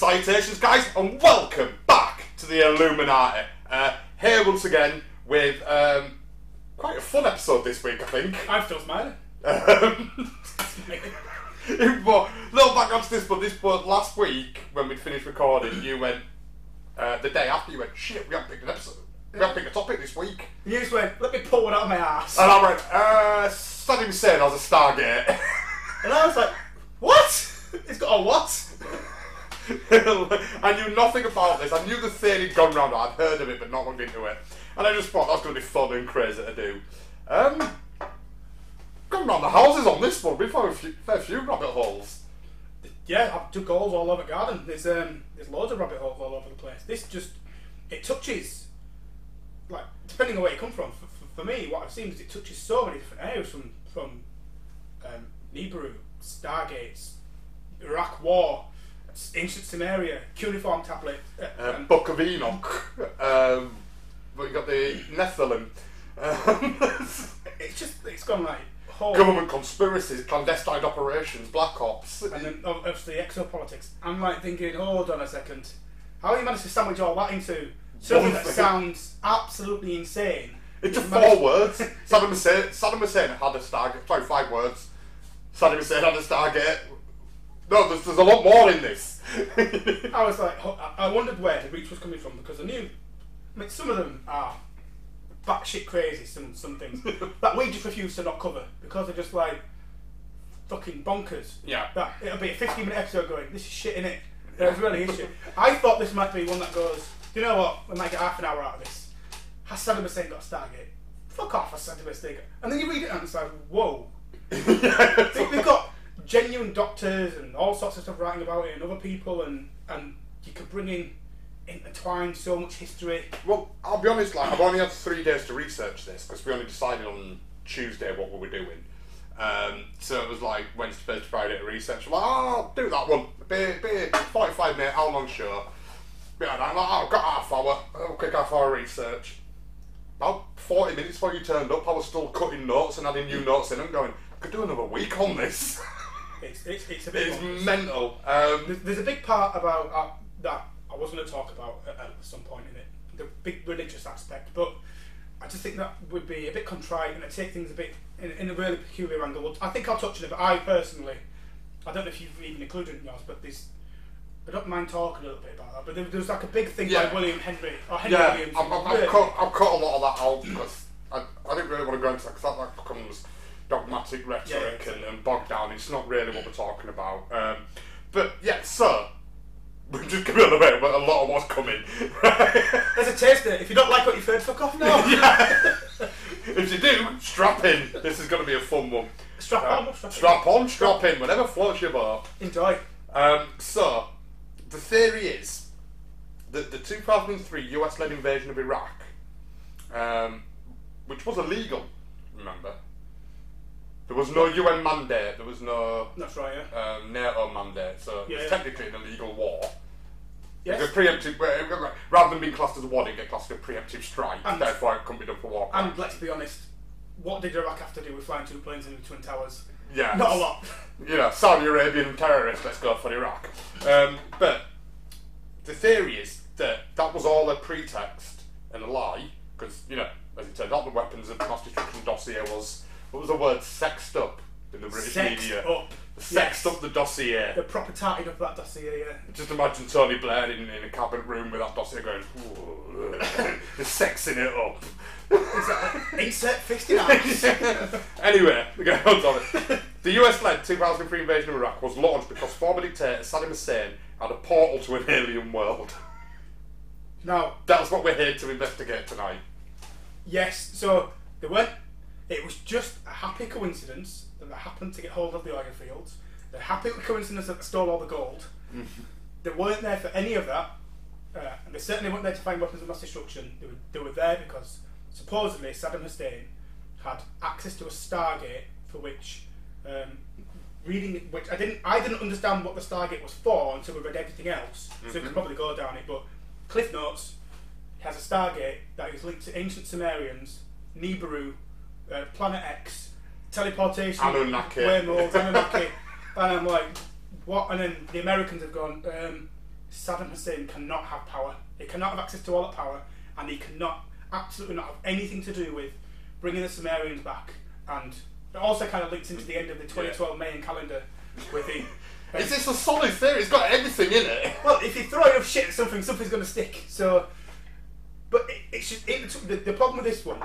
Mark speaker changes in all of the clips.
Speaker 1: Salutations, guys, and welcome back to the ALEuminati. Uh, here once again with um, quite a fun episode this week, I think.
Speaker 2: I'm still smiling.
Speaker 1: Um, but little background to this, but this but last week when we'd finished recording, you went uh, the day after. You went, shit, we haven't picked an episode. We haven't picked a topic this week.
Speaker 2: You just went, let me pull one out of my ass.
Speaker 1: And I went, uh, Saddam Hussein has a Stargate.
Speaker 2: And I was like, what? It's got a what?
Speaker 1: I knew nothing about this. I knew the theory had gone round. I'd heard of it, but not looked into it. And I just thought that's going to be fun and crazy to do. Um, gone round the houses on this one. We've found a few, fair few rabbit holes.
Speaker 2: Yeah, I've dug holes all over the garden. There's um, there's loads of rabbit holes all over the place. This just, it touches, like, depending on where you come from. For, for, for me, what I've seen is it touches so many different areas from, from um, Nibiru, Stargates, Iraq War, ancient Sumeria, cuneiform tablet, uh, um,
Speaker 1: Book of Enoch. Um, but you got the Nephilim. Um,
Speaker 2: it's just, it's gone like, whole.
Speaker 1: government conspiracies, clandestine operations, black ops.
Speaker 2: And then obviously exopolitics. I'm like thinking, hold on a second. How are you managed to sandwich all that into something
Speaker 1: One
Speaker 2: that sounds absolutely insane?
Speaker 1: It's
Speaker 2: You
Speaker 1: four
Speaker 2: managed-
Speaker 1: words. Saddam Hussein, Saddam Hussein had a Stargate. Sorry, five words. Saddam Hussein had a Stargate. No, there's, there's a lot more in this.
Speaker 2: I was like, oh, I I wondered where the reach was coming from because I knew. I mean, some of them are batshit crazy. Some some things that we just refuse to not cover because they're just like fucking bonkers.
Speaker 1: Yeah.
Speaker 2: That it'll be a 15 minute episode going. This is shit in it. There's really is shit. I thought this might be one that goes. You know what? We might get half an hour out of this. Has Saddam Hussein got a Stargate? Fuck off, has Saddam Hussein got? And then you read it and it's like, whoa. They've got genuine doctors and all sorts of stuff writing about it, and other people, and and you could bring in intertwine so much history.
Speaker 1: well, I'll be honest, like, I've only had three days to research this because we only decided on Tuesday what we were doing. Um, so it was like Wednesday, Thursday, Friday to research. I'm like, oh, I'll do that one. Be, be 45 minute, hour long show. Yeah, and I'm like, oh, I've got half hour. I'll quick half hour research. About 40 minutes before you turned up, I was still cutting notes and adding new notes in and going, I could do another week on this.
Speaker 2: It's it's, it's a bit.
Speaker 1: it's mental. Um,
Speaker 2: There's, there's a big part about uh, that I was going to talk about at, at some point in it, the big religious aspect, but I just think that would be a bit contrite and it'd take things a bit in, in a really peculiar angle. I think I'll touch on it, but I personally, I don't know if you've even included it in yours, but this. I don't mind talking a little bit about that, but there, there was like a big thing
Speaker 1: Yeah.
Speaker 2: by William Henry or Henry
Speaker 1: Yeah,
Speaker 2: Williams.
Speaker 1: I've, I've,
Speaker 2: really-
Speaker 1: I've, cut, I've cut a lot of that out because I, I didn't really want to go into that because that like, becomes dogmatic rhetoric
Speaker 2: Yeah,
Speaker 1: and, and bogged down. It's not really what we're talking about. Um, but yeah, so we're just to be aware but a lot of what's coming.
Speaker 2: There's a taster. If you don't like what you've heard, fuck off now.
Speaker 1: yeah. if you do, strap in. This is going to be a fun one.
Speaker 2: Strap
Speaker 1: Uh,
Speaker 2: on, strap,
Speaker 1: strap on, strap in, whatever floats your boat.
Speaker 2: Enjoy.
Speaker 1: Um, so, the theory is that the 2003 US led invasion of Iraq, um, which was illegal, remember? There was no UN mandate, there was no
Speaker 2: That's right, yeah.
Speaker 1: um, NATO mandate, so
Speaker 2: Yeah,
Speaker 1: it's
Speaker 2: yeah.
Speaker 1: technically an illegal war.
Speaker 2: Yes.
Speaker 1: It's a preemptive, well, rather than being classed as a war, it get classed as a preemptive strike,
Speaker 2: And-
Speaker 1: therefore it couldn't be done for war
Speaker 2: And let's be honest, what did Iraq have to do with flying two planes into the Twin Towers?
Speaker 1: Yeah.
Speaker 2: Not a lot.
Speaker 1: you know, Saudi Arabian terrorists, let's go for Iraq. Um, but the theory is that that was all a pretext and a lie, because, you know, as it turned out, the weapons of mass destruction dossier was, what was the word, sexed up in the British
Speaker 2: Sexed
Speaker 1: media.
Speaker 2: up.
Speaker 1: Sexed
Speaker 2: Yes.
Speaker 1: up the dossier.
Speaker 2: The proper tarting of that dossier, yeah.
Speaker 1: Just imagine Tony Blair in, in a cabinet room with that dossier going, "Ooh," just sexing it up.
Speaker 2: Insert fist in arms.
Speaker 1: anyway, we go on to it. The US led 2003 invasion of Iraq was launched because former dictator Saddam Hussein had a portal to an alien world.
Speaker 2: Now,
Speaker 1: That's what we're here to investigate tonight.
Speaker 2: yes, so they went. It was just a happy coincidence that they happened to get hold of the oil fields. The happy coincidence that they stole all the gold. they weren't there for any of that, uh, and they certainly weren't there to find weapons of mass destruction. They were, they were there because supposedly Saddam Hussein had access to a Stargate for which, um, reading which I didn't, I didn't understand what the Stargate was for until we read everything else. So we could probably go down it, but Cliff Notes has a Stargate that is linked to ancient Sumerians, Nibiru, uh, Planet X, teleportation,
Speaker 1: Anunnaki.
Speaker 2: wormholes, Anunnaki, and I'm like, what? And then the Americans have gone. Um, Saddam Hussein cannot have power. He cannot have access to all that power, and he cannot absolutely not have anything to do with bringing the Sumerians back. And it also kind of links into the end of the 2012 Mayan calendar with the.
Speaker 1: Is this a solid theory? It's got everything in it.
Speaker 2: Well, if you throw enough shit at something, something's going to stick. So, but it, it's just it, the, the problem with this one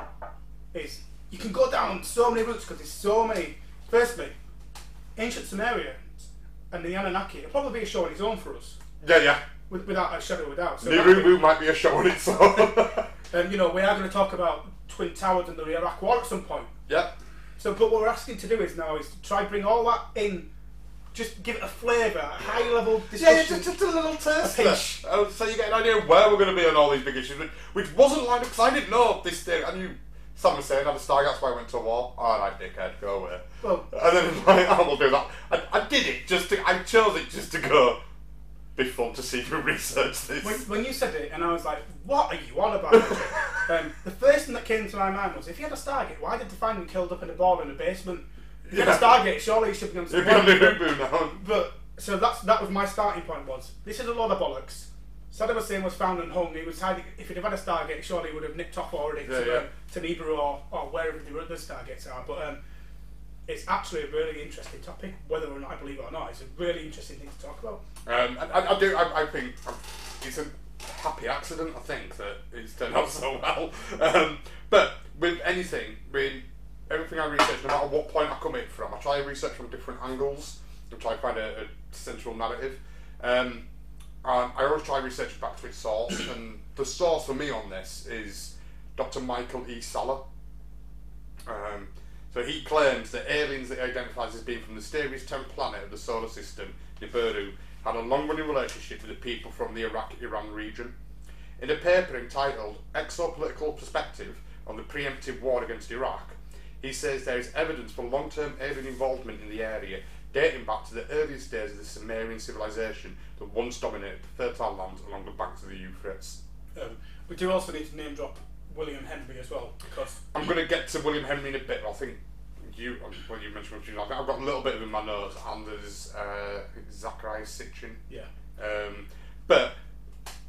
Speaker 2: is you can go down so many routes because there's so many. Firstly, ancient Sumeria and the Anunnaki. It'll probably be a show on its own for us,
Speaker 1: Yeah, yeah.
Speaker 2: with, without a shadow of a doubt. So,
Speaker 1: Nibiru
Speaker 2: that-
Speaker 1: might be a show on its own.
Speaker 2: um, you know, we are going to talk about Twin Towers and the Iraq War at some point.
Speaker 1: yeah.
Speaker 2: So, but what we're asking to do is now is to try bring all that in, just give it a flavour, a high level
Speaker 1: Yeah, yeah, just, just a little taste.
Speaker 2: A.
Speaker 1: Oh, so you get an idea of where we're going to be on all these big issues, which- wasn't lined up because I didn't know this thing. I knew someone saying had a Stargate, that's why I went to war. All right, dickhead, go away.
Speaker 2: Well-
Speaker 1: and then it's like, oh, we'll do that. I, I did it just to, I chose it just to go. Be fun to see you research this.
Speaker 2: When, when you said it, and I was like, "What are you on about?" um, the first thing that came to my mind was, if you had a Stargate, why did the find him killed up in a ball in the basement? If you had a Stargate, surely he should be on some
Speaker 1: You'd be on the now.
Speaker 2: But so that's that was my starting point. Was this is a lot of bollocks? Saddam Hussein was found and hung. He was hiding. If he'd have had a Stargate, surely he would have nipped off already
Speaker 1: Yeah,
Speaker 2: to,
Speaker 1: yeah.
Speaker 2: Um, to Nibiru or, or wherever the other Stargates are. But um, it's actually a really interesting topic. Whether or not I believe it or not, it's a really interesting thing to talk about.
Speaker 1: Um, and I, I do. I, I think um, it's a happy accident. I think that it's turned out so well. Um, but with anything, with everything I research, no matter what point I come in from, I try to research from different angles and try to find a, a central narrative. Um, and I always try research back to its source, and the source for me on this is Dr. Michael E. Salla. Um, so he claims that aliens that he identifies as being from the mysterious tenth planet of the solar system, Nibiru, had a long-running relationship with the people from the Iraq-Iran region. In a paper entitled Exopolitical Perspective on the Preemptive War Against Iraq, he says there is evidence for long-term alien involvement in the area dating back to the earliest days of the Sumerian civilization that once dominated the fertile lands along the banks of the Euphrates.
Speaker 2: Um, we do also need to name drop William Henry as well because
Speaker 1: I'm going to get to William Henry in a bit. I think you, well, you mentioned you like. I've got a little bit of in my notes, and there's uh, Zacharias Sitchin.
Speaker 2: yeah.
Speaker 1: Um, but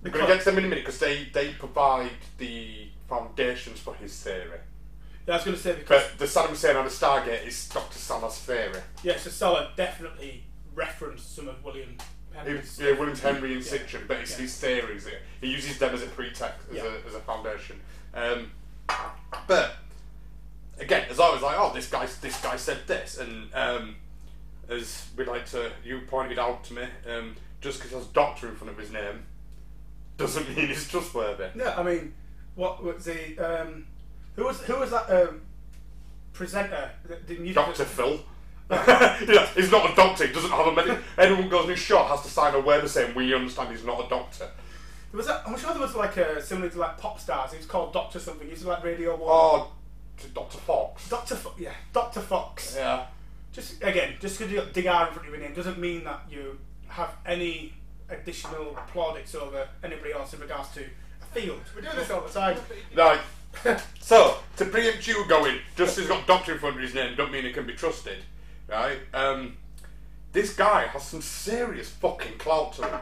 Speaker 1: we're going to get to them in a minute because they, they provide the foundations for his theory.
Speaker 2: Yeah, I was going to say because
Speaker 1: But the Saddam Hussein on the Stargate is Dr. Salla's theory.
Speaker 2: yeah, so Salah definitely referenced some of William
Speaker 1: He,
Speaker 2: Henry's.
Speaker 1: yeah, Williams Henry and
Speaker 2: Yeah.
Speaker 1: Sitchin, but it's
Speaker 2: Yeah.
Speaker 1: his theories. He uses them as a pretext, as,
Speaker 2: Yeah.
Speaker 1: a, as a foundation. Um, but again, as I was like, oh, this guy, this guy said this, and um, as we like to, you pointed out to me, um, just because there's doctor in front of his name doesn't mean he's trustworthy.
Speaker 2: No, I mean, what was the um, who was who was that um, presenter? that did music-
Speaker 1: Doctor Phil. yeah, he's not a doctor. He doesn't have a medical. Anyone goes in his shot has to sign a waiver saying we understand he's not a doctor.
Speaker 2: Was that? I'm sure there was like a similar to like pop stars. He was called Doctor something. He was like Radio One.
Speaker 1: Oh, to Doctor Fox.
Speaker 2: Doctor, Fo- yeah, Doctor Fox.
Speaker 1: Yeah.
Speaker 2: Just again, just because you got Dig R in front of your name doesn't mean that you have any additional plaudits over anybody else in regards to a field. We're doing this all the time.
Speaker 1: Right. so, to preempt you going, just he's got doctor in front of his name, don't mean he can be trusted. Right? Um, this guy has some serious fucking clout to him.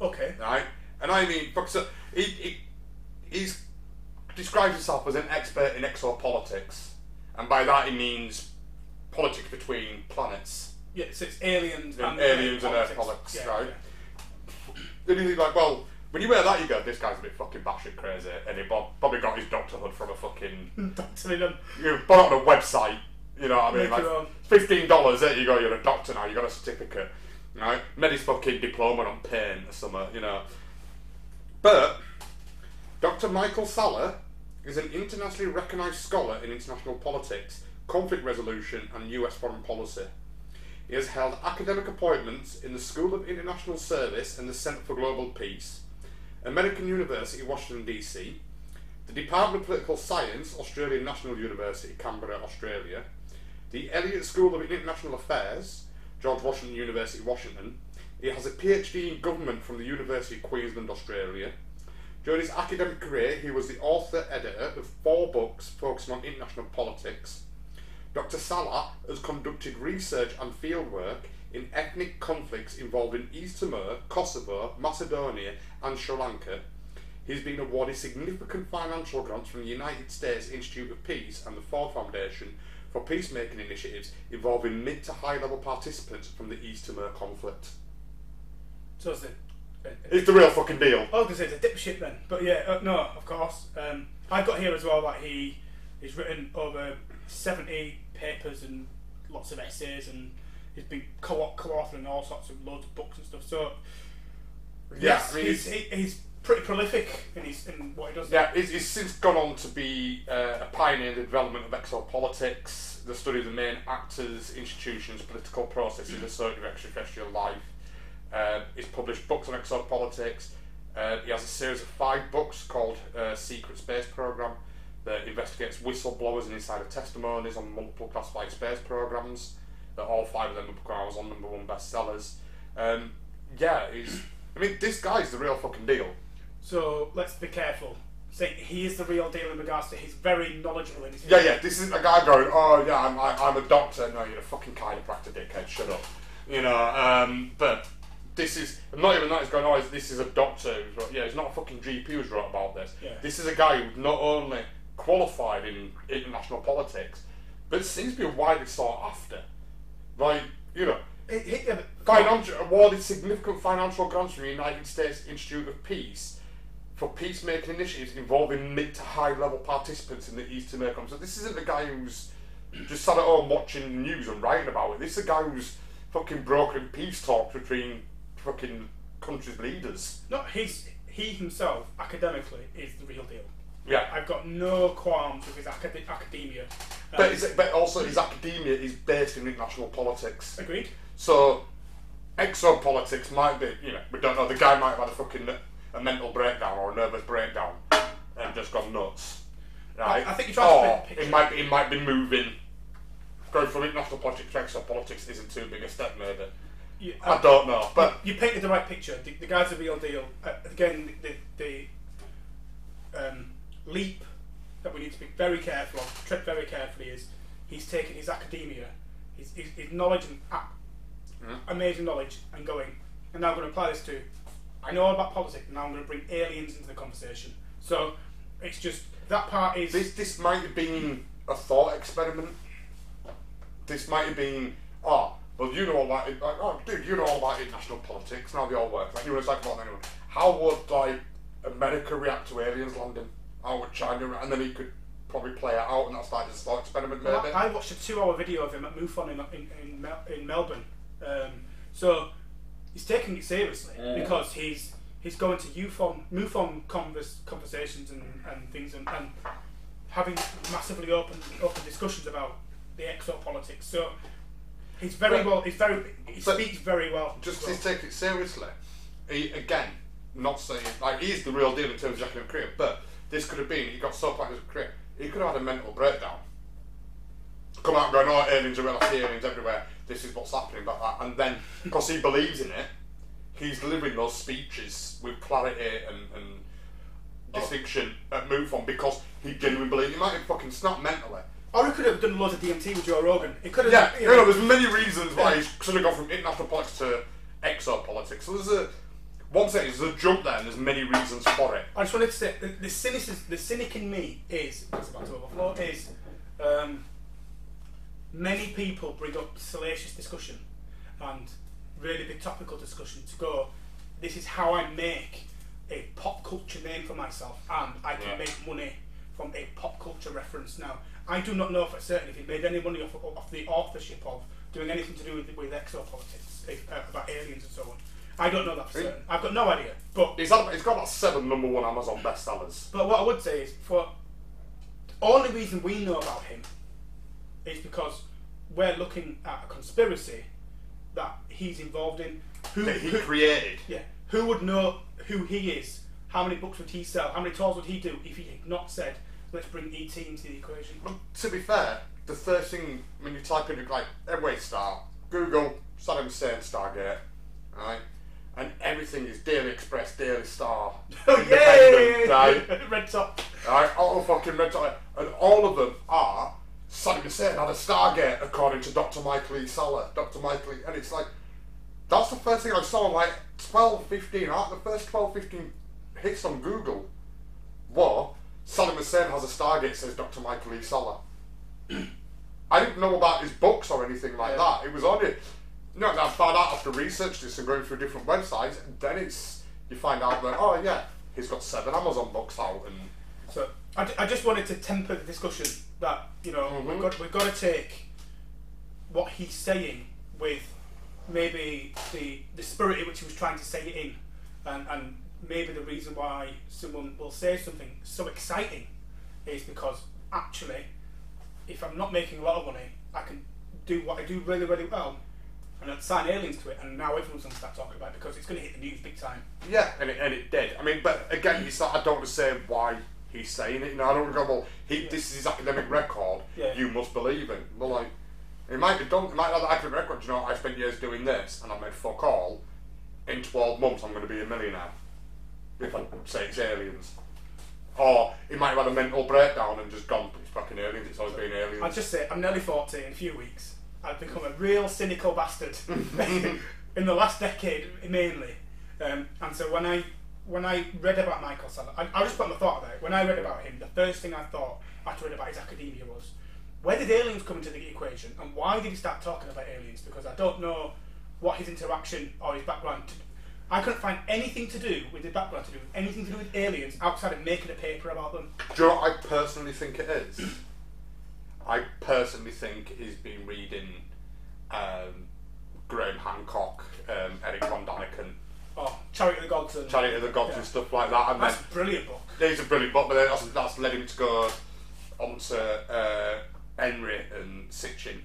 Speaker 2: Okay.
Speaker 1: Right? And I mean, fuck, so he, he he's describes himself as an expert in exopolitics. And by that he means politics between planets.
Speaker 2: Yeah, so it's aliens
Speaker 1: Yeah,
Speaker 2: and
Speaker 1: aliens and. Earth politics,
Speaker 2: Yeah,
Speaker 1: right? Then he's like, well, when you wear that, you go, this guy's a bit fucking batshit crazy. And he prob- probably got his doctorhood from a fucking.
Speaker 2: Doctor them.
Speaker 1: you bought on a website. You know what I mean?
Speaker 2: Make
Speaker 1: Like
Speaker 2: your own.
Speaker 1: fifteen dollars. There you go. You're a doctor now. You got a certificate. Right? Made his fucking diploma on pain or something. You know. But Dr. Michael Salla is an internationally recognised scholar in international politics, conflict resolution, and U.S. foreign policy. He has held academic appointments in the School of International Service and the Centre for Global Peace, American University, Washington, D.C., the Department of Political Science, Australian National University, Canberra, Australia, the Elliott School of International Affairs, George Washington University, Washington. He has a PhD in government from the University of Queensland, Australia. During his academic career, he was the author editor of four books focusing on international politics. Dr. Salla has conducted research and fieldwork in ethnic conflicts involving East Timor, Kosovo, Macedonia, and Sri Lanka. He's been awarded significant financial grants from the United States Institute of Peace and the Ford Foundation for peacemaking initiatives involving mid to high level participants from the East Timor conflict.
Speaker 2: So it's the.
Speaker 1: It's the real fucking deal.
Speaker 2: I was gonna say it's a dipshit then, but yeah, uh, no, of course. Um, I've got here as well that he he's written over seventy papers and lots of essays, and he's been co- co-authoring all sorts of loads of books and stuff. So
Speaker 1: Yeah,
Speaker 2: yes,
Speaker 1: mean,
Speaker 2: he's, he, he's pretty prolific in his in what he does.
Speaker 1: Yeah, he's, he's since gone on to be uh, a pioneer in the development of exopolitics, the study of the main actors, institutions, political processes associated with extraterrestrial life. Uh, he's published books on exopolitics. Uh, he has a series of five books called uh, Secret Space Program that investigates whistleblowers and insider testimonies on multiple classified space programs. That all five of them have become Amazon number one bestsellers. Um, yeah, he's. I mean, this guy's the real fucking deal.
Speaker 2: So let's be careful. Say he is the real deal in regards to he's very knowledgeable in his
Speaker 1: Yeah, yeah. This is a guy going, oh yeah, I'm, I, I'm a doctor. No, you're a fucking chiropractor, dickhead. Shut up. You know. Um, but this is not even that. He's going, oh, this is a doctor. Who's yeah, he's not a fucking GP who's wrote about this.
Speaker 2: Yeah.
Speaker 1: This is a guy who's not only qualified in international politics, but seems to be widely sought after. Like, you know,
Speaker 2: He- he- yeah,
Speaker 1: financial awarded significant financial grants from the United States Institute of Peace for peacemaking initiatives involving mid to high level participants in the East Timor conflict. So this isn't the guy who's just sat at home watching the news and writing about it. This is a guy who's fucking brokering peace talks between fucking countries' leaders.
Speaker 2: No, he's he himself academically is the real deal.
Speaker 1: Yeah.
Speaker 2: I've got no qualms with his acad- academia. Um,
Speaker 1: But, is it, but also his academia is based in international politics.
Speaker 2: agreed.
Speaker 1: So, exopolitics might be, you know, we don't know. The guy might have had a fucking a mental breakdown or a nervous breakdown and just gone nuts. Right?
Speaker 2: I- I think you're trying to
Speaker 1: or
Speaker 2: paint a picture.
Speaker 1: it might be, it might be moving. Going from international politics to exopolitics isn't too big a step, maybe.
Speaker 2: You,
Speaker 1: I don't know, but
Speaker 2: you painted the right picture. The, the guy's the real deal. Uh, again, the the um, leap that we need to be very careful of, tread very carefully, is he's taking his academia, his, his, his knowledge and a- mm-hmm. amazing knowledge, and going, and now I'm going to apply this to. I know all about politics, and now I'm going to bring aliens into the conversation. So it's just that part is.
Speaker 1: this this might have been a thought experiment. This might have been, oh, well, you know all about it. Like, oh, dude, you know all about international politics and how they all work. Like, you want to talk about anyone? How would like America react to aliens landing? How would China? re- And then he could probably play it out, and that's like just a thought experiment, maybe.
Speaker 2: Well, I I watched a two-hour video of him at MUFON in in, in, Mel- in Melbourne. Um, so he's taking it seriously because he's he's going to UFON MUFON convers, conversations and, and things and, and having massively open open discussions about the exopolitics. So he's very
Speaker 1: But-
Speaker 2: well. He's very. He speaks very well.
Speaker 1: just
Speaker 2: as
Speaker 1: to take it seriously. He, again, not saying like he's the real deal in terms of academic career, but this could have been he got so far his career, he could have had a mental breakdown. Come out going, oh, aliens are real, I see aliens everywhere. This is what's happening, about that, and then because he believes in it, he's delivering those speeches with clarity and, and distinction at MUFON because he genuinely believes. He might have fucking snapped mentally.
Speaker 2: Or he could have done loads of DMT with Joe Rogan. He could have.
Speaker 1: Yeah,
Speaker 2: you
Speaker 1: know, there's many reasons why he's sort of gone from international politics to exopolitics. So there's a one thing, there's a jump there, and there's many reasons for it.
Speaker 2: I just wanted to say the, the cynic the cynic in me is it's about to overflow is um, many people bring up salacious discussion and really big topical discussion to go. This is how I make a pop culture name for myself, and I can
Speaker 1: Yeah.
Speaker 2: make money from a pop culture reference. Now, I do not know for certain if he made any money off, off the authorship of doing anything to do with, with exopolitics, if, uh, about aliens and so on. I don't know that for certain. I've got no idea. But
Speaker 1: He's, had, he's got about seven number one Amazon bestsellers.
Speaker 2: but what I would say is, for the only reason we know about him is because we're looking at a conspiracy that he's involved in. Who,
Speaker 1: That he
Speaker 2: who-
Speaker 1: created.
Speaker 2: yeah, who would know who he is? How many books would he sell? How many tours would he do if he had not said, "Let's bring ET into the equation"?
Speaker 1: But to be fair, the first thing when you type in like Airway Star, Google Saddam Hussein Stargate, right? And everything is Daily Express, Daily Star,
Speaker 2: Oh yeah,
Speaker 1: right?
Speaker 2: red top.
Speaker 1: Right, all fucking red dot, and all of them are Saddam Hussein had a Stargate according to Dr. Michael E. Salla, Dr. Michael E. and it's like, That's the first thing I saw. Like 12, 15. Out the first 12, 15 hits on Google. What? Saddam Hussein has a Stargate. Says Dr. Michael E. Salla. I didn't know about his books or anything like
Speaker 2: Yeah.
Speaker 1: that. It was on it. Know, I found out after research this and going through different websites. And then it's you find out that oh yeah, he's got seven Amazon books out and
Speaker 2: So I, I just wanted to temper the discussion that you know we've
Speaker 1: Mhm.
Speaker 2: got we've got to take what he's saying with maybe the the spirit in which he was trying to say it in, and and maybe the reason why someone will say something so exciting is because actually, if I'm not making a lot of money, I can do what I do really really well. And I'd sign aliens to it, and now everyone's going to start talking about it because it's going to hit the news big time.
Speaker 1: Yeah, and it, and it did. I mean, but again, it's not, I don't want to say why he's saying it. You know, I don't go, well, he, this is his academic record.
Speaker 2: Yeah.
Speaker 1: You must believe him. Well, like, it might be done. It might have the academic record. You know, I spent years doing this, and I made fuck all. In twelve months, I'm going to be a millionaire. If I say it's aliens, or he might have had a mental breakdown and just gone. It's fucking aliens. It's always been aliens.
Speaker 2: I'll just say, I'm nearly 40 in a few weeks. I've become a real cynical bastard in the last decade, mainly. Um, and so when I when I read about Michael Salla, I, I just put my thought about it. When I read about him, the first thing I thought after reading about his academia was, where did aliens come into the equation, and why did he start talking about aliens? Because I don't know what his interaction or his background. To, I couldn't find anything to do with his background to do with anything to do with aliens outside of making a paper about them.
Speaker 1: Do you know what I personally think it is? I personally think he's been reading um, Graham Hancock, um, Erich von Däniken,
Speaker 2: Oh, Chariot of the Gods and
Speaker 1: Chariot of the Gods
Speaker 2: Yeah.
Speaker 1: and stuff like that. And then
Speaker 2: That's a brilliant book.
Speaker 1: he's a brilliant book, but then that's, that's led him to go on to uh, Henry and Sitchin.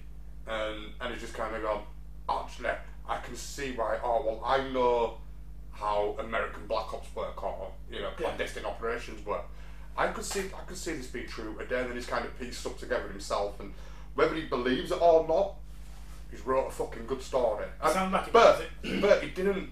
Speaker 1: And, and he's just kind of gone, actually, I can see why, oh, well, I know how American black ops work or, you know,
Speaker 2: Yeah.
Speaker 1: clandestine operations work. I could see I could see this being true. Again, And then he's kind of pieced stuff together himself, and whether he believes it or not, he's wrote a fucking good story. And-
Speaker 2: Sounds like
Speaker 1: but
Speaker 2: does
Speaker 1: but he didn't.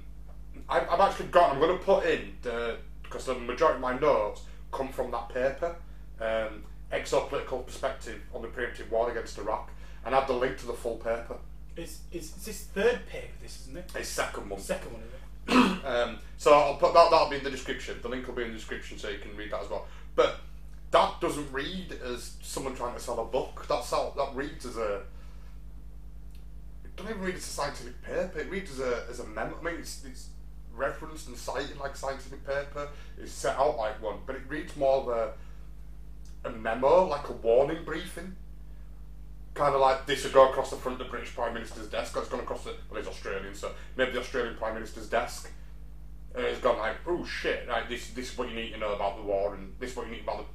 Speaker 1: I, I've actually got. I'm going to put in the because the majority of my notes come from that paper, um, exopolitical perspective on the preemptive war against Iraq, and I have the link to the full paper.
Speaker 2: Is is it's his third paper? This isn't it?
Speaker 1: It's second one.
Speaker 2: Second one, is it?
Speaker 1: Um, so I'll put that. That'll be in the description. The link will be in the description, so you can read that as well. But that doesn't read as someone trying to sell a book. That's how that reads as a. It doesn't even read as a scientific paper. It reads as a as a memo. I mean, it's it's referenced and cited like scientific paper. It's set out like one, but it reads more of a a memo, like a warning briefing. Kind of like this would go across the front of the British Prime Minister's desk. It's gone across the well, he's Australian, so maybe the Australian Prime Minister's desk. And it's gone like, oh shit, like this, this is what you need to know about the war, and this is what you need about the,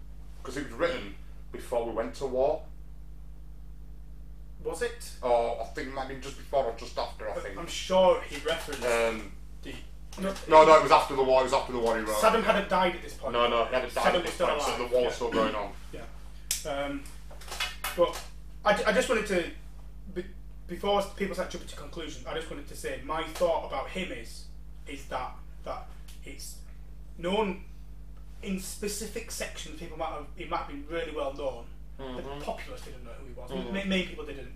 Speaker 1: because it was written before we went to war,
Speaker 2: Was it?
Speaker 1: or I think it might be just before or just after. I think.
Speaker 2: I'm sure he referenced
Speaker 1: Um,
Speaker 2: the. No,
Speaker 1: no, no, it was after the war. It was after the war he wrote.
Speaker 2: Saddam hadn't died at this point.
Speaker 1: No, no, he hadn't died
Speaker 2: Saddam
Speaker 1: at this
Speaker 2: was still
Speaker 1: point, so the war
Speaker 2: yeah.
Speaker 1: was still going on.
Speaker 2: Yeah. Um, but I, I just wanted to, be, before people start jumping to conclusions, I just wanted to say my thought about him is is that that it's known in specific sections. People might have he might have been really well known. The populace didn't know who he was.
Speaker 1: Mhm.
Speaker 2: Ma- Many people didn't.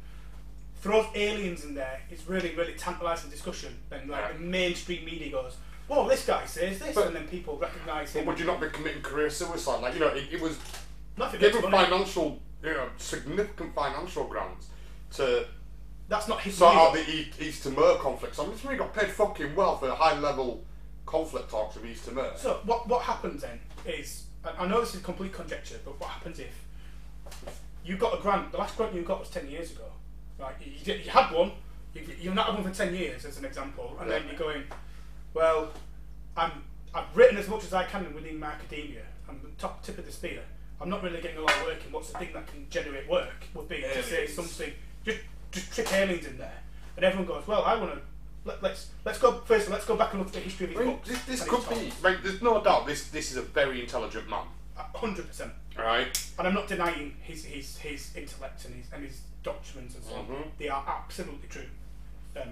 Speaker 2: Throws aliens in there. It's really really tantalising discussion. Then like
Speaker 1: Yeah.
Speaker 2: the mainstream media goes, "Whoa, this guy says this,"
Speaker 1: But-
Speaker 2: and then people recognise
Speaker 1: But
Speaker 2: him.
Speaker 1: would you not be committing career suicide? Like you know, it, it was given financial, you know, significant financial grants to
Speaker 2: That's not his
Speaker 1: sort out the E- East Timor conflict. So I'm just really got paid fucking well for high level conflict talks with East Timor.
Speaker 2: So what what happens then is I know this is complete conjecture, but what happens if you got a grant? The last grant you got was ten years ago, right? You, you, you had one, you, you've not had one for ten years, as an example, and then you're going, well, I'm I've written as much as I can within my academia. I'm the top tip of the spear. I'm not really getting a lot of work in. What's the thing that can generate work? Would be to say something. Just just trick aliens in there, and everyone goes, well, I want to. Let, let's let's go first. Let's go back and look at the history of his
Speaker 1: I mean,
Speaker 2: books.
Speaker 1: this, this
Speaker 2: and
Speaker 1: could
Speaker 2: his
Speaker 1: be. Right, there's no doubt. This this is a very intelligent man.
Speaker 2: hundred percent.
Speaker 1: Right.
Speaker 2: And I'm not denying his his, his intellect and his and his documents and so on.
Speaker 1: Mhm.
Speaker 2: They are absolutely true. Um,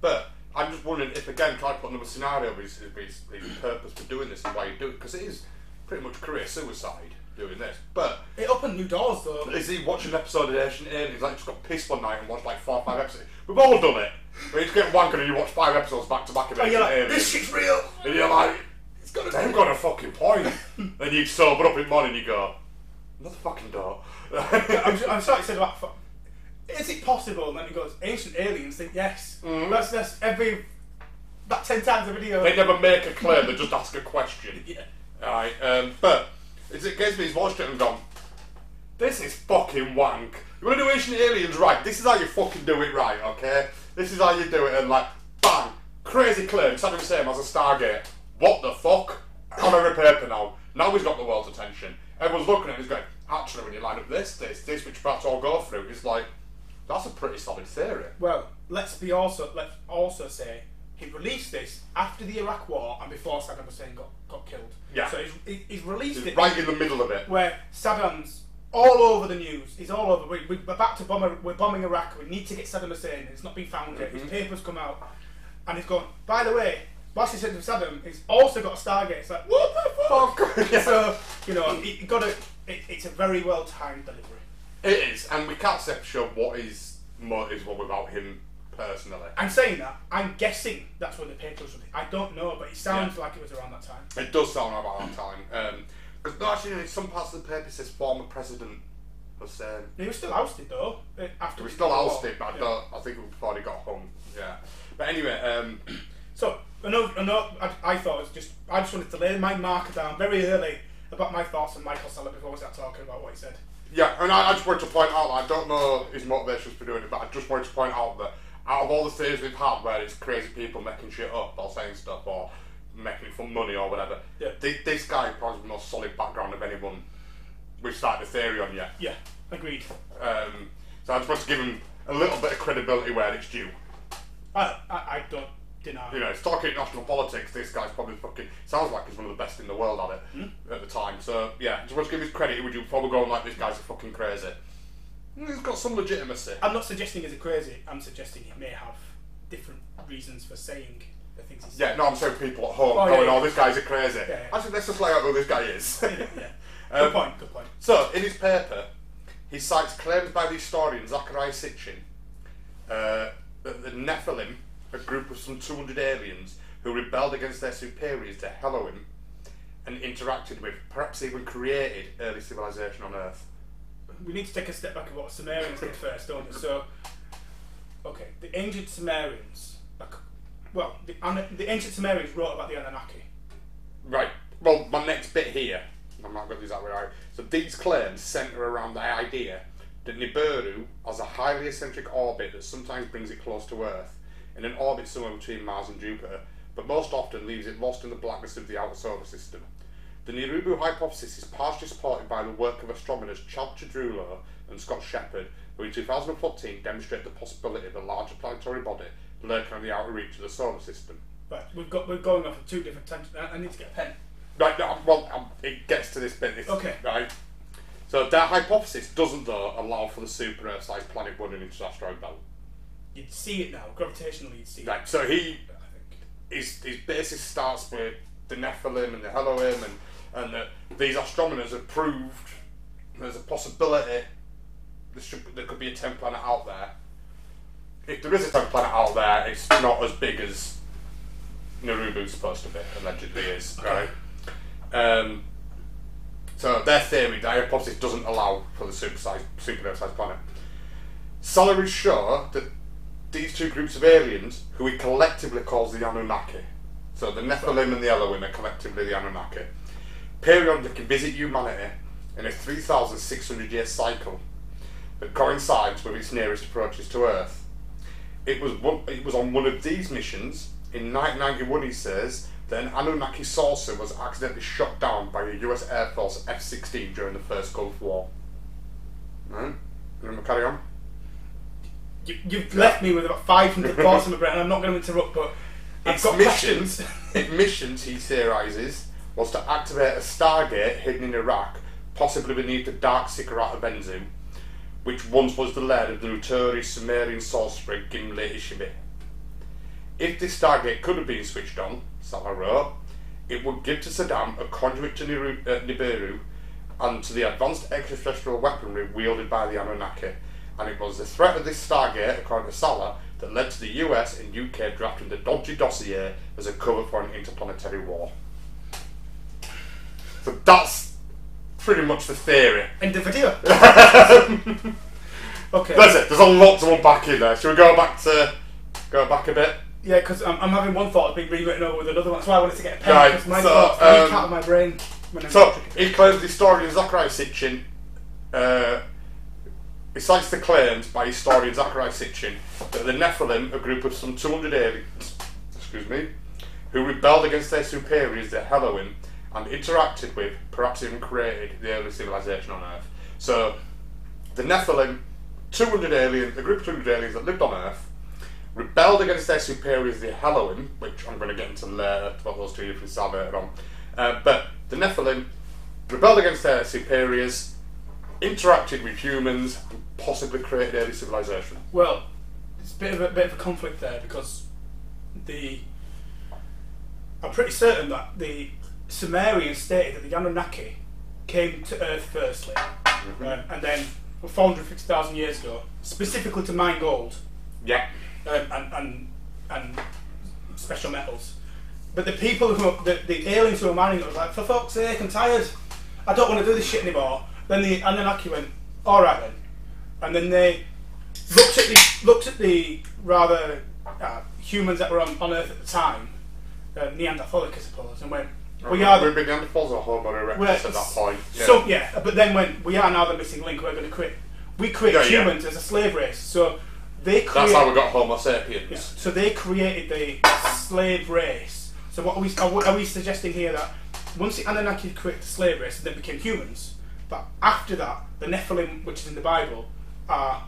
Speaker 1: But I'm just wondering if again try to put another scenario of his, of his, his purpose for doing this and why he do it because it is pretty much career suicide doing this. But
Speaker 2: it opened new doors though.
Speaker 1: is he watching an episode of Ancient Aliens? Like just got pissed one night and watched like four or five episodes. We've all done it. When you get wankered and you watch five episodes back to back of
Speaker 2: And
Speaker 1: it,
Speaker 2: you're like, this shit's real.
Speaker 1: and you're like, it's got a, they've got a fucking point. then you sober up in the morning and you go, another fucking door.
Speaker 2: I'm, I'm sorry, said about. Is it possible? And then he goes, ancient aliens think yes. That's that's every about ten times a video.
Speaker 1: they never make a claim, they just ask a question.
Speaker 2: Yeah.
Speaker 1: Alright, um, but it's, it gets me, he's watched it and gone, this is fucking wank. You want to do ancient aliens right? This is how you fucking do it right, okay? This is how you do it, and like, bang, crazy claim, exactly the same as a Stargate. What the fuck? On every paper now. Now he's got the world's attention. Everyone's looking at him, he's going, actually, when you line up this, this, this, which perhaps all go through, it's like, that's a pretty solid theory.
Speaker 2: Well, let's be also let's also say he released this after the Iraq War and before Saddam Hussein got, got killed.
Speaker 1: Yeah.
Speaker 2: So he's, he- he's released
Speaker 1: It's
Speaker 2: it
Speaker 1: right in the middle of it.
Speaker 2: where Saddam's all over the news. He's all over. We, we're about to bomb. We're bombing Iraq. We need to get Saddam Hussein. It's not been found yet. His mm-hmm. papers come out, and he's gone. By the way, whilst he said to Saddam, he's also got a Stargate. It's like what the fuck?
Speaker 1: Oh, yeah.
Speaker 2: So you know, he, he got a. It, it's a very well timed delivery.
Speaker 1: It is, and we can't say for sure what his motives were without him personally.
Speaker 2: I'm saying that. I'm guessing that's when the papers were. I don't know, but it sounds like it was around that time.
Speaker 1: It does sound about that time. Because no, actually, in some parts of the paper says former President was. Hussein.
Speaker 2: He was still ousted though. uh, After
Speaker 1: He was still ousted, but I,
Speaker 2: Yeah.
Speaker 1: don't, I think was before he got hung. Yeah. But anyway, um,
Speaker 2: So, another, another, I, I thought it was just, I just wanted to lay my marker down very early about my thoughts on Michael Salla before we start talking about what he said.
Speaker 1: yeah, and I, I just wanted to point out, I don't know his motivations for doing it, but I just wanted to point out that out of all the theories we've had where it's crazy people making shit up or saying stuff or making it for money or whatever,
Speaker 2: Yeah.
Speaker 1: this, this guy probably has the most solid background of anyone we've started a theory on yet.
Speaker 2: Yeah, agreed.
Speaker 1: Um, so I just want to give him a little bit of credibility where it's due.
Speaker 2: I, I, I don't deny.
Speaker 1: You know, it's talking national politics. This guy's probably fucking sounds like he's one of the best in the world at it
Speaker 2: Hmm?
Speaker 1: at the time. So yeah, just want to give his credit. Would you probably go on like this guy's a fucking crazy? He's got some legitimacy.
Speaker 2: I'm not suggesting he's a crazy, I'm suggesting he may have different reasons for saying the things he's saying.
Speaker 1: Yeah, no, I'm saying people at home
Speaker 2: Oh, yeah,
Speaker 1: going,
Speaker 2: yeah.
Speaker 1: "Oh, this guy's a crazy."
Speaker 2: yeah.
Speaker 1: Actually, let's just lay out who this guy is.
Speaker 2: yeah. Good
Speaker 1: Um,
Speaker 2: point, good point.
Speaker 1: So, in his paper, he cites claims by the historian Zecharia Sitchin uh, that the Nephilim, a group of some 200 aliens who rebelled against their superiors to Elohim and interacted with, perhaps even created, early civilization on Earth.
Speaker 2: We need to take a step back of what Sumerians did first, don't we? So, okay, the ancient Sumerians, well, the, the ancient Sumerians wrote about the Anunnaki.
Speaker 1: Right. Well, my next bit here, I'm not going to do that right. So these claims centre around the idea that Nibiru has a highly eccentric orbit that sometimes brings it close to Earth, in an orbit somewhere between Mars and Jupiter, but most often leaves it lost in the blackness of the outer solar system. The Nibiru hypothesis is partially supported by the work of astronomers Chad Trujillo and Scott Sheppard, who in 2014 demonstrated the possibility of a larger planetary body lurking on the outer reach of the solar system.
Speaker 2: Right, we've got we're going off on two different tangents. I I need to get a pen.
Speaker 1: Right, no, well, um, it gets to this bit. This,
Speaker 2: Okay.
Speaker 1: Right. So that hypothesis doesn't, though, allow for the super Earth-sized planet running into the asteroid belt.
Speaker 2: You'd see it now, gravitationally, you'd see
Speaker 1: Right. So he.
Speaker 2: I think.
Speaker 1: his, his basis starts with the Nephilim and the Elohim, and and that these astronomers have proved there's a possibility there, should, there could be a tenth planet out there. If there is a tenth planet out there, it's not as big as Narubu's supposed to be, allegedly is, right? Um, so their theory, their hypothesis doesn't allow for the super size, super Earth-sized planet. Salla is sure that these two groups of aliens, who he collectively calls the Anunnaki, so the Nephilim and the Elohim are collectively the Anunnaki, periodically visit humanity in a 3,600 year cycle that coincides with its nearest approaches to Earth. It was one, it was on one of these missions in 1991. He says that an Anunnaki saucer was accidentally shot down by a U.S. Air Force F-16 during the First Gulf War. Right? You want to carry on?
Speaker 2: You, you've left me with about 500 thoughts in my brain. I'm not going to interrupt, but I've
Speaker 1: Its
Speaker 2: got
Speaker 1: missions,
Speaker 2: questions.
Speaker 1: its missions, he theorises, was to activate a Stargate hidden in Iraq, possibly beneath the dark ziggurat of Benzu, which once was the lair of the notorious Sumerian sorcerer Gimli Ishbi. If this Stargate could have been switched on, Salla wrote, it would give to Saddam a conduit to Niru, uh, Nibiru and to the advanced extraterrestrial weaponry wielded by the Anunnaki. And it was the threat of this Stargate, according to Salla, that led to the US and UK drafting the dodgy dossier as a cover for an interplanetary war. So that's pretty much the theory.
Speaker 2: End the video. okay.
Speaker 1: That's it. There's a lot to unpack in there. Should we go back to go back a bit?
Speaker 2: Yeah, because I'm, I'm having one thought being rewritten over with another one. That's why I wanted to get a pen.
Speaker 1: Right,
Speaker 2: Because my
Speaker 1: so,
Speaker 2: thoughts
Speaker 1: um,
Speaker 2: out of my brain.
Speaker 1: So he claims the historian Zecharia Sitchin. Uh, he cites the claims by historian Zecharia Sitchin that the Nephilim, a group of some 200 aliens, excuse me, who rebelled against their superiors, the Elohim, and interacted with, perhaps even created, the early civilization on Earth. So, the Nephilim, 200 aliens, a group of 200 aliens that lived on Earth, rebelled against their superiors, the Elohim, which I'm going to get into later, what those two different are later on. Uh, but the Nephilim rebelled against their superiors, interacted with humans, and possibly created early civilization.
Speaker 2: Well, it's a bit of a bit of a conflict there because the I'm pretty certain that the Sumerians stated that the Anunnaki came to Earth firstly,
Speaker 1: Mm-hmm.
Speaker 2: um, and then 450,000 years ago, specifically to mine gold
Speaker 1: Yeah.
Speaker 2: um, and, and and special metals. But the people who the, the aliens who were mining it was like, for fuck's sake, I'm tired. I don't want to do this shit anymore. Then the Anunnaki went, all right then, and then they looked at the looked at the rather uh, humans that were on, on Earth at the time, uh, Neanderthalic, I suppose, and went, we are
Speaker 1: We've
Speaker 2: the,
Speaker 1: been Neanderthals or Homo erectus
Speaker 2: we're-
Speaker 1: at that point. Yeah.
Speaker 2: so yeah, but then when we are now the missing link, we're going to create. We create
Speaker 1: Yeah, yeah.
Speaker 2: humans as a slave race, so they create.
Speaker 1: That's how we got Homo sapiens.
Speaker 2: Yeah. So they created the slave race. So what are we are we, are we suggesting here that once the Anunnaki created the slave race, they became humans. But after that, the Nephilim, which is in the Bible, are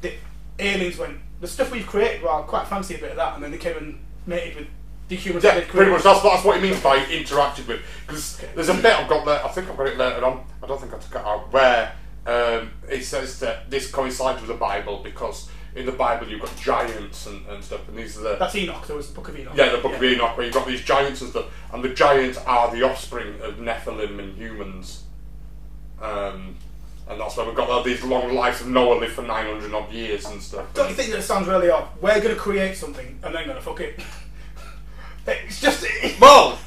Speaker 2: the aliens went the stuff we've created. Well, I quite fancy a bit of that, and then they came and mated with the
Speaker 1: Yeah, pretty much. That's, that's what he means by interacted with. Because there's a bit I've got there. I think I've got it later on. I don't think I took it out. Where um, it says that this coincides with the Bible because in the Bible you've got giants and, and stuff, and these are the
Speaker 2: That's Enoch. There was the Book of Enoch.
Speaker 1: yeah the Book of Enoch where you've got these giants and stuff, and the giants are the offspring of Nephilim and humans. Um, and that's why we've got these long lives of Noah lived for 900 odd years and stuff.
Speaker 2: Don't you think that sounds really odd? We're going to create something and then going to fuck it. it's just.
Speaker 1: Well,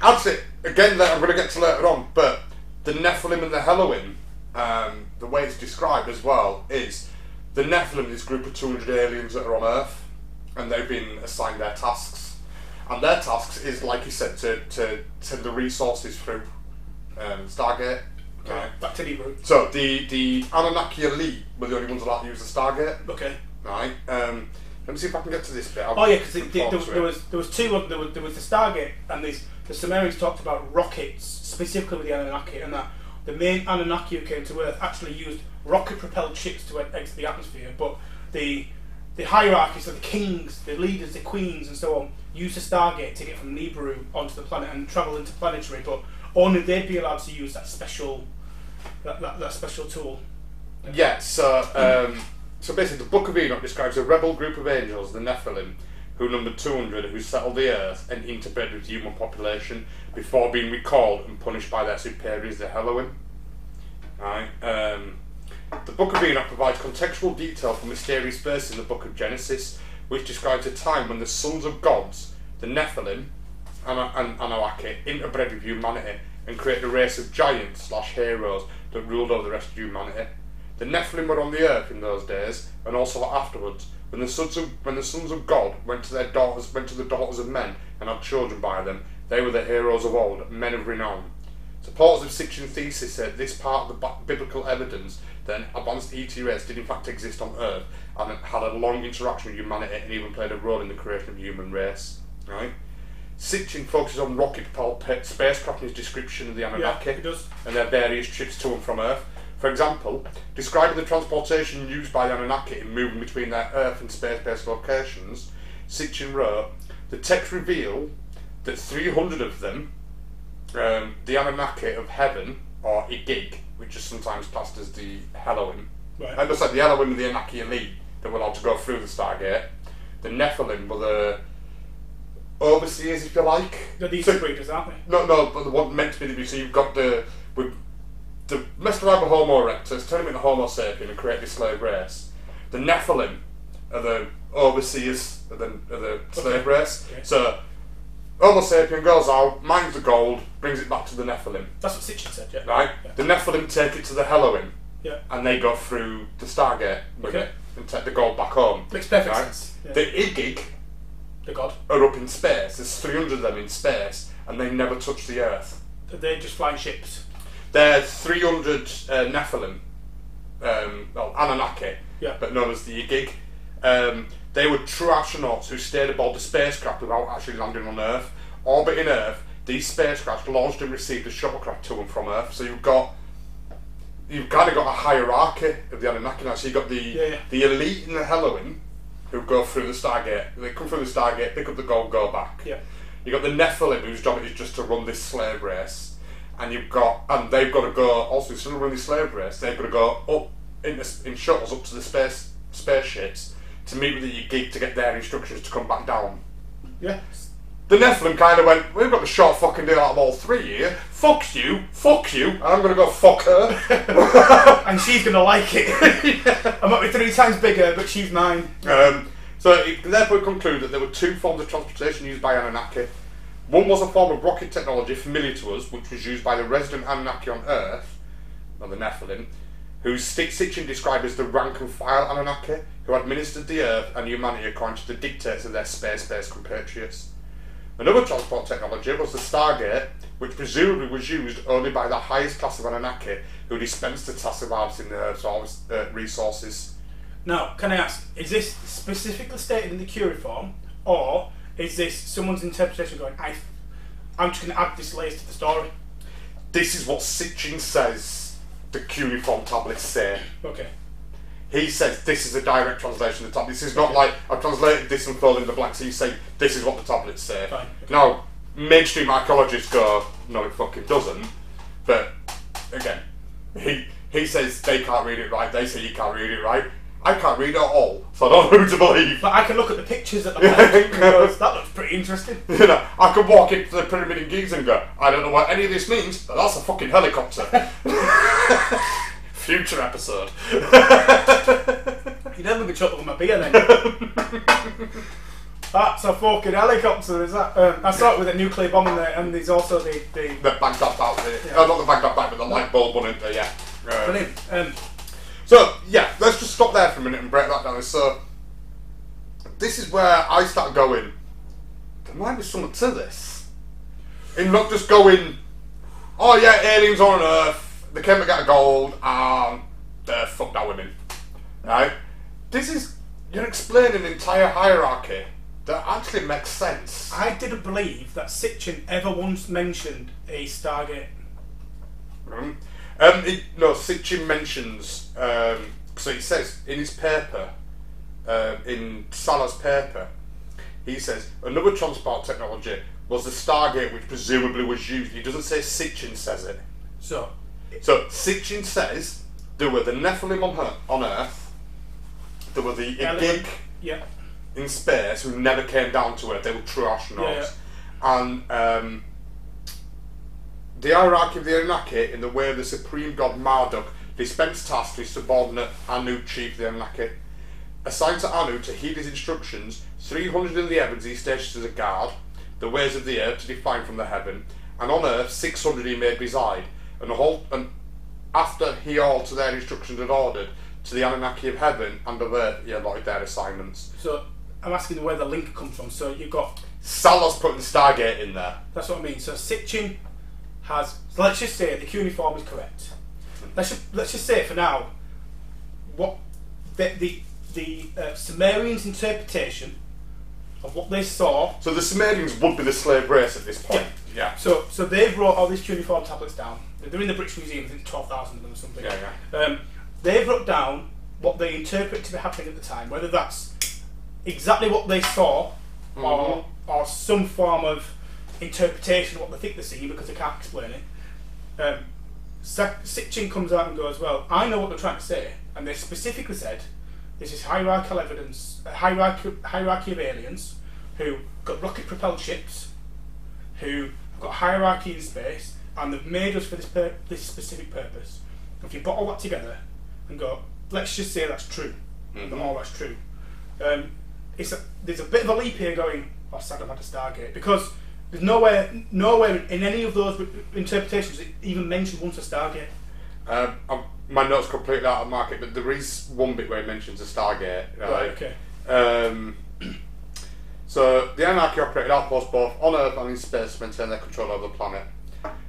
Speaker 1: that's it. Again, that I'm going to get to later on. But the Nephilim and the Elohim, um, the way it's described as well is the Nephilim, this group of 200 aliens that are on Earth, and they've been assigned their tasks. And their tasks is, like you said, to, to send the resources through um, Stargate. Right.
Speaker 2: Back to Nibiru.
Speaker 1: So the the Anunnaki elite were the only ones allowed to use the Stargate.
Speaker 2: Okay.
Speaker 1: Right. Um, let me see if I can get to this bit. I'll
Speaker 2: Oh yeah, because
Speaker 1: look
Speaker 2: there,
Speaker 1: forward
Speaker 2: there was there was two of there was, there was the Stargate and these the Sumerians talked about rockets specifically with the Anunnaki and that the main Anunnaki who came to Earth actually used rocket propelled ships to exit the atmosphere, but the the hierarchies of the kings, the leaders, the queens, and so on used the Stargate to get from Nibiru onto the planet and travel interplanetary, but only they'd be allowed to use that special that, that, that special tool.
Speaker 1: Yeah, so um, so basically, the Book of Enoch describes a rebel group of angels, the Nephilim, who numbered 200, who settled the earth and interbred with human population before being recalled and punished by their superiors, the Elohim. Right. Um, the Book of Enoch provides contextual detail for mysterious verses in the Book of Genesis, which describes a time when the sons of gods, the Nephilim, and, and Anunnaki, interbred with humanity and created a race of giants slash heroes that ruled over the rest of humanity. The Nephilim were on the earth in those days, and also afterwards, when the sons of when the sons of God went to their daughters went to the daughters of men and had children by them. They were the heroes of old, men of renown. Supporters of Sitchin's thesis said this part of the biblical evidence that an advanced ET race did in fact exist on Earth and had a long interaction with humanity and even played a role in the creation of the human race. Right? Sitchin focuses on rocket propelled spacecraft in his description of the Anunnaki
Speaker 2: does.
Speaker 1: and their various trips to and from Earth. For example, describing the transportation used by the Anunnaki in moving between their Earth and space-based locations, Sitchin wrote, the text reveal that 300 of them, um, the Anunnaki of heaven, or Igig, which is sometimes classed as the Elohim,
Speaker 2: Right.
Speaker 1: and just like the Elohim and the Anunnaki elite that were allowed to go through the Stargate, the Nephilim were the overseers, if you like.
Speaker 2: They're these
Speaker 1: So-
Speaker 2: breeders, aren't they?
Speaker 1: no, no, but the one meant to be the so you've got the with the messed around with Homo erectus, turn him into Homo sapien and create this slave race. The Nephilim are the overseers of the, of the slave race.
Speaker 2: Okay.
Speaker 1: So Homo sapien goes out, mines the gold, brings it back to the Nephilim.
Speaker 2: That's what Sitchin said, yeah.
Speaker 1: Right?
Speaker 2: Yeah.
Speaker 1: The Nephilim take it to the Elohim,
Speaker 2: Yeah.
Speaker 1: and they go through the Stargate with
Speaker 2: Okay.
Speaker 1: it and take the gold back home.
Speaker 2: Makes perfect
Speaker 1: Right?
Speaker 2: sense. Yeah.
Speaker 1: The Igig
Speaker 2: The god.
Speaker 1: are up in space. There's 300 of them in space, and they never touch the Earth.
Speaker 2: They're just flying ships.
Speaker 1: They're 300 uh, Nephilim, um, well, Anunnaki,
Speaker 2: Yeah.
Speaker 1: but known as the Igig. Um, they were true astronauts who stayed aboard the spacecraft without actually landing on Earth. Orbiting Earth, these spacecraft launched and received a shuttlecraft to and from Earth. So you've got, you've kind of got a hierarchy of the Anunnaki now. So you've got the
Speaker 2: Yeah, yeah.
Speaker 1: the elite in the Elohim, who go through the Stargate. They come through the Stargate, pick up the gold, go back.
Speaker 2: Yeah.
Speaker 1: You got the Nephilim, whose job it is just to run this slave race, and you've got, and they've got to go. Also, of running slave race, they've got to go up in, the, in shuttles up to the space spaceships to meet with the geek to get their instructions to come back down.
Speaker 2: Yeah.
Speaker 1: The Nephilim kind of went, we've got the short fucking deal out of all three here. Fuck you, fuck you, and I'm going to go fuck her.
Speaker 2: And she's gonna like it. I might be three times bigger, but she's mine.
Speaker 1: Um, so it therefore conclude that there were two forms of transportation used by Anunnaki. One was a form of rocket technology familiar to us, which was used by the resident Anunnaki on Earth, or the Nephilim, who Sitchin described as the rank and file Anunnaki, who administered the Earth and humanity according to the dictates of their space-based compatriots. Another transport technology was the Stargate, which presumably was used only by the highest class of Anunnaki, who dispensed the task of harvesting the Earth's uh, resources.
Speaker 2: Now, can I ask, is this specifically stated in the cuneiform, or is this someone's interpretation going, I, I'm just going to add this layer to the story?
Speaker 1: This is what Sitchin says the cuneiform tablets say.
Speaker 2: Okay.
Speaker 1: He says this is a direct translation of the tablet. This is not like I've translated this and filled in the blanks. He's saying this is what the tablets say.
Speaker 2: Fine, okay.
Speaker 1: Now, mainstream archaeologists go, no, it fucking doesn't. But again, he he says they can't read it right. They say you can't read it right. I can't read at all, so I don't know who to believe.
Speaker 2: But I can look at the pictures at the back and go, that looks pretty interesting.
Speaker 1: You know, I could walk into the pyramid in Giza and go, I don't know what any of this means, but that's a fucking helicopter. Future episode.
Speaker 2: You'd never be chuckle with my beer then. That's a fucking helicopter, is that? Um, I started with a nuclear bomb in there, and there's also the. the
Speaker 1: the Baghdad back there.
Speaker 2: Yeah.
Speaker 1: Uh, not the Baghdad back, but the light bulb one in there, yeah. Uh,
Speaker 2: brilliant. Um,
Speaker 1: so, yeah, let's just stop there for a minute and break that down. So, this is where I start going, there might be something to this. And not just going, oh yeah, aliens on Earth, they came to get gold, and they fucked our women. Right? This is, you're explaining an entire hierarchy that actually makes sense.
Speaker 2: I didn't believe that Sitchin ever once mentioned a Stargate.
Speaker 1: Um, um, it, no, Sitchin mentions, um, so he says in his paper, uh, in Salla's paper, he says another transport technology was the Stargate, which presumably was used. He doesn't say Sitchin says it.
Speaker 2: So,
Speaker 1: So Sitchin says there were the Nephilim on, her, on Earth, there were the Igig
Speaker 2: yeah.
Speaker 1: in space who never came down to Earth. They were true astronauts, and um, the hierarchy of the Anunnaki, in the way of the supreme god Marduk, dispensed tasks to his subordinate Anu, chief of the Anunnaki. Assigned to Anu to heed his instructions, 300 in the heavens he stationed as a guard, the ways of the earth to define from the heaven, and on earth 600 he made reside, and, whole, and after he all to their instructions had ordered, to the Anunnaki of heaven and of earth he allotted their assignments.
Speaker 2: So, I'm asking where the link comes from. So, you've got.
Speaker 1: Salla's putting Stargate in there.
Speaker 2: That's what I mean. So, Sitchin has. So let's just say the cuneiform is correct. Let's just, let's just say for now, what the the, the uh, Sumerians' interpretation of what they saw
Speaker 1: So the Sumerians would be the slave race at this point. Yeah.
Speaker 2: So, so they've wrote all these cuneiform tablets down. They're in the British Museum. I think twelve thousand of them or something.
Speaker 1: Yeah,
Speaker 2: Um, they've wrote down what they interpret to be happening at the time, whether that's exactly what they saw, or or some form of interpretation of what they think they're seeing because they can't explain it. Um, Sitchin comes out and goes, "Well, I know what they're trying to say," and they specifically said, "This is hierarchical evidence, a hierarchy, hierarchy of aliens who got rocket-propelled ships." who have got hierarchy in space and they've made us for this pur- this specific purpose. If you put all that together and go, let's just say that's true, that all that's true. Um, it's a, there's a bit of a leap here going. Oh, Saddam had a Stargate because there's nowhere, nowhere in any of those interpretations it even mentioned once a Stargate.
Speaker 1: Um, I'm, my notes completely out of market, but there is one bit where it mentions a Stargate. Right.
Speaker 2: Right. Okay.
Speaker 1: Um, so the Anunnaki operated outposts both on Earth and in space to maintain their control over the planet.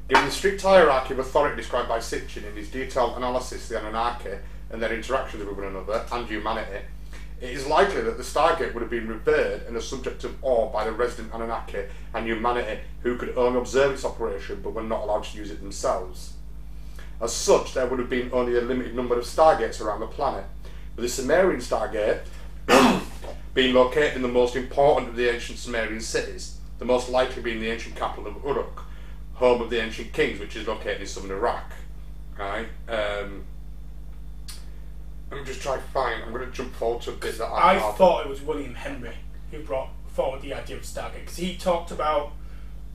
Speaker 1: Given the strict hierarchy of authority described by Sitchin in his detailed analysis of the Anunnaki and their interactions with one another and humanity, it is likely that the Stargate would have been revered and a subject of awe by the resident Anunnaki and humanity who could only observe its operation but were not allowed to use it themselves. As such, there would have been only a limited number of Stargates around the planet, with the Sumerian Stargate being located in the most important of the ancient Sumerian cities, the most likely being the ancient capital of Uruk, home of the ancient kings, which is located in southern Iraq. Right? Um, let me just to find. I'm going to jump forward to a bit that I,
Speaker 2: I
Speaker 1: have.
Speaker 2: thought it was William Henry who brought forward the idea of Stargate because he talked about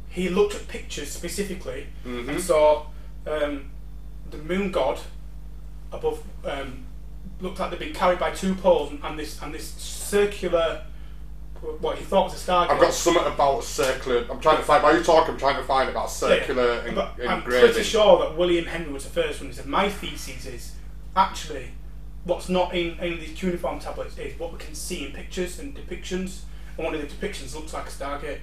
Speaker 2: he looked at pictures specifically
Speaker 1: Mhm.
Speaker 2: and saw um, the moon god above um, looked like they'd been carried by two poles and, and this and this circular what he thought was a Stargate.
Speaker 1: I've got something about a circular. I'm trying to find. While you talk, I'm trying to find about circular
Speaker 2: But I'm pretty sure that William Henry was the first one. He said, My thesis is actually what's not in, any of these cuneiform tablets is what we can see in pictures and depictions. And one of the depictions looks like a Stargate.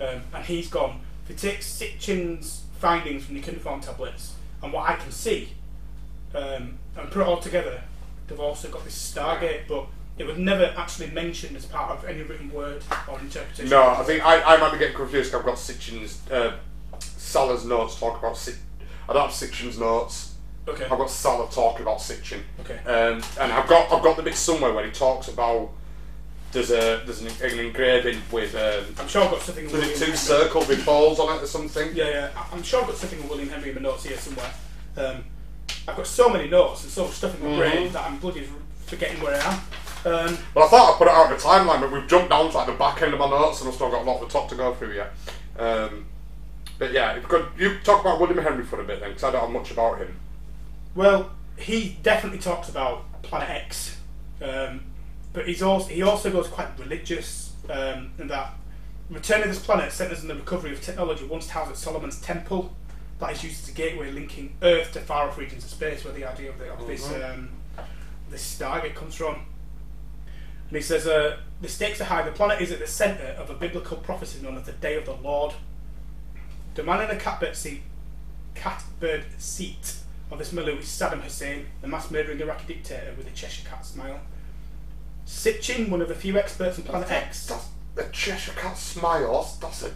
Speaker 2: Um, and he's gone, if you take Sitchin's findings from the cuneiform tablets and what I can see um, and put it all together, they've also got this Stargate, but it was never actually mentioned as part of any written word or interpretation.
Speaker 1: No, I think I, I might be getting confused. I've got Sitchin's uh, Salla's notes talk about. I don't have Sitchin's notes.
Speaker 2: Okay.
Speaker 1: I've got Salla talking about Sitchin.
Speaker 2: Okay.
Speaker 1: Um, and I've got I've got the bit somewhere where he talks about there's a there's an, an engraving with um,
Speaker 2: I'm sure I've got something. with William
Speaker 1: two
Speaker 2: Henry.
Speaker 1: circles with balls on it or something?
Speaker 2: Yeah, yeah. I'm sure I've got something with William Henry in my notes here somewhere. Um, I've got so many notes and so much stuff in my brain
Speaker 1: Mhm.
Speaker 2: that I'm bloody forgetting where I am. Um,
Speaker 1: Well, I thought I'd put it out in the timeline, but we've jumped down to like the back end of my notes, and I've still got a lot of the top to go through yet. Um, but yeah, could you talk about William Henry for a bit then, because I don't have much about him.
Speaker 2: Well, he definitely talks about Planet X, um, but he's also he also goes quite religious um, in that Return to this planet centers on the recovery of technology once housed at Solomon's Temple. That is used as a gateway linking Earth to far off regions of space, where the idea of, the, of this
Speaker 1: Mhm.
Speaker 2: um, this Stargate comes from. And he says, uh, the stakes are high. The planet is at the centre of a biblical prophecy known as the Day of the Lord. The man in the catbird seat, catbird seat of this milieu is Saddam Hussein, the mass murdering Iraqi dictator with a Cheshire cat smile. Sitchin, one of the few experts on Planet X.
Speaker 1: That's a Cheshire cat smile. That's a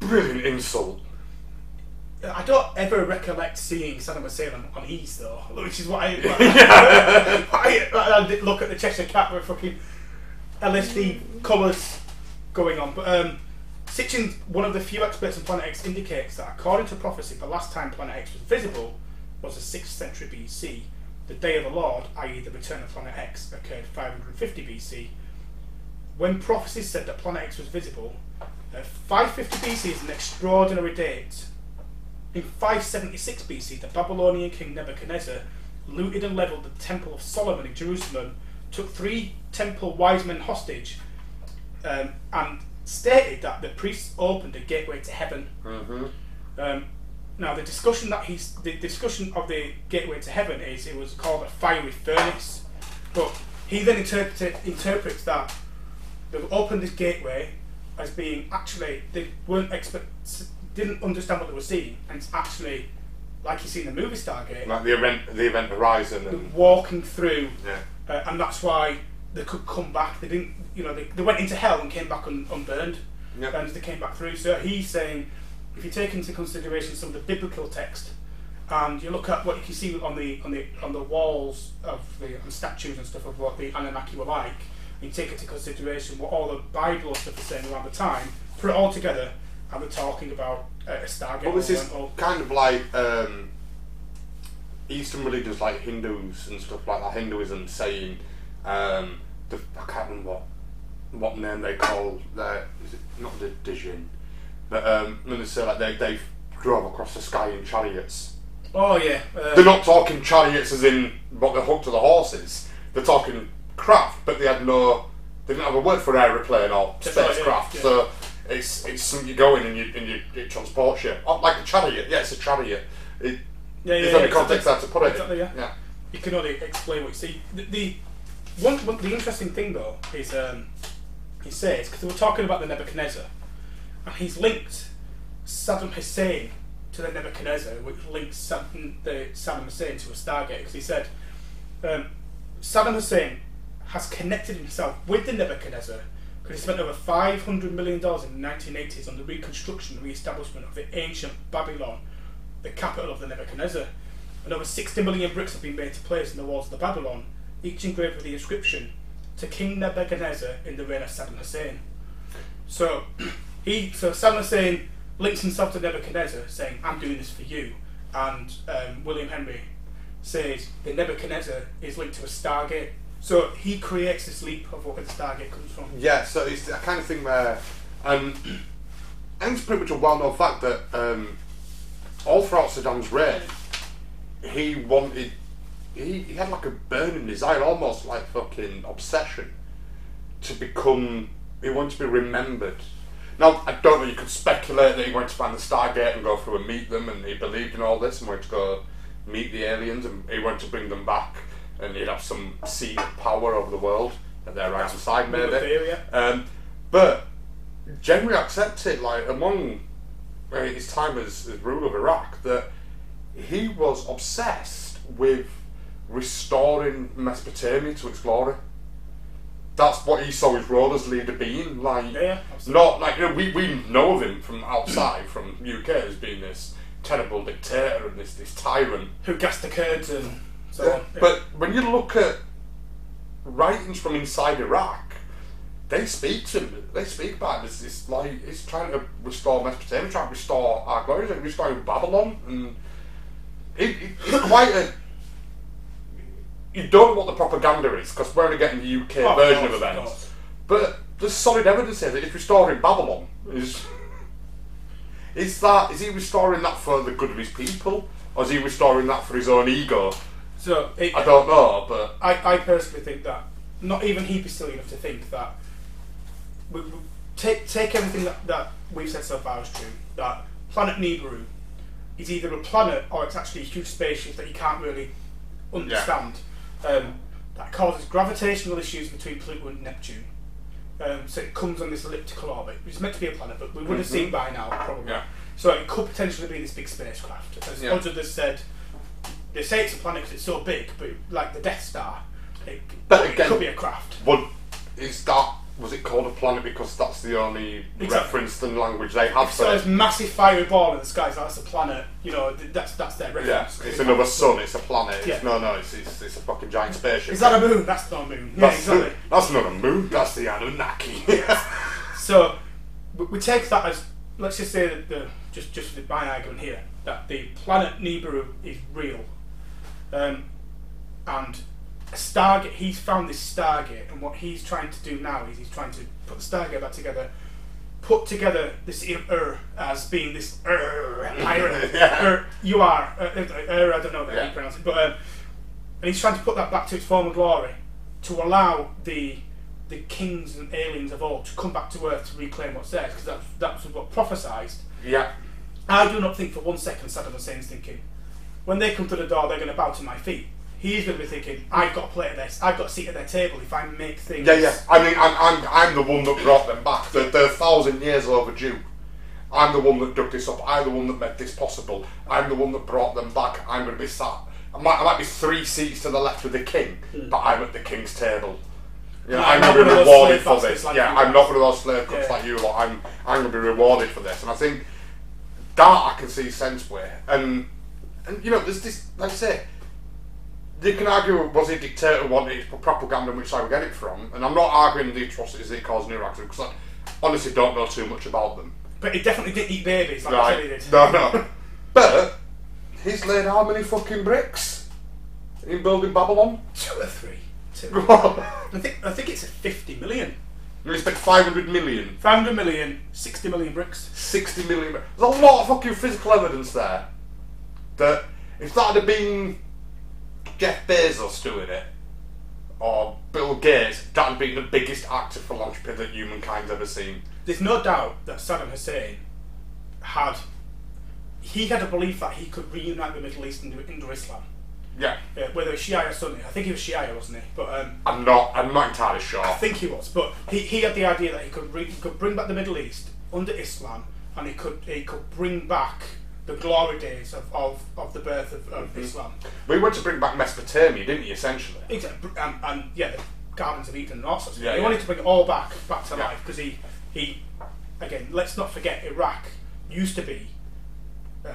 Speaker 1: brilliant insult.
Speaker 2: I don't ever recollect seeing Saddam Hussein on, on Ease though, which is what I,
Speaker 1: Yeah.
Speaker 2: I, look at the Cheshire Cat with fucking LSD colours going on. But um, Sitchin, one of the few experts on Planet X, indicates that according to prophecy, the last time Planet X was visible was the 6th century BC. The Day of the Lord, i.e., the return of Planet X, occurred 550 BC. When prophecy said that Planet X was visible, uh, 550 BC is an extraordinary date. In 576 BC, the Babylonian king Nebuchadnezzar looted and leveled the Temple of Solomon in Jerusalem, took three temple wise men hostage, um, and stated that the priests opened a gateway to heaven.
Speaker 1: Mm-hmm.
Speaker 2: Um, now, the discussion that he's the discussion of the gateway to heaven is it was called a fiery furnace, but he then interpreted, interprets that they've opened this gateway as being actually they weren't expect didn't understand what they were seeing, and it's actually like you see in the movie Stargate,
Speaker 1: Like the event, the event horizon, and
Speaker 2: walking through,
Speaker 1: yeah.
Speaker 2: uh, and that's why they could come back. They didn't, you know, they, they went into hell and came back un, unburned,
Speaker 1: Yep.
Speaker 2: and they came back through. So he's saying, if you take into consideration some of the biblical text, and you look at what you can see on the on the on the walls of the on statues and stuff of what the Anunnaki were like, and you take into consideration what all the Bible stuff is saying around the time, put it all together, and we're talking about uh, a Stargate.
Speaker 1: Well, this is
Speaker 2: or- or-
Speaker 1: kind of like um, Eastern religions, like Hindus and stuff like that. Hinduism saying, um, the, I can't remember what what name they call their is it not the Dijin, but um, say like they they drove across the sky in chariots.
Speaker 2: oh yeah, uh,
Speaker 1: They're not talking chariots as in what they're hooked to the horses. They're talking craft, but they had no. They didn't have a word for aeroplane or spacecraft.
Speaker 2: yeah.
Speaker 1: So it's it's something you go in and you and you it transports you. Oh, like a chariot. Yeah, it's a chariot. It,
Speaker 2: Yeah, yeah,
Speaker 1: there's
Speaker 2: yeah,
Speaker 1: only context how to put it.
Speaker 2: Exactly, yeah.
Speaker 1: yeah.
Speaker 2: you can only explain what you see. The, the one, one the interesting thing though is um, he says because we're talking about the Nebuchadnezzar, he's linked Saddam Hussein to the Nebuchadnezzar, which links Saddam, the Saddam Hussein to a Stargate. Because he said um, Saddam Hussein has connected himself with the Nebuchadnezzar because he spent over five hundred million dollars in the nineteen eighties on the reconstruction and re-establishment of the ancient Babylon, the capital of the Nebuchadnezzar and over 60 million bricks have been made to place in the walls of the Babylon, each engraved with the inscription to King Nebuchadnezzar in the reign of Saddam Hussein. So he, so Saddam Hussein links himself to Nebuchadnezzar, saying, "I'm doing this for you," and um, William Henry says that Nebuchadnezzar is linked to a Stargate. So he creates this leap of where the Stargate comes from.
Speaker 1: Yeah, so it's that kind of thing where, um, think it's pretty much a well-known fact that um, all throughout Saddam's reign, he wanted, he, he had like a burning desire, almost like fucking obsession, to become, he wanted to be remembered. Now, I don't know, you could speculate that he went to find the Stargate and go through and meet them, and he believed in all this and went to go meet the aliens, and he went to bring them back, and he'd have some seed of power over the world at their right hand side, maybe.
Speaker 2: Theory, yeah.
Speaker 1: Um, but generally accepted, like among uh, his time as, as ruler of Iraq, that he was obsessed with restoring Mesopotamia to its glory. That's what he saw his role as leader being. Like,
Speaker 2: Yeah, yeah,
Speaker 1: not like you know, we, we know of him from outside, from UK, as being this terrible dictator and this this tyrant.
Speaker 2: Who gassed the Kurds and so on. Yeah.
Speaker 1: But when you look at writings from inside Iraq, they speak to him. They speak about him. It's, it's like it's trying to restore Mesopotamia, trying to restore our glory, like restoring Babylon, and it, it, it's quite a. You don't know what the propaganda is because we're only getting the UK
Speaker 2: Oh, of
Speaker 1: version
Speaker 2: course,
Speaker 1: of
Speaker 2: of
Speaker 1: events.
Speaker 2: course.
Speaker 1: But there's solid evidence here that it's restoring Babylon. Is is that is he restoring that for the good of his people, or is he restoring that for his own ego?
Speaker 2: so it,
Speaker 1: I don't know, but
Speaker 2: I, I personally think that not even he'd be silly enough to think that we, we take take everything that, that we've said so far as true. That planet Nibiru is either a planet or it's actually a huge spaceship that you can't really understand. Um, that causes gravitational issues between Pluto and Neptune. Um, so it comes on this elliptical orbit. It's meant to be a planet, but we would have seen by now probably.
Speaker 1: Yeah.
Speaker 2: So it could potentially be this big spacecraft. As
Speaker 1: Yeah.
Speaker 2: others have said, they say it's a planet because it's so big, but like the Death Star, it,
Speaker 1: But
Speaker 2: it
Speaker 1: again-
Speaker 2: could be a craft.
Speaker 1: what is that? Was it called a planet because that's the only
Speaker 2: Exactly.
Speaker 1: reference and language they have
Speaker 2: So
Speaker 1: for
Speaker 2: there's massive fiery ball in the sky. So that's a planet. You know, that's that's their reference Yeah,
Speaker 1: it's another sun. It's a planet. It's,
Speaker 2: Yeah.
Speaker 1: No, no, it's, it's it's a fucking giant spaceship.
Speaker 2: Is that a moon? That's not a moon.
Speaker 1: that's, Yeah,
Speaker 2: exactly.
Speaker 1: that's not a moon. That's the Anunnaki.
Speaker 2: So we, take that as let's just say that the just just with my argument here that the planet Nibiru is real, um, and Stargate. He's found this Stargate, and what he's trying to do now is he's trying to put the Stargate back together, put together this of Ur as being this Ur iron. You are Ur, Ur, I don't know how
Speaker 1: Yeah.
Speaker 2: you pronounce it, but um, and he's trying to put that back to its former glory to allow the the kings and aliens of old to come back to Earth to reclaim what's theirs because that's that's what prophesied.
Speaker 1: yeah,
Speaker 2: I do not think for one second Saddam Hussein's thinking when they come to the door they're going to bow to my feet. He's going to be thinking I've got to play of this, I've got a seat at their table if I make things.
Speaker 1: yeah, yeah. I mean, I'm, I'm I'm the one that brought them back. They're, they're a thousand years overdue. I'm the one that dug this up. I'm the one that made this possible. I'm the one that brought them back. I'm going to be sat. I might, I might be three seats to the left of the king, but I'm at the king's table. You know,
Speaker 2: Hmm. I'm not
Speaker 1: going to be rewarded for this.
Speaker 2: like
Speaker 1: yeah, I'm not one of those slave cuts
Speaker 2: Yeah.
Speaker 1: like you lot. I'm I'm going to be rewarded for this, and I think that I can see sense with. And and you know, there's this. Like I say, you can argue was he dictator wanted it propaganda and which side we get it from, and I'm not arguing the atrocities that he caused in Iraq because I honestly don't know too much about them.
Speaker 2: But he definitely didn't eat babies like I said he
Speaker 1: Right?
Speaker 2: did.
Speaker 1: No, no. But he's laid how many fucking bricks in building Babylon?
Speaker 2: Two or three. Two. I think I think it's a 50 million.
Speaker 1: spent 500 million,
Speaker 2: 500 million, 60 million bricks.
Speaker 1: 60 million. There's a lot of fucking physical evidence there that if that had been Jeff Bezos doing it, or Bill Gates, that'd be the biggest act of philanthropy that humankind's ever seen.
Speaker 2: There's no doubt that Saddam Hussein had he had a belief that he could reunite the Middle East under, under Islam.
Speaker 1: Yeah,
Speaker 2: Uh, whether it's Shia or Sunni, I think he was Shia, wasn't he? But um,
Speaker 1: I'm not. I'm not entirely sure.
Speaker 2: I think he was. But he, he had the idea that he could re- he could bring back the Middle East under Islam, and he could he could bring back the glory days of, of, of the birth of, of Islam.
Speaker 1: We went to bring back Mesopotamia, didn't he? Essentially.
Speaker 2: Exactly, and, and yeah, the Gardens of Eden and all sorts. of
Speaker 1: Yeah,
Speaker 2: he
Speaker 1: yeah.
Speaker 2: wanted to bring it all back back to
Speaker 1: Yeah.
Speaker 2: life because he he again. Let's not forget Iraq used to be. Uh,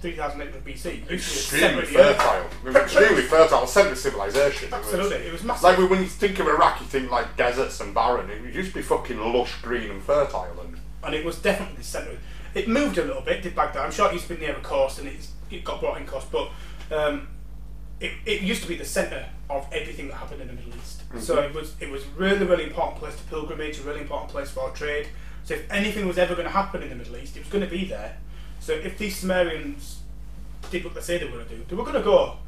Speaker 2: 3800 BC. Used to
Speaker 1: Extremely
Speaker 2: centre of the earth.
Speaker 1: fertile. It was extremely fertile. Centre of civilization. It was-
Speaker 2: Absolutely, it was massive.
Speaker 1: Like when you think of Iraq, you think like deserts and barren. It used to be fucking lush, green, and fertile. And
Speaker 2: and it was definitely the centre. It moved a little bit, did Baghdad. I'm sure it used to be near a coast, and it's, it got brought in coast, but um, it, it used to be the centre of everything that happened in the Middle East. So it was it was really really important place to pilgrimage, a really important place for trade. So if anything was ever going to happen in the Middle East, it was going to be there. So if these Sumerians did what they say they were going to do, they were going to go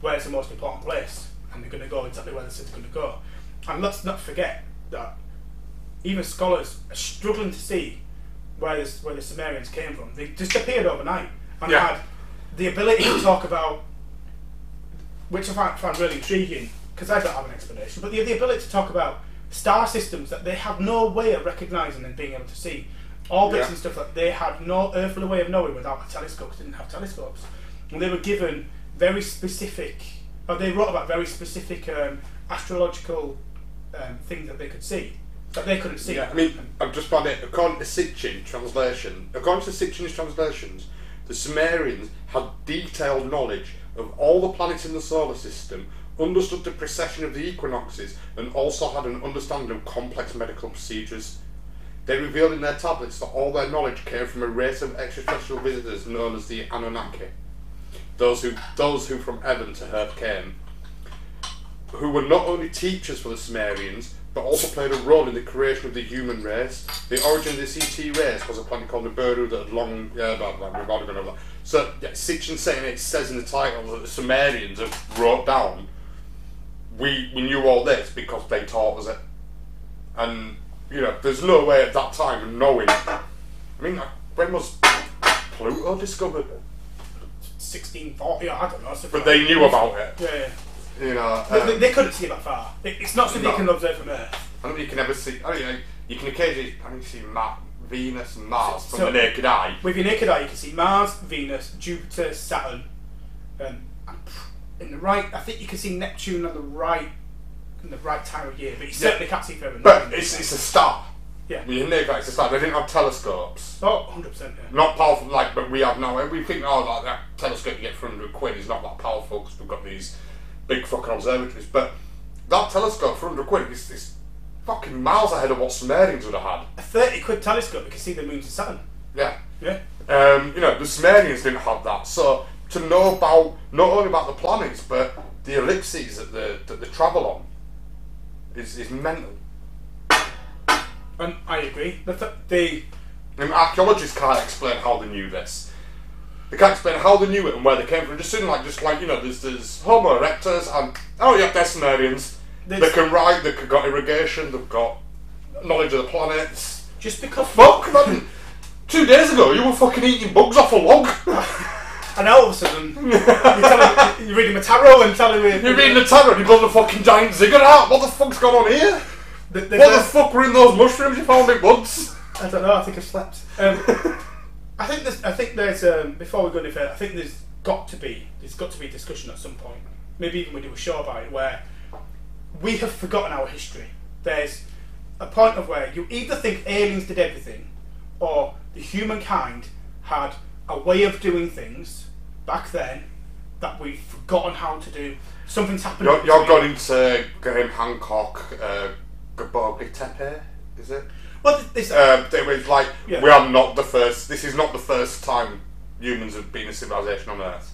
Speaker 2: where it's the most important place, and they're going to go exactly where they said they're going to go. And let's not forget that even scholars are struggling to see where this where the Sumerians came from. They just appeared overnight and
Speaker 1: Yeah.
Speaker 2: had the ability to talk about, which I find, find really intriguing because I don't have an explanation, but they have the ability to talk about star systems that they had no way of recognizing and being able to see. Orbits
Speaker 1: Yeah.
Speaker 2: and stuff that they had no earthly way of knowing without a telescope. They didn't have telescopes, and they were given very specific. Or they wrote about very specific um, astrological um, things that they could see that they couldn't see.
Speaker 1: Yeah, I mean, I've just found it. According to Sitchin translation, according to Sitchin's translations, the Sumerians had detailed knowledge of all the planets in the solar system, understood the precession of the equinoxes, and also had an understanding of complex medical procedures. They revealed in their tablets that all their knowledge came from a race of extraterrestrial visitors known as the Anunnaki. Those who, those who from heaven to earth came, who were not only teachers for the Sumerians, but also played a role in the creation of the human race. The origin of the CT race was a planet called Nibiru that had long. Yeah, blah, blah, we've already gone over. So, yeah, Sitchin saying it says in the title that the Sumerians have wrote down, we, we knew all this because they taught us it. And, you know, there's no way at that time of knowing. I mean, when was Pluto discovered?
Speaker 2: 1640, I don't know.
Speaker 1: But they knew about it.
Speaker 2: Yeah, yeah.
Speaker 1: You know,
Speaker 2: They-
Speaker 1: um,
Speaker 2: they, they couldn't see that far. It's not something
Speaker 1: No.
Speaker 2: you can observe from Earth.
Speaker 1: I don't think you can ever see. I don't know. You can occasionally, I think, see Ma- Venus and Mars from
Speaker 2: So-
Speaker 1: the naked eye.
Speaker 2: With your naked eye, you can see Mars, Venus, Jupiter, Saturn. Um, and in the right, I think you can see Neptune on the right, in the right time of year, but you certainly can't see further.
Speaker 1: But it's, it's a star.
Speaker 2: yeah.
Speaker 1: With your naked eye, it's a star. They didn't have telescopes.
Speaker 2: Oh, 100 percent. Yeah.
Speaker 1: Not powerful like, but we have now. and We think, oh, like that telescope you get for 100 quid is not that powerful because we've got these big fucking observatories. But that telescope for 100 quid is, is fucking miles ahead of what Sumerians would have had.
Speaker 2: A 30 quid telescope, you can see the moons of Saturn.
Speaker 1: Yeah.
Speaker 2: Yeah.
Speaker 1: Um, you know, the Sumerians didn't have that. So to know about not only about the planets but the ellipses that the that they travel on is, is mental.
Speaker 2: And I agree. The, th- the
Speaker 1: I mean, archaeologists can't explain how they knew this. They can't explain how they knew it and where they came from. Just seem like just like you know, there's there's Homo erectus and oh yeah, Sumerians. They can write. They've got irrigation. They've got knowledge of the planets.
Speaker 2: just because
Speaker 1: Fuck, man. Two days ago, you were fucking eating bugs off a log.
Speaker 2: and now all of a sudden you're, telling, you're reading my tarot and telling me
Speaker 1: You're reading the tarot and you build a fucking giant ziggurat. What the fuck's going on here?
Speaker 2: the, the,
Speaker 1: What the fuck were in those mushrooms you found in woods?
Speaker 2: I don't know. I think I've slept. Um, I think there's. I think there's. Um, before we go any further, I think there's got to be. There's got to be a discussion at some point. Maybe even we do a show about it where we have forgotten our history. There's a point of where you either think aliens did everything, or the humankind had a way of doing things back then that we've forgotten how to do. Something's happened.
Speaker 1: You're, you're going into Graham Hancock, uh, Tepe, is it?
Speaker 2: Well, this.
Speaker 1: Um, it was like,
Speaker 2: Yeah.
Speaker 1: we are not the first, this is not the first time humans have been a civilization on Earth.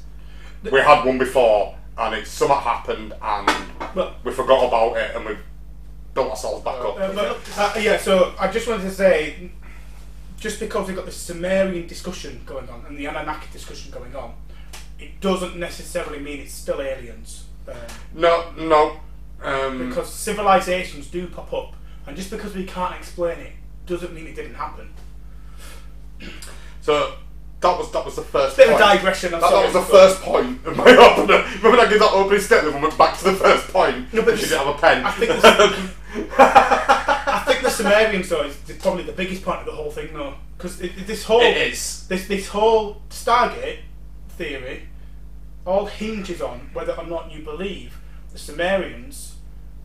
Speaker 1: We had one before, and it something happened, and
Speaker 2: well,
Speaker 1: we forgot about it, and we've built ourselves back up.
Speaker 2: Uh, but, uh, yeah, so I just wanted to say, just because we've got the Sumerian discussion going on and the Anunnaki discussion going on, it doesn't necessarily mean it's still aliens. Um,
Speaker 1: No, no. Um,
Speaker 2: because civilizations do pop up, and just because we can't explain it doesn't mean it didn't happen.
Speaker 1: so that was that was the first.
Speaker 2: Bit of a digression. I'm
Speaker 1: That,
Speaker 2: sorry,
Speaker 1: that was the first point of my opener. Remember when I gave that opening statement and went back to the first point?
Speaker 2: No, but
Speaker 1: she didn't have a pen.
Speaker 2: I think I think the Sumerians though is probably the biggest part of the whole thing though, because this whole
Speaker 1: it is.
Speaker 2: this this whole Stargate theory all hinges on whether or not you believe the Sumerians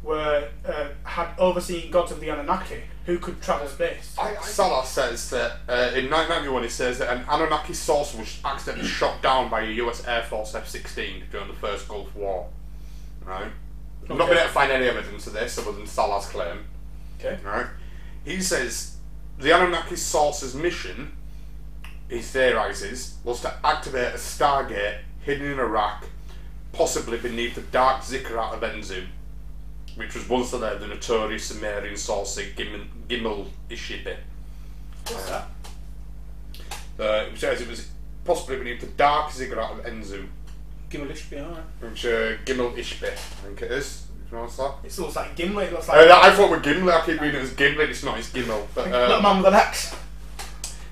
Speaker 2: were uh, had overseen gods of the Anunnaki who could travel space.
Speaker 1: Salla says that uh, in 1991 he says that an Anunnaki saucer was accidentally shot down by a US Air Force F-16 during the first Gulf War. Right. I've not
Speaker 2: Okay.
Speaker 1: been able to find any evidence of this other than Salla's claim.
Speaker 2: Okay.
Speaker 1: Right. He says the Anunnaki saucer's mission, he theorizes, was to activate a Stargate hidden in Iraq, possibly beneath the dark ziggurat of Enzu, which was once there the notorious Sumerian saucer Gimel, Gimel Ishibi.
Speaker 2: What's that?
Speaker 1: Uh, it says it was possibly beneath the dark ziggurat of Enzu,
Speaker 2: Gimel Ishbi, alright.
Speaker 1: which uh, Gimel Ishbi, I think it is. You know what's that?
Speaker 2: It looks like Gimli. It looks
Speaker 1: Uh, I thought with Gimli, I keep reading it as Gimli, it's not, it's Gimel. But,
Speaker 2: not
Speaker 1: um,
Speaker 2: man with an axe.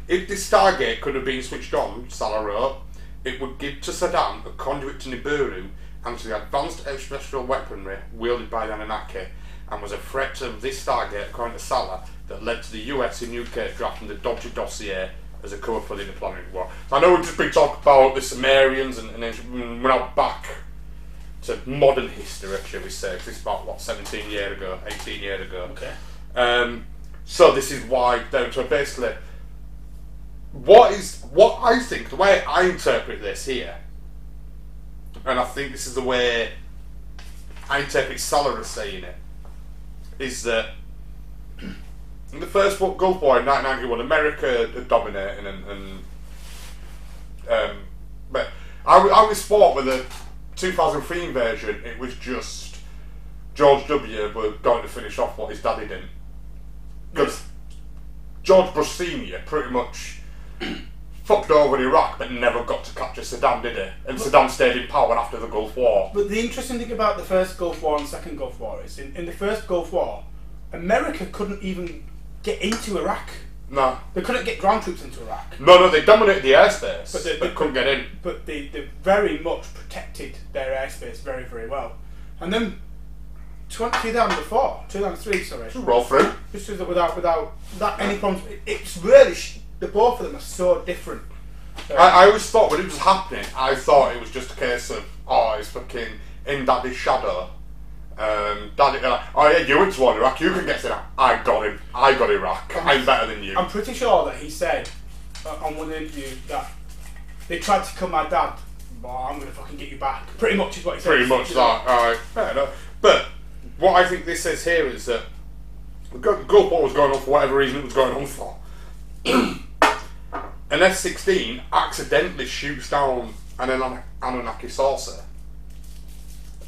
Speaker 1: If the Stargate could have been switched on, Salla wrote, it would give to Saddam a conduit to Nibiru and to the advanced extraterrestrial weaponry wielded by the Anunnaki, and was a threat to this Stargate, according to Salla, that led to the US and UK drafting the dodgy dossier as a cover for the interplanetary war. So I know we've just been talking about the Sumerians, and, and then we're now back to modern history, shall we say, this is about, what, 17 years ago, 18 years ago.
Speaker 2: Okay.
Speaker 1: Um, so this is why down to basically what is what I think the way I interpret this here, and I think this is the way I interpret Salla as saying it, is that in the first Gulf War in 1991, America had dominating and, and um, but I, I always thought with the 2003 invasion, it was just George W. were going to finish off what his daddy did. Because George Bush Senior pretty much fucked over Iraq, but never got to capture Saddam, did he? And Saddam stayed in power after the Gulf War.
Speaker 2: But the interesting thing about the first Gulf War and second Gulf War is in, in the first Gulf War, America couldn't even get into Iraq.
Speaker 1: No,
Speaker 2: They couldn't get ground troops into Iraq.
Speaker 1: no, no. They dominated the airspace,
Speaker 2: But
Speaker 1: but
Speaker 2: they-
Speaker 1: they,
Speaker 2: they-
Speaker 1: couldn't get in.
Speaker 2: But they, they very much protected their airspace very, very well. And then 20, 2004, 2003, sorry,
Speaker 1: Just roll through.
Speaker 2: just without without that any problems. It, it's really the both of them are so different. Uh,
Speaker 1: I, I always thought when it was happening, I thought it was just a case of, oh, it's fucking in Daddy's shadow. Um, Daddy, like, oh yeah, you went to war in Iraq, you can get to. I got him. I got Iraq. I'm better than you.
Speaker 2: I'm pretty sure that he said uh, on one interview that they tried to kill my dad, but I'm gonna fucking get you back. Pretty much is what he said.
Speaker 1: Pretty much that. Alright, fair enough. But what I think this says here is that the Gu- Gulf War was going on for whatever reason it was going on for. An F 16 accidentally shoots down an Anun- Anunnaki saucer.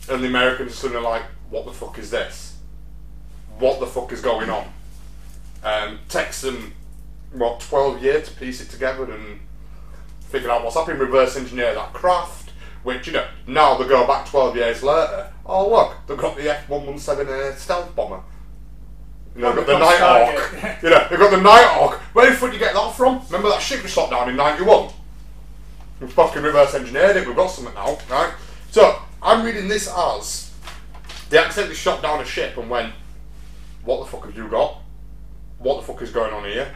Speaker 1: And the Americans are suddenly like, what the fuck is this? What the fuck is going on? Um, takes them, what, 12 years to piece it together and figure out what's happening, reverse engineer that craft, which, you know, now they go back 12 years later, oh look, they've got the F-117 uh, stealth bomber. You know,
Speaker 2: Oh,
Speaker 1: they've got the Nighthawk.
Speaker 2: Stargate.
Speaker 1: you know, they've got the Nighthawk. Where the fuck did you get that from? Remember that ship we shot down in 91? We've fucking reverse engineered it, we've got something now, right? So, I'm reading this as they accidentally shot down a ship and went, what the fuck have you got? What the fuck is going on here?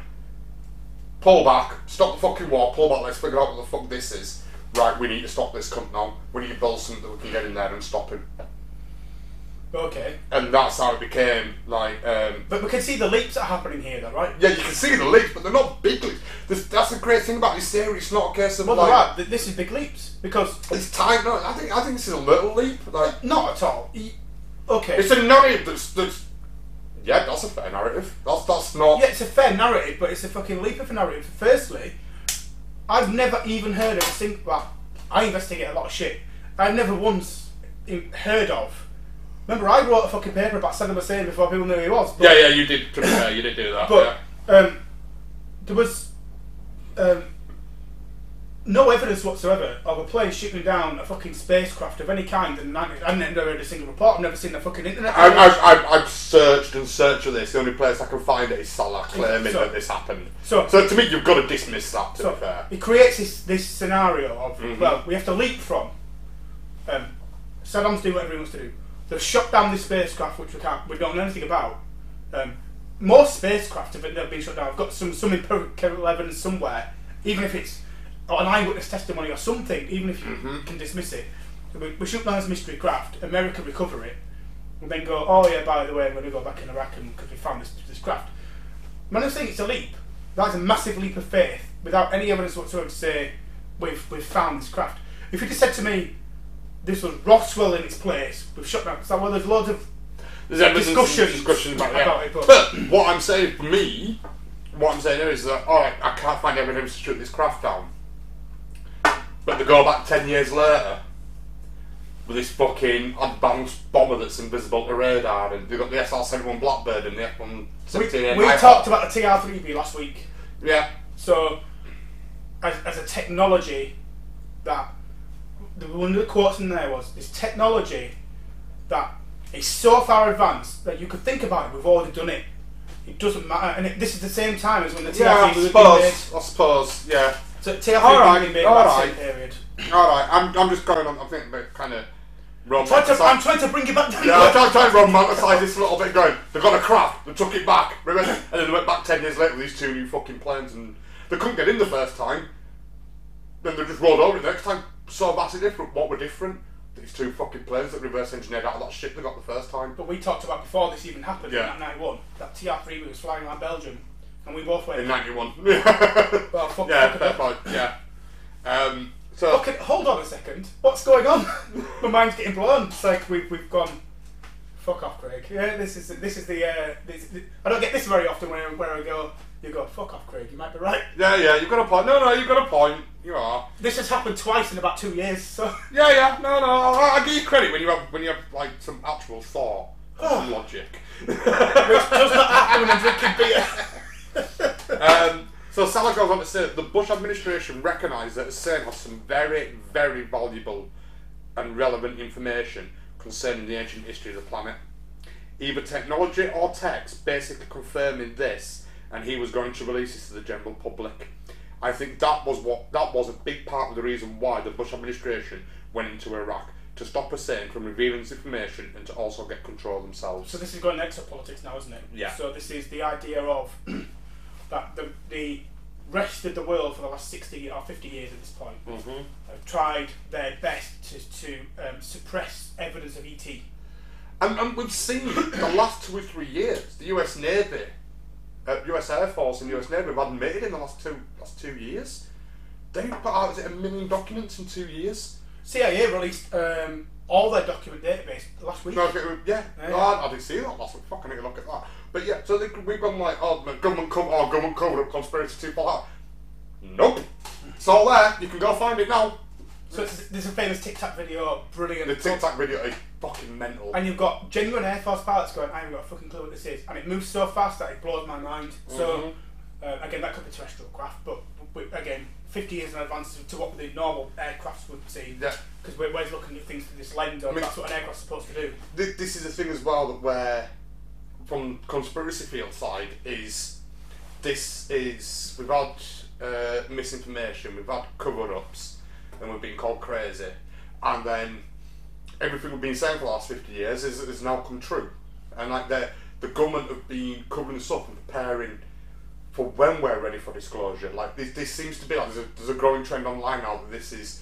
Speaker 1: Pull back, stop the fucking war, pull back, let's figure out what the fuck this is. Right, we need to stop this cunt now. We need to build something that we can get in there and stop him.
Speaker 2: Okay,
Speaker 1: And that's how it became, like, um,
Speaker 2: but we can see the leaps that are happening here, though, right?
Speaker 1: yeah, you can see the leaps, but they're not big leaps. This, that's the great thing about this series. It's not a case of
Speaker 2: Well,
Speaker 1: like
Speaker 2: are. This is big leaps because
Speaker 1: it's tiny. No, I think I think this is a little leap. Like
Speaker 2: not at all. Okay,
Speaker 1: it's a narrative that's that's yeah, that's a fair narrative. That's that's not.
Speaker 2: yeah, it's a fair narrative, but it's a fucking leap of a narrative. Firstly, I've never even heard of a single. Well, I investigate a lot of shit. I've never once heard of. Remember, I wrote a fucking paper about Saddam Hussein before people knew who he was. But,
Speaker 1: Yeah, yeah, you did. To be fair, you did do that.
Speaker 2: But
Speaker 1: yeah.
Speaker 2: um, there was um, no evidence whatsoever of a plane shooting down a fucking spacecraft of any kind. And I- I've never heard a single report. I've never seen the fucking internet.
Speaker 1: I,
Speaker 2: page.
Speaker 1: I, I, I've searched and searched for this. The only place I can find it is Salla claiming
Speaker 2: So-
Speaker 1: that this happened.
Speaker 2: so-
Speaker 1: so to me, you've got to dismiss that. To
Speaker 2: So
Speaker 1: be fair,
Speaker 2: it creates this, this scenario of
Speaker 1: Mhm.
Speaker 2: well, we have to leap from um, Saddam's doing whatever he wants to do. They've shot down this spacecraft, which we can't, we don't know anything about. Um, most spacecraft have been, have been shot down. I've got some some empirical evidence somewhere, even if it's an eyewitness testimony or something. Even if you
Speaker 1: Mhm.
Speaker 2: can dismiss it, we, we shoot down this mystery craft. America recover it, and then go, oh yeah, by the way, I'm going to go back in Iraq because we found this this craft. When I'm saying it's a leap, that's a massive leap of faith without any evidence whatsoever to say we've we've found this craft. If you just said to me, this was Roswell in its place, we've shot down. It's like, well, there's loads of
Speaker 1: there's evidence
Speaker 2: discussions
Speaker 1: discussion about,
Speaker 2: about it, but-
Speaker 1: But what I'm saying for me, what I'm saying here is that all right, I can't find evidence to shoot this craft down. But they go back ten years later with this fucking advanced bomber that's invisible to radar, and they've got the SR-71 Blackbird and the
Speaker 2: we,
Speaker 1: F-117.
Speaker 2: we talked about the TR3B last week.
Speaker 1: Yeah.
Speaker 2: So, as, as a technology that the one of the quotes in there was this technology that is so far advanced that you could think about it. We've already done it. It doesn't matter, and it, this is the same time as when the TR3B
Speaker 1: Yeah, I
Speaker 2: was
Speaker 1: suppose.
Speaker 2: made.
Speaker 1: I suppose. Yeah.
Speaker 2: So TR3B
Speaker 1: Alright,
Speaker 2: was being made same
Speaker 1: alright.
Speaker 2: period.
Speaker 1: All right. I'm, I'm just going on. I'm thinking about kind of
Speaker 2: Try to, I'm trying to bring you back down.
Speaker 1: Yeah, I'm trying, trying to romanticize this a little bit. Going, they got a craft. They took it back. Remember? And then they went back ten years later with these two new fucking planes, and they couldn't get in the first time. Then they just rolled over it the next time. So vastly different. What were different? These two fucking planes that reverse engineered out of that shit they got the first time.
Speaker 2: But we talked about before this even happened
Speaker 1: Yeah.
Speaker 2: in that 91, that TR3 was flying around Belgium, and we both went,
Speaker 1: In '91.
Speaker 2: well, fuck,
Speaker 1: yeah,
Speaker 2: fuck
Speaker 1: fair
Speaker 2: it.
Speaker 1: point. Yeah. Um, so
Speaker 2: Okay, hold on a second. What's going on? My mind's getting blown. It's like we've, we've gone. Fuck off, Craig. Yeah, this is this is the. Uh, this, I don't get this very often where where I go. You go, fuck off, Craig. You might be right.
Speaker 1: yeah, yeah, you've got a point. No, no, you've got a point. You are.
Speaker 2: This has happened twice in about two years. So
Speaker 1: Yeah, yeah, no, no. I, I give you credit when you have when you have like some actual thought, some logic.
Speaker 2: which does not happen when I'm drinking beer.
Speaker 1: um, so Salla goes on to say that the Bush administration recognised that Hussein has some very, very valuable and relevant information concerning the ancient history of the planet. Either technology or text basically confirming this, and he was going to release this to the general public. I think that was what that was a big part of the reason why the Bush administration went into Iraq to stop Hussein from revealing this information and to also get control themselves.
Speaker 2: So this is going exopolitics now, isn't it?
Speaker 1: Yeah.
Speaker 2: So this is the idea of that the the rest of the world for the last sixty or fifty years at this point
Speaker 1: Mhm.
Speaker 2: have tried their best to to um, suppress evidence of ET.
Speaker 1: And, and we've seen the last two or three years, the US Navy, uh, US Air Force and US Navy have admitted in the last two last two years. They put out is it a million documents in two years?
Speaker 2: CIA released um, all their document database last week.
Speaker 1: No, okay, yeah,
Speaker 2: Yeah.
Speaker 1: no, I, I didn't see that last week. Fuck, I need to look at that. But yeah, so they, we've gone like, oh, government cover, oh, government cover up conspiracy two part. Nope, it's all there. You can go find it now.
Speaker 2: So it's, there's a famous Tic Tac video, brilliant.
Speaker 1: The Tic Tac video is fucking mental.
Speaker 2: And you've got genuine Air Force pilots going, I haven't got a fucking clue what this is. And it moves so fast that it blows my mind. So, uh, again, that could be terrestrial craft, but we, again, 50 years in advance to what the normal aircrafts would see.
Speaker 1: Yeah.
Speaker 2: Because we're, we're looking at things through this lens, of
Speaker 1: mean-
Speaker 2: that's what an aircraft's supposed to do.
Speaker 1: Th- this is the thing as well that where from conspiracy field side is this is we've had uh, misinformation, we've had cover ups, and we've been called crazy, and then everything we've been saying for the last fifty years is is now come true, and like the the government have been covering us up and preparing for when we're ready for disclosure. Like this, this seems to be like there's a, there's a growing trend online now that this is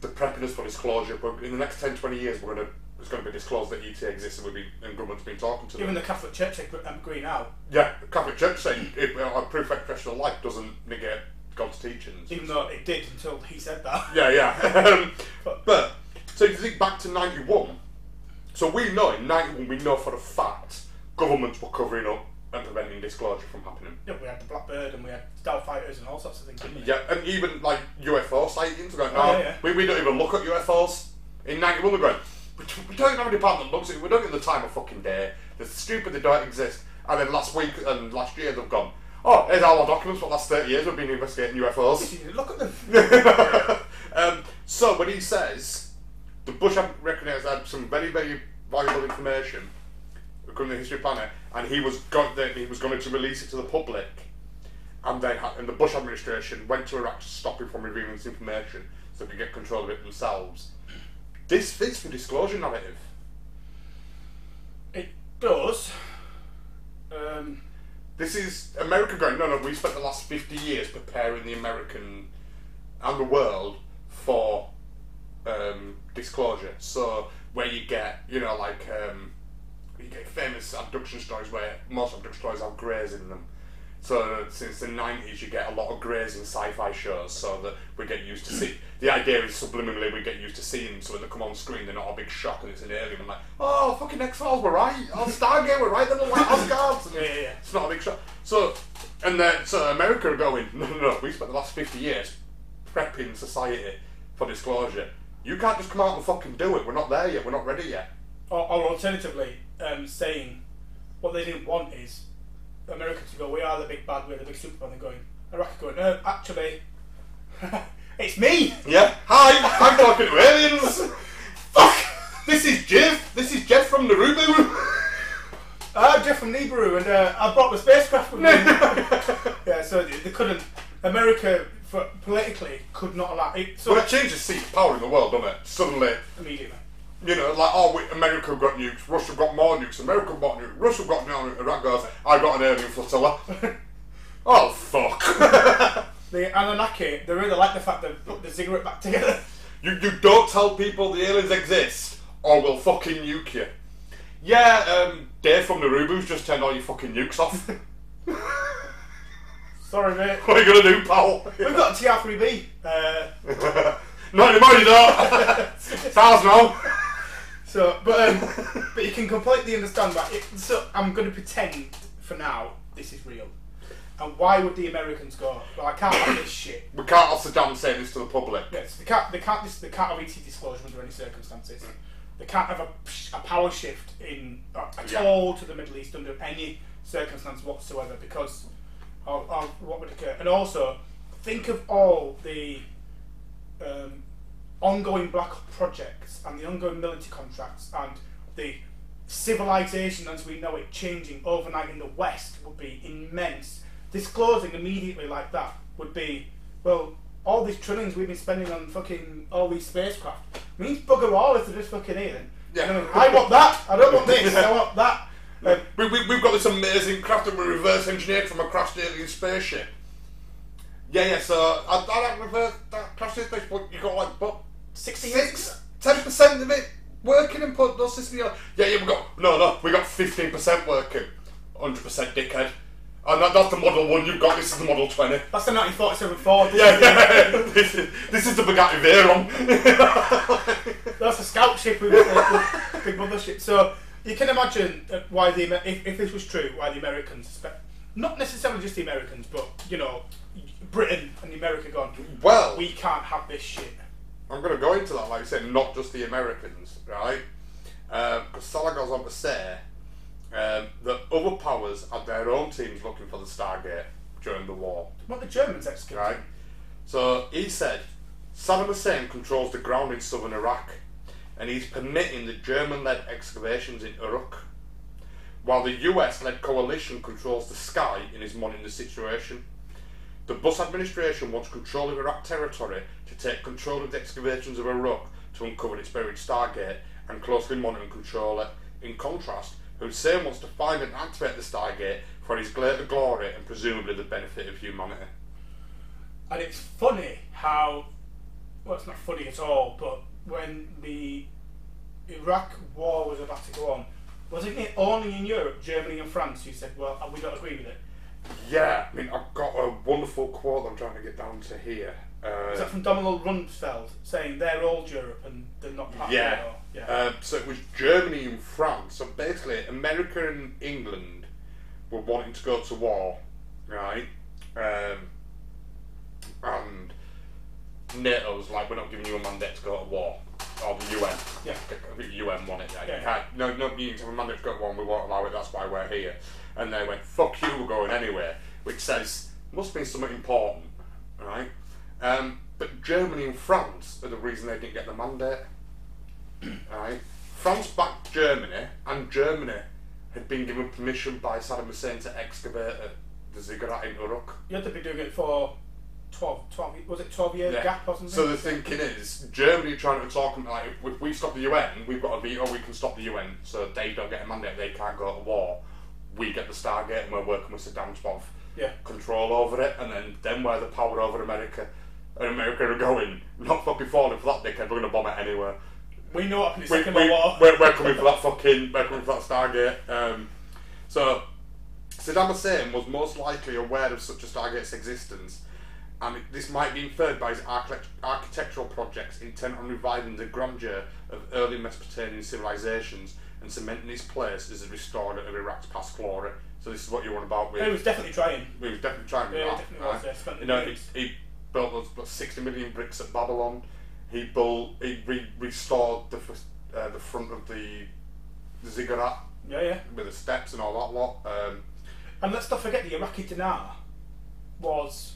Speaker 1: the prepping us for disclosure. But in the next 10, 20 years, we're gonna it's going to be disclosed that ET exists and we've been and government's been talking to
Speaker 2: Even
Speaker 1: them.
Speaker 2: the Catholic Church they um, agree now,
Speaker 1: Yeah, the Catholic Church saying if uh, a proof expression of life doesn't negate God's teachings.
Speaker 2: even though it did until he said that.
Speaker 1: Yeah, yeah. Um, but so if you think back to '91, so we know in '91 we know for a fact governments were covering up and preventing disclosure from happening.
Speaker 2: Yeah, we had the Blackbird and we had stealth fighters and all sorts of things, didn't we?
Speaker 1: Yeah, and even like UFO sightings, going, no,
Speaker 2: Oh, yeah, yeah.
Speaker 1: We, we don't even look at UFOs. In 91, they're going, we don't- we don't have a department that looks at it, we don't get the time of fucking day, they're stupid, they don't exist. And then last week and last year, they've gone, Oh, here's all our documents for the last 30 years we've been investigating UFOs.
Speaker 2: Look at them.
Speaker 1: um, so when he says the Bush recognised had some very, very valuable information according to the history of planet, and he was going he was going to release it to the public, and had, and the Bush administration went to Iraq to stop him from revealing this information so they could get control of it themselves. This fits the disclosure narrative.
Speaker 2: It does. Um,
Speaker 1: This is America going, no, no, we spent the last 50 years preparing the American and the world for um, disclosure. So, where you get, you know, like, um, you get famous abduction stories where most abduction stories have greys in them. So, since the 90s, you get a lot of greys in sci fi shows, so that we get used to see. The idea is subliminally we get used to seeing them, so when they come on screen, they're not a big shock and it's an alien. I'm like, oh, fucking X Files, we're right. Oh, Stargate were right, they're the White House guards. And
Speaker 2: Yeah, yeah, yeah.
Speaker 1: It's not a big shock. So, and then, so America are going, no, no, no, we spent the last 50 years prepping society for disclosure. You can't just come out and fucking do it. We're not there yet. We're not ready yet.
Speaker 2: or, or alternatively, um, saying what they didn't want is America to go, we are the big bad, we're the big superman. They're going, Iraq going, no, actually, it's me.
Speaker 1: Yeah. Hi, I'm talking to aliens. Fuck. This is Jeff. This is Jeff from Narubu.
Speaker 2: I'm Jeff from Nibiru, and uh, I brought the spacecraft with me. yeah, so they, they couldn't. America, for, politically, could not allow it. So
Speaker 1: Well, it changes seat of power in the world, doesn't it? Suddenly,
Speaker 2: immediately.
Speaker 1: You know, like, oh, we, America got nukes, Russia got more nukes, America got nukes, Russia got more nukes, Iraq goes, I got an alien flotilla. oh, fuck.
Speaker 2: The Anunnaki, they really like the fact they put the ziggurat back together.
Speaker 1: You, you don't tell people the aliens exist, or we'll fucking nuke you. Yeah, um, Dave from the Narubu's just turned all your fucking nukes off.
Speaker 2: Sorry, mate.
Speaker 1: what are you gonna do, pal?
Speaker 2: We've got a TR3B. Uh,
Speaker 1: Not anymore, you don't. Stars now.
Speaker 2: So, but um, but you can completely understand that. It, so I'm going to pretend for now this is real. And why would the Americans go? Well, I can't have this shit.
Speaker 1: We can't have Saddam say this to the public.
Speaker 2: Yes, they can't. They can't. They can't have ET disclosure under any circumstances. They can't have a, a power shift in uh, at
Speaker 1: Yeah.
Speaker 2: all to the Middle East under any circumstance whatsoever because of, of what would occur. And also, think of all the um, ongoing black projects and the ongoing military contracts and the civilization as we know it changing overnight in the West would be immense. Disclosing immediately like that would be, well, all these trillions we've been spending on fucking all these spacecraft means bugger all if they're just fucking alien.
Speaker 1: Yeah.
Speaker 2: You know, I want that. I don't want this. I want that. Um,
Speaker 1: We, we, we've got this amazing craft that we reverse engineered from a crashed alien spaceship. Yeah, yeah, so I, I don't reverse that crashed alien spaceship, but you got like, but
Speaker 2: 60 years
Speaker 1: six, ten percent of it working and put those systems together. Yeah, yeah, we got no, no, we got fifteen percent working, hundred percent dickhead. And that, that's the model one you've got. This is the model twenty.
Speaker 2: That's the 1947 Ford.
Speaker 1: Yeah, yeah. this, is, this is the Bugatti Veyron.
Speaker 2: That's a scout ship with a big mothership. So you can imagine why the if, if this was true, why the Americans, spe- not necessarily just the Americans, but you know, Britain and the America gone.
Speaker 1: well,
Speaker 2: We can't have this shit.
Speaker 1: I'm going to go into that, like I said, not just the Americans, right? Because Salla goes on to say um, that other powers had their own teams looking for the Stargate during the war,
Speaker 2: What the Germans executed.
Speaker 1: right? So he said Saddam Hussein controls the ground in southern Iraq, and he's permitting the German-led excavations in Uruk, while the US-led coalition controls the sky and is monitoring the situation. The Bush administration wants control of Iraq territory to take control of the excavations of Iraq to uncover its buried Stargate and closely monitor and control it. In contrast, Hussein wants to find and activate the Stargate for his greater glory and presumably the benefit of humanity.
Speaker 2: And it's funny how, well, it's not funny at all, but when the Iraq war was about to go on, wasn't it only in Europe, Germany and France, who said, well, we don't agree with it?
Speaker 1: Yeah, I mean, I've got a wonderful quote I'm trying to get down to here. Uh,
Speaker 2: Is that from Donald Rumsfeld saying they're all Europe and they're not part
Speaker 1: Yeah.
Speaker 2: of it? Yeah.
Speaker 1: Um, so it was Germany and France. So basically, America and England were wanting to go to war, right? Um, and NATO was like, we're not giving you a mandate to go to war. Or the UN.
Speaker 2: Yeah.
Speaker 1: I think the UN won it. Yeah.
Speaker 2: Yeah.
Speaker 1: You can't, no, no, you need to have a mandate to go to war and we won't allow it, that's why we're here. And they went, fuck you, we're going anywhere, which says must be something important, right? Um, but Germany and France are the reason they didn't get the mandate, right? France backed Germany, and Germany had been given permission by Saddam Hussein to excavate the ziggurat in Uruk.
Speaker 2: You had to be doing it for 12, 12 was it 12 year
Speaker 1: Yeah.
Speaker 2: gap or something?
Speaker 1: So the thinking is, Germany trying to talk about like if we stop the UN, we've got a veto. We can stop the UN, so they don't get a mandate. They can't go to war. We get the Stargate, and we're working with Saddam to have
Speaker 2: Yeah.
Speaker 1: control over it, and then then we're the power over America. And America are going, not fucking falling for that dickhead. We're gonna bomb it anyway.
Speaker 2: we know what happened in Second
Speaker 1: we,
Speaker 2: World War.
Speaker 1: we're, we're coming for that fucking. We're coming for that Stargate. Um, so Saddam Hussein was most likely aware of such a Stargate's existence, and it- this might be inferred by his architect- architectural projects intent on reviving the grandeur of early Mesopotamian civilizations and cementing his place as a restorer of Iraq's past glory. So this is what you're on about with.
Speaker 2: He was definitely trying.
Speaker 1: He was definitely trying
Speaker 2: Yeah,
Speaker 1: that.
Speaker 2: definitely was, yeah,
Speaker 1: You know, he, he built those what, 60 million bricks at Babylon. He built, he re- restored the uh, the front of the ziggurat
Speaker 2: Yeah, yeah.
Speaker 1: with the steps and all that lot. Um,
Speaker 2: And let's not forget the Iraqi dinar was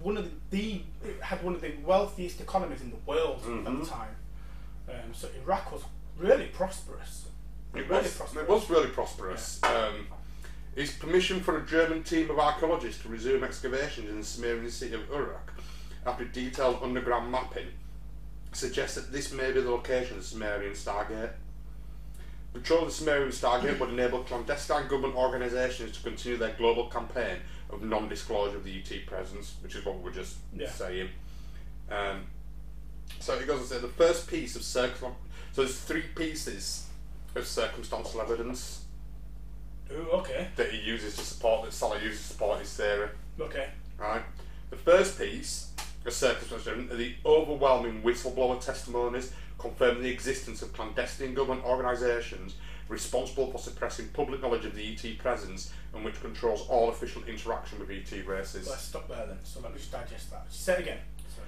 Speaker 2: one of the, the it had one of the wealthiest economies in the world at
Speaker 1: Mhm.
Speaker 2: the time. Um, so Iraq was really prosperous.
Speaker 1: it,
Speaker 2: really
Speaker 1: was,
Speaker 2: prosperous.
Speaker 1: it was really prosperous. Um, his permission for a German team of archaeologists to resume excavations in the Sumerian city of Uruk after detailed underground mapping suggests that this may be the location of the Sumerian Stargate. Control of the Sumerian Stargate would enable clandestine government organisations to continue their global campaign of non-disclosure of the ET presence, which is what we were just
Speaker 2: Yeah.
Speaker 1: saying. Um, so it goes on to say the first piece of circum. So there's three pieces of circumstantial evidence
Speaker 2: Ooh, okay,
Speaker 1: that he uses to support that Salla uses to support his theory.
Speaker 2: okay.
Speaker 1: Right. The first piece of circumstantial evidence are the overwhelming whistleblower testimonies confirming the existence of clandestine government organisations responsible for suppressing public knowledge of the ET presence and which controls all official interaction with ET races.
Speaker 2: Let's stop there then. So let me just digest that. Say it again. Sorry.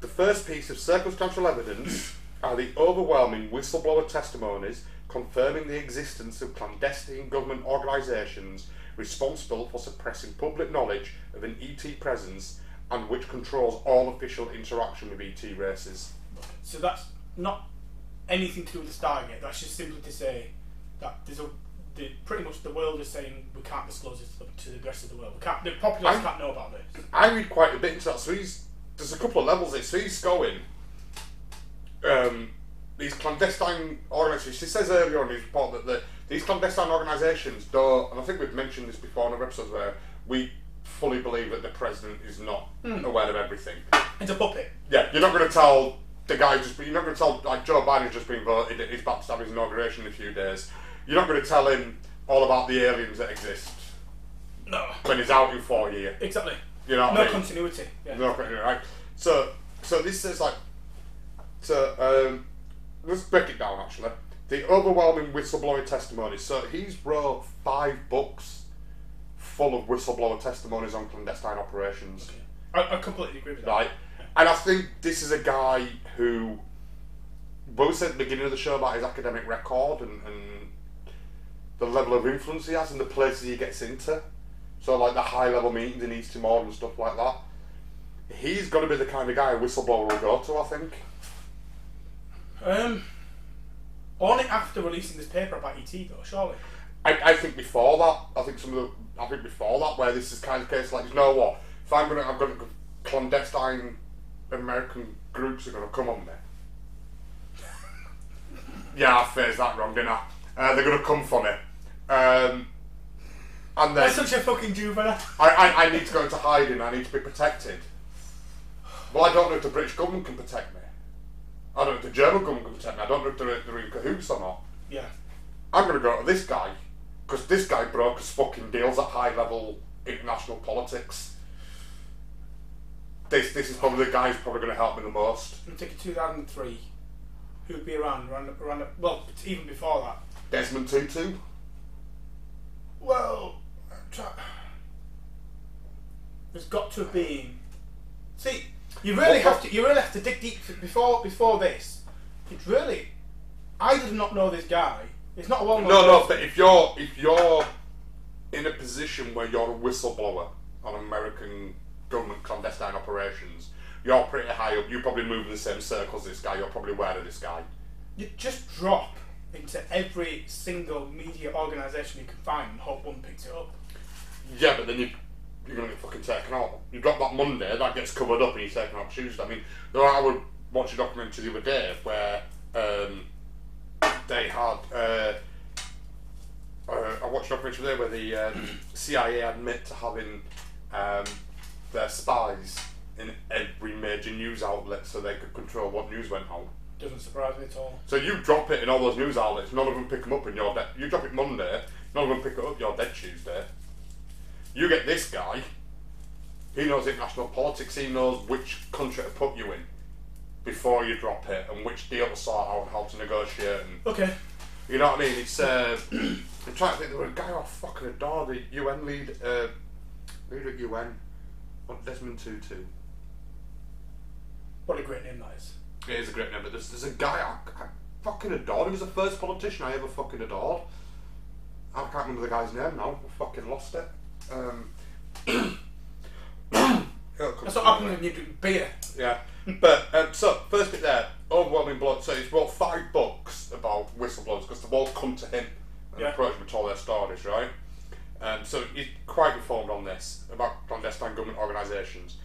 Speaker 1: The first piece of circumstantial evidence are the overwhelming whistleblower testimonies confirming the existence of clandestine government organisations responsible for suppressing public knowledge of an ET presence and which controls all official interaction with ET races.
Speaker 2: So that's not anything to do with the Stargate. That's just simply to say that there's a the, pretty much the world is saying we can't disclose this to the, rest of the world. We can't. The populace
Speaker 1: I'm-
Speaker 2: can't know about this.
Speaker 1: I read quite a bit into that, so he's there's a couple of levels there. So he's going um, these clandestine organisations. He says earlier on in his report that the, these clandestine organisations don't, and I think we've mentioned this before in other episodes where we fully believe that the president is not aware of everything.
Speaker 2: It's a puppet.
Speaker 1: Yeah, you're not going to tell the guy just. You're not going to tell like Joe Biden's just been voted. He's about to have his inauguration in a few days. You're not going to tell him all about the aliens that exist
Speaker 2: No.
Speaker 1: when he's out in four years.
Speaker 2: Exactly.
Speaker 1: You know
Speaker 2: No
Speaker 1: I mean?
Speaker 2: continuity. Yeah.
Speaker 1: No, continuity. right. So, so this is like, so um, let's break it down. Actually, the overwhelming whistleblowing testimonies. So he's wrote five books full of whistleblower testimonies on clandestine operations,
Speaker 2: I, I completely agree with that.
Speaker 1: right? And I think this is a guy who, both said at the beginning of the show about his academic record and, and the level of influence he has and the places he gets into. So like the high level meetings in East Timor and stuff like that. He's got to be the kind of guy a whistleblower will go to, I think.
Speaker 2: Um, only after releasing this paper about ET though, surely.
Speaker 1: I, I think before that, I think some of the, I think before that, where this is kind of case like, you know what? If I'm gonna, I'm gonna clandestine American groups are gonna come on me. yeah, I phrased that wrong, didn't I? Uh, they're gonna come for me. Um, and then
Speaker 2: That's such a fucking juvenile.
Speaker 1: I, I, I need to go into hiding. I need to be protected. Well, I don't know if the British government can protect me. I don't know if the German government can protect me. I don't know if they're, they're in cahoots or not.
Speaker 2: Yeah.
Speaker 1: I'm going to go to this guy because this guy broke his fucking deals at high level international politics. This this is probably the guy who's probably going to help me the most.
Speaker 2: I'm taking 2003. Who'd be around? around, around well, even before that.
Speaker 1: Desmond Tutu.
Speaker 2: Well, I'm try- there's got to have been. See, you really have to. You really have to dig deep before before this. It's really. I did not know this guy. It's not a well known.
Speaker 1: No, no. But if you're if you're in a position where you're a whistleblower on American government clandestine operations, you're pretty high up. You probably move in the same circles as this guy. You're probably aware of this guy.
Speaker 2: You just drop into every single media organisation you can find and hope one picks it up.
Speaker 1: Yeah, but then you you're gonna get fucking taken out. You drop that Monday, that gets covered up, and you're taken out Tuesday. I mean, though I would watch a documentary the other day where um, they had. Uh, uh, I watched a documentary there where the um, CIA admit to having um, their spies in every major news outlet so they could control what news went out.
Speaker 2: Doesn't surprise me at all.
Speaker 1: So you drop it in all those news outlets, none of them pick them up, and you're dead. You drop it Monday, none of them pick it up, you're dead Tuesday. You get this guy, he knows international politics, he knows which country to put you in before you drop it, and which deal to sort out, and how to negotiate, and
Speaker 2: Okay.
Speaker 1: you know what I mean? It's uh, I'm trying to think. There was a guy I fucking adore, the UN lead, uh, leader at UN, what Desmond Tutu.
Speaker 2: What a great name that is.
Speaker 1: It is a great name, but there's, there's a guy I, I fucking adored. He was the first politician I ever fucking adored. I can't remember the guy's name now. I fucking lost it. Um,
Speaker 2: That's what happens when you drink beer.
Speaker 1: Yeah. But um, so first bit there, overwhelming blood. So he's wrote five books about whistleblowers because they've all come to him and
Speaker 2: Yeah.
Speaker 1: approached him and told their stories, right? Um, so he's quite informed on this about clandestine government organisations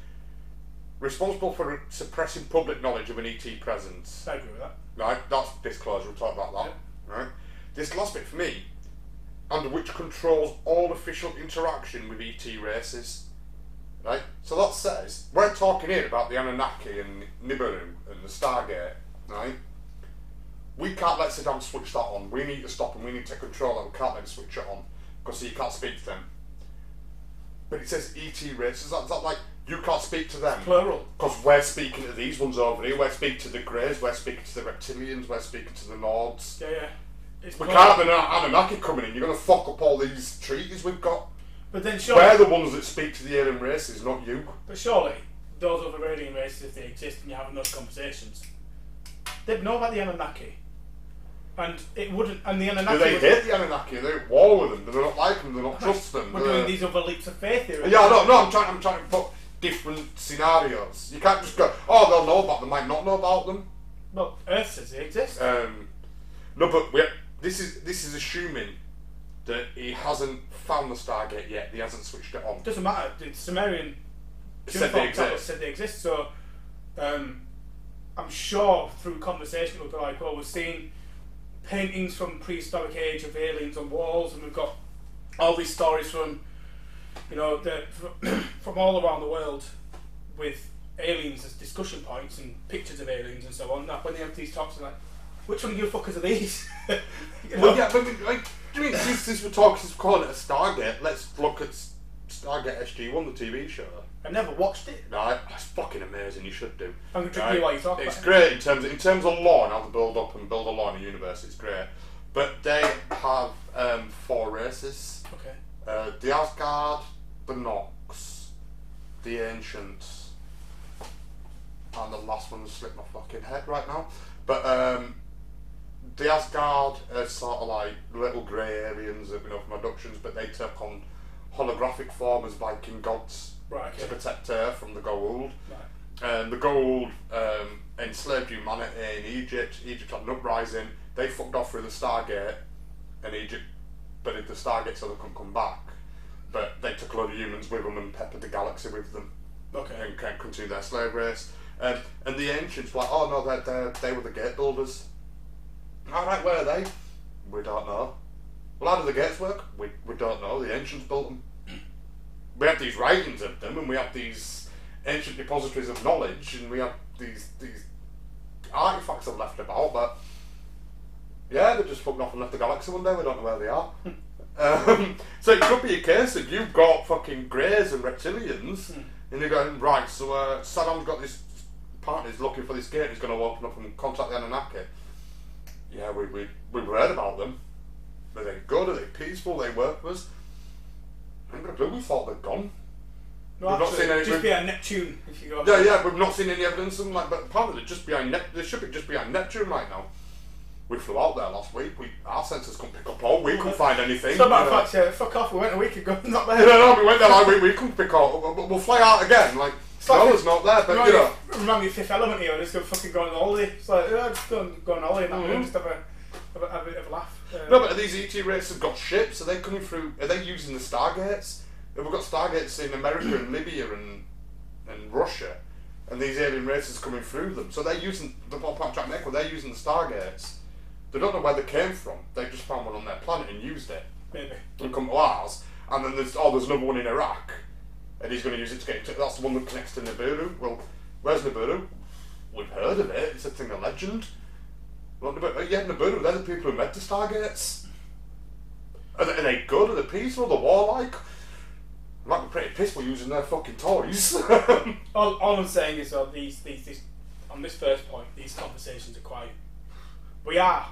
Speaker 1: responsible for suppressing public knowledge of an ET presence.
Speaker 2: I agree with that.
Speaker 1: Right, that's disclosure. We'll talk about that. Right, this last bit for me, under which controls all official interaction with ET races. Right, so that says we're talking here about the Anunnaki and Nibiru and the Stargate. Right, we can't let Saddam switch that on. We need to stop him. We need to take control. And we can't let him switch it on because he can't speak to them. But it says ET races. That's that like you can't speak to them.
Speaker 2: Plural.
Speaker 1: Because we're speaking to these ones over here, we're speaking to the Greys, we're speaking to the Reptilians, we're speaking to the Nords.
Speaker 2: Yeah, yeah. It's
Speaker 1: We
Speaker 2: plural.
Speaker 1: can't have an Anunnaki coming in, you're going to fuck up all these treaties we've got.
Speaker 2: But then surely.
Speaker 1: We're the ones that speak to the alien races, not you.
Speaker 2: but surely, those other alien races, if they exist and you're having those conversations, they'd know about the Anunnaki. And it wouldn't, and the Anunnaki.
Speaker 1: Do
Speaker 2: they
Speaker 1: hate the Anunnaki? They're at war with them, they don't like them, they don't trust them.
Speaker 2: We're doing these other leaps of faith here.
Speaker 1: Yeah, no, no, I'm trying, I'm trying to put different scenarios. You can't just go, oh, they'll know about them, might not know about them.
Speaker 2: Well, Earth says they exist.
Speaker 1: Um, no, but we this is this is assuming that he hasn't found the Stargate yet. He hasn't switched it on.
Speaker 2: doesn't matter. The Sumerian
Speaker 1: Said they exist.
Speaker 2: said they exist. So um, I'm sure through conversation it would be like, well, we're seeing paintings from prehistoric age of aliens on walls, and we've got all these stories from you know the, from all around the world with aliens as discussion points and pictures of aliens and so on. That when they have these talks, they're like, which one of you fuckers are these? You know?
Speaker 1: Well, yeah, but like, do you mean since, since we're talking, since we're calling it a Stargate, let's look at Stargate SG One, the TV show.
Speaker 2: I've never watched it.
Speaker 1: No, it's fucking amazing. You should do.
Speaker 2: I'm gonna drink
Speaker 1: Right?
Speaker 2: you while you talk
Speaker 1: It's
Speaker 2: about
Speaker 1: great in terms of, in terms of law and how to build up and build a law in a universe. It's great, but they have um, four races.
Speaker 2: Okay.
Speaker 1: Uh, the Asgard, the Nox, the Ancients, and the last one slipped my fucking head right now. But um, the Asgard are sort of like little grey aliens that we know from abductions, but they take on holographic form as Viking gods
Speaker 2: Right.
Speaker 1: to protect her from the Goa'uld.
Speaker 2: Right.
Speaker 1: Um, the Goa'uld um, enslaved humanity in Egypt. Egypt had an uprising. They fucked off through the Stargate, and Egypt buried the Stargate so they couldn't come back. But they took a load of humans with them and peppered the galaxy with them
Speaker 2: Okay.
Speaker 1: and can continue their slave race. Um, and the ancients were like, oh no, they're, they're, they were the gate builders. All right, where are they? We don't know. Well, how do the gates work? We, we don't know. The ancients built them. We have these writings of them, and we have these ancient depositories of knowledge, and we have these these artifacts have left about. But yeah, they just fucked off and left the galaxy one day. We don't know where they are. um, so it could be a case that you've got fucking greys and reptilians, and you're going right. So uh, Saddam's got this partner. He's looking for this gate. He's going to open up and contact the Anunnaki. Yeah, we we we've heard about them. Are they good? Are they peaceful? They work for us. I ain't got a clue. We thought they're gone.
Speaker 2: No,
Speaker 1: We've not seen any-
Speaker 2: just be a Neptune if you go.
Speaker 1: Yeah, yeah, we've not seen any evidence of them. Like, but apparently they're just behind Nep- They should be just behind Neptune right now. we flew out there last week. We our sensors couldn't pick up all. We couldn't find anything.
Speaker 2: So, matter of fact, yeah, fuck off. We went a week ago. Not
Speaker 1: No,
Speaker 2: there.
Speaker 1: no, we went there like we, we couldn't pick up. We'll fly out again. Like
Speaker 2: like-
Speaker 1: no, it's not there. But you know,
Speaker 2: remind me of Fifth Element here. Just go fucking go on holiday. It's like, yeah, just go go on holiday and that,
Speaker 1: Mhm.
Speaker 2: just have a, have a, have a, have a laugh. Uh,
Speaker 1: no, but these ET races have got ships. Are they coming through? Are they using the Stargates? We've we got Stargates in America and Libya and and Russia? And these alien races coming through them. So they're using the pop up track Well, They're using the Stargates. They don't know where they came from. They just found one on their planet and used it.
Speaker 2: maybe.
Speaker 1: and come to ours. And then there's oh, there's another one in Iraq, and he's going to use it to get. Into, that's the one that connects to Nibiru. Well, where's Nibiru? We've heard of it. It's a thing of legend. Well, Nibiru, yeah, Nibiru. They're the people who made the Stargates. Are they, are they good? Are they peaceful? Are they warlike? They might be pretty peaceful using their fucking toys.
Speaker 2: All, all I'm saying is, uh, these, these, these, on this first point, these conversations are quite. We are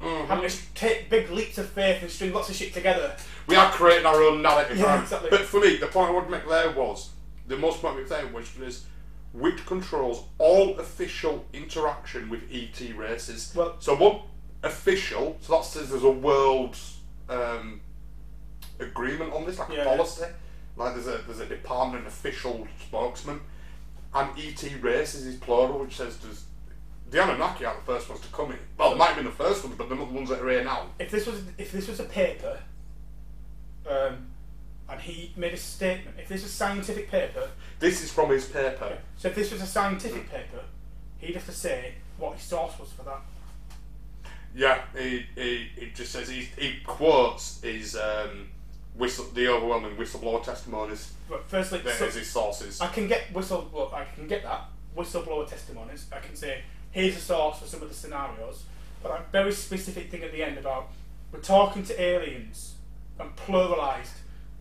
Speaker 1: Mhm.
Speaker 2: having to take big leaps of faith and string lots of shit together.
Speaker 1: We are creating our own narrative.
Speaker 2: Yeah,
Speaker 1: right?
Speaker 2: exactly.
Speaker 1: But for me, the point I would make there was the most point make there was is which controls all official interaction with ET races.
Speaker 2: Well-
Speaker 1: so one official, so that says there's a world um, agreement on this, like
Speaker 2: Yeah.
Speaker 1: a policy. Like there's a there's a department official spokesman, and ET races is plural, which says there's. The Anunnaki are the first ones to come in. Well, it might have been the first ones, but they're not the ones that are here now.
Speaker 2: If this was if this was a paper, um, and he made a statement, if this is a scientific paper,
Speaker 1: This is from his paper.
Speaker 2: so if this was a scientific paper, he'd have to say what his source was for that.
Speaker 1: Yeah, he, he, he just says he, he quotes his um, whistle, the overwhelming whistleblower testimonies
Speaker 2: But firstly,
Speaker 1: that
Speaker 2: so-
Speaker 1: as his sources.
Speaker 2: I can get whistle. Well, I can get that whistleblower testimonies. I can say here's a source for some of the scenarios, but a very specific thing at the end about we're talking to aliens and pluralized.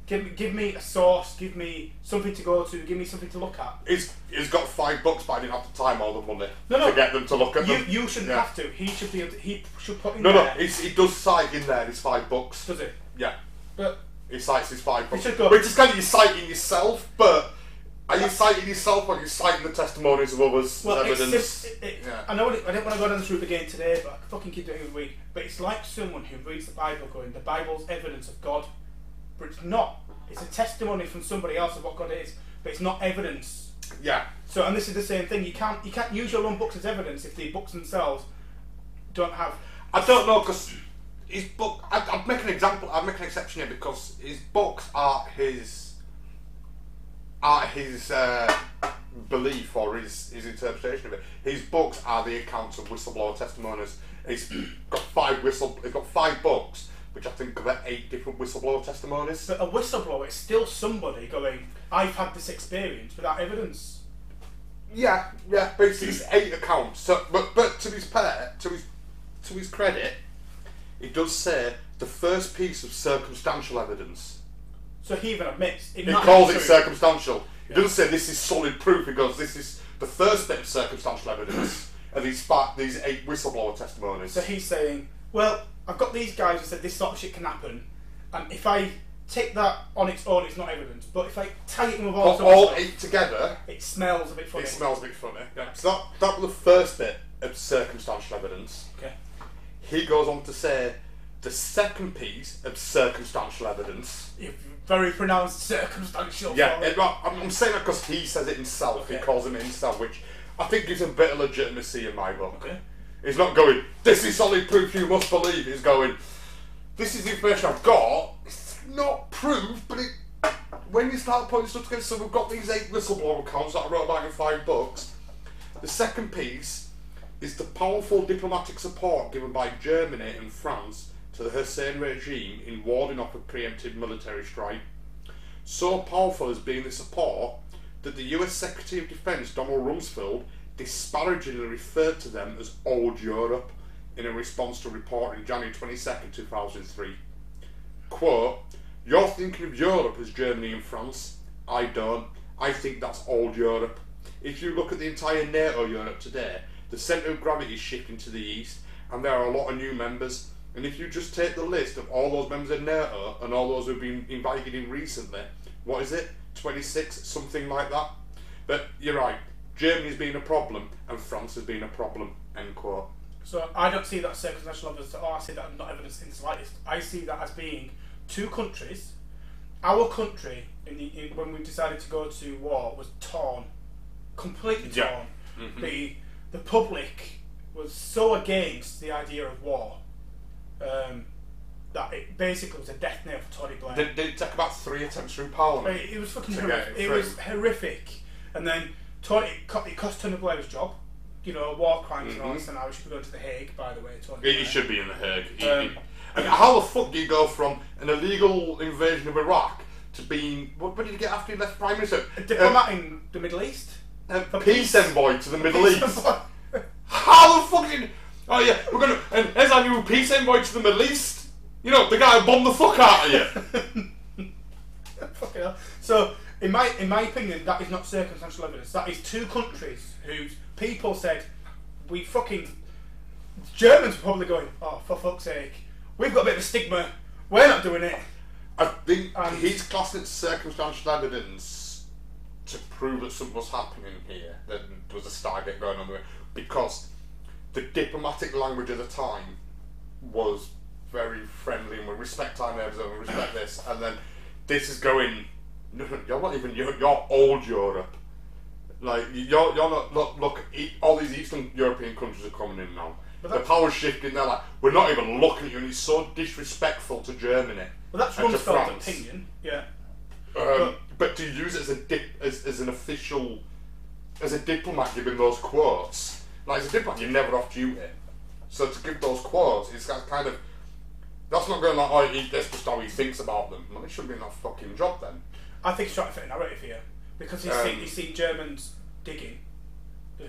Speaker 2: Give me, give me a source. Give me something to go to. Give me something to look at.
Speaker 1: He's, he's got five bucks, but I didn't have the time or the money
Speaker 2: No, no.
Speaker 1: to get them to look at
Speaker 2: You
Speaker 1: them.
Speaker 2: you shouldn't
Speaker 1: Yeah.
Speaker 2: have to. He should be. Able to, he should put in
Speaker 1: No, no,
Speaker 2: there.
Speaker 1: he does cite in there his five bucks.
Speaker 2: does it?
Speaker 1: Yeah,
Speaker 2: But
Speaker 1: he cites his five books.
Speaker 2: should go-
Speaker 1: Which is kind of you citing yourself, but are you citing yourself or are you citing the testimonies of others?
Speaker 2: well, it's,
Speaker 1: evidence?
Speaker 2: sim- it, it,
Speaker 1: yeah.
Speaker 2: I know I didn't want to go down this route again today, but I fucking keep doing it every week. But it's like someone who reads the Bible going, the Bible's evidence of God, but it's not. It's a testimony from somebody else of what God is, but it's not evidence.
Speaker 1: yeah.
Speaker 2: So, and this is the same thing. You can't you can't use your own books as evidence if the books themselves don't have.
Speaker 1: I don't know because his book. I'd, I'd make an example. I'd make an exception here because his books are his are his uh, belief or his his interpretation of it. His books are the accounts of whistleblower testimonies. He's got five whistle. He's got five books, which I think cover eight different whistleblower testimonies.
Speaker 2: But a whistleblower is still somebody going, I've had this experience without evidence.
Speaker 1: Yeah, yeah, but it's, eight accounts. So, but but to his pair, to his to his credit, it does say the first piece of circumstantial evidence.
Speaker 2: So he even admits it
Speaker 1: He calls it
Speaker 2: true.
Speaker 1: circumstantial. He doesn't say this is solid proof. He goes, this is the first bit of circumstantial evidence of these these eight whistleblower testimonies.
Speaker 2: So he's saying, well, I've got these guys who said this sort of shit can happen, and if I take that on its own, it's not evidence. But if I tie it in with all,
Speaker 1: all
Speaker 2: stuff,
Speaker 1: eight together,
Speaker 2: it smells a bit funny.
Speaker 1: it smells a bit funny. Yeah. So that, that was the first bit of circumstantial evidence.
Speaker 2: Okay.
Speaker 1: He goes on to say the second piece of circumstantial evidence.
Speaker 2: You've very pronounced circumstantial.
Speaker 1: Yeah,
Speaker 2: it.
Speaker 1: it, well, I'm, I'm saying that because he says it himself. He
Speaker 2: Okay.
Speaker 1: calls him himself, which I think gives him a bit of legitimacy in my book.
Speaker 2: Okay.
Speaker 1: He's not going, this is solid proof you must believe. He's going, this is the information I've got. It's not proof, but it. When you start putting stuff together, so we've got these eight whistleblower accounts that I wrote about in five books. The second piece is the powerful diplomatic support given by Germany and France to the Hussein regime in warding off a preemptive military strike. So powerful has been the support that the US Secretary of Defense Donald Rumsfeld disparagingly referred to them as Old Europe in a response to a report in January 22nd, 2003. Quote, You're thinking of Europe as Germany and France. I don't. I think that's Old Europe. If you look at the entire NATO Europe today, the centre of gravity is shifting to the east, and there are a lot of new members. And if you just take the list of all those members of NATO and all those who've been invited in recently, what is it? 26, something like that? But you're right, Germany's been a problem and France has been a problem, end quote.
Speaker 2: So I don't see that as circumstantial evidence at all. I see that not evidence in the slightest. I see that as being two countries. Our country, in the in, when we decided to go to war, was torn, completely
Speaker 1: Yeah.
Speaker 2: torn.
Speaker 1: Mhm.
Speaker 2: The the public was so against the idea of war um, that it basically was a death knell for Tony Blair.
Speaker 1: Did, did it take about three attempts through Parliament?
Speaker 2: It, it was fucking horrific.
Speaker 1: it
Speaker 2: It was horrific. And then Tony, it, co- it cost Tony Blair his job. You know, war crimes and all this, and now he should be going to the Hague. By the way, Tony.
Speaker 1: He, he
Speaker 2: Blair.
Speaker 1: should be in the Hague. He-
Speaker 2: Um,
Speaker 1: he- I mean, how the fuck do you go from an illegal invasion of Iraq to being what, what did you get after you left Prime Minister?
Speaker 2: A diplomat in the Middle East.
Speaker 1: Uh,
Speaker 2: For
Speaker 1: peace
Speaker 2: peace.
Speaker 1: envoy to the Middle East. How the fucking oh yeah, we're gonna and here's our new peace envoy to the Middle East. You know the guy who bombed the fuck out of you.
Speaker 2: Fucking hell. So, in my in my opinion, that is not circumstantial evidence. That is two countries whose people said, "We fucking." Germans were probably going, "Oh, for fuck's sake, we've got a bit of a stigma. We're not doing it."
Speaker 1: I think
Speaker 2: And-
Speaker 1: he's classing it circumstantial evidence to prove that something was happening here. That there was a Stargate going on there because the diplomatic language of the time was very friendly and we respect our neighbours and we respect this, and then this is going. You're not even you're, you're old Europe. Like you're you're not look look all these Eastern European countries are coming in now.
Speaker 2: But
Speaker 1: the power's shifting. They're like we're not even looking at you, and it's so disrespectful to Germany.
Speaker 2: Well, that's Rumsfeld's opinion. Yeah.
Speaker 1: Um, but to use it as a dip, as, as an official, as a diplomat giving those quotes, like as a diplomat, you're never off duty. So to give those quotes, it's that kind of that's not going like, oh, he, that's just how he thinks about them. Well, it shouldn't be in that fucking job then.
Speaker 2: I think he's trying to fit a narrative here because he's, seen,
Speaker 1: Um,
Speaker 2: he's seen Germans digging, uh,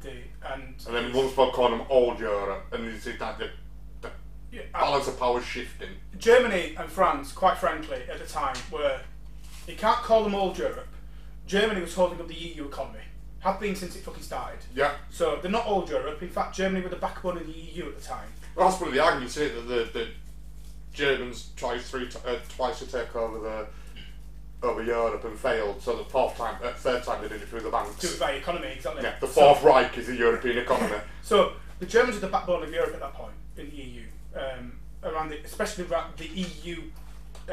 Speaker 2: the and
Speaker 1: And then once about calling them old Europe, and you see that the, the
Speaker 2: yeah,
Speaker 1: balance of power is shifting.
Speaker 2: Germany and France, quite frankly, at the time were you can't call them old Europe. Germany was holding up the EU economy, have been since it fucking started.
Speaker 1: Yeah.
Speaker 2: So they're not old Europe. In fact, Germany were the backbone of the EU at the time.
Speaker 1: Well, that's one of the arguments here that the, the Germans tried three t- uh, twice to take over the over Europe and failed. So the fourth time, uh, third time they did it through the banks.
Speaker 2: Do it by economy, exactly.
Speaker 1: Yeah, the
Speaker 2: So-
Speaker 1: Fourth Reich is a European economy.
Speaker 2: So the Germans were the backbone of Europe at that point in the EU, um, around the, especially around the EU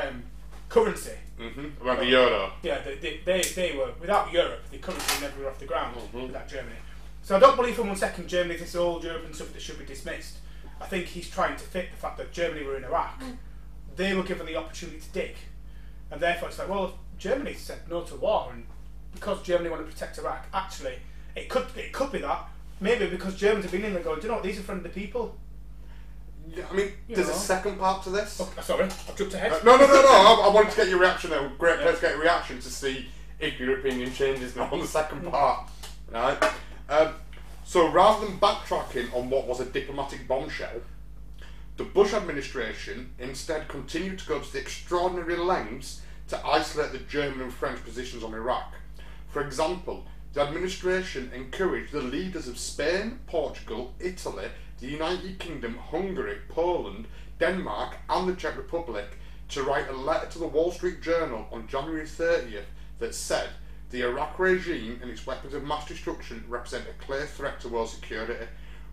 Speaker 2: um, currency.
Speaker 1: hmm Around the euro.
Speaker 2: Yeah, they, they, they, they were without Europe, the currency never go off the ground
Speaker 1: Mhm.
Speaker 2: without Germany. So I don't believe for one second Germany is this old Europe and something that should be dismissed. I think he's trying to fit the fact that Germany were in Iraq. They were given the opportunity to dig, and therefore it's like, well, Germany said no to war, and because Germany want to protect Iraq, actually, it could it could be that maybe because Germans have been in there going, do you know what? These are friendly people.
Speaker 1: Yeah, I mean,
Speaker 2: You
Speaker 1: there's
Speaker 2: know.
Speaker 1: a second part to this.
Speaker 2: Oh, sorry, I jumped ahead.
Speaker 1: Uh, no, no, no, no. I, I wanted to get your reaction. There, great
Speaker 2: Yeah.
Speaker 1: place to get your reaction to see if your opinion changes now on the second part. Right. Um, so rather than backtracking on what was a diplomatic bombshell, the Bush administration instead continued to go to the extraordinary lengths to isolate the German and French positions on Iraq. For example, the administration encouraged the leaders of Spain, Portugal, Italy, the United Kingdom, Hungary, Poland, Denmark, and the Czech Republic to write a letter to the Wall Street Journal on January 30th that said the Iraq regime and its weapons of mass destruction represent a clear threat to world security.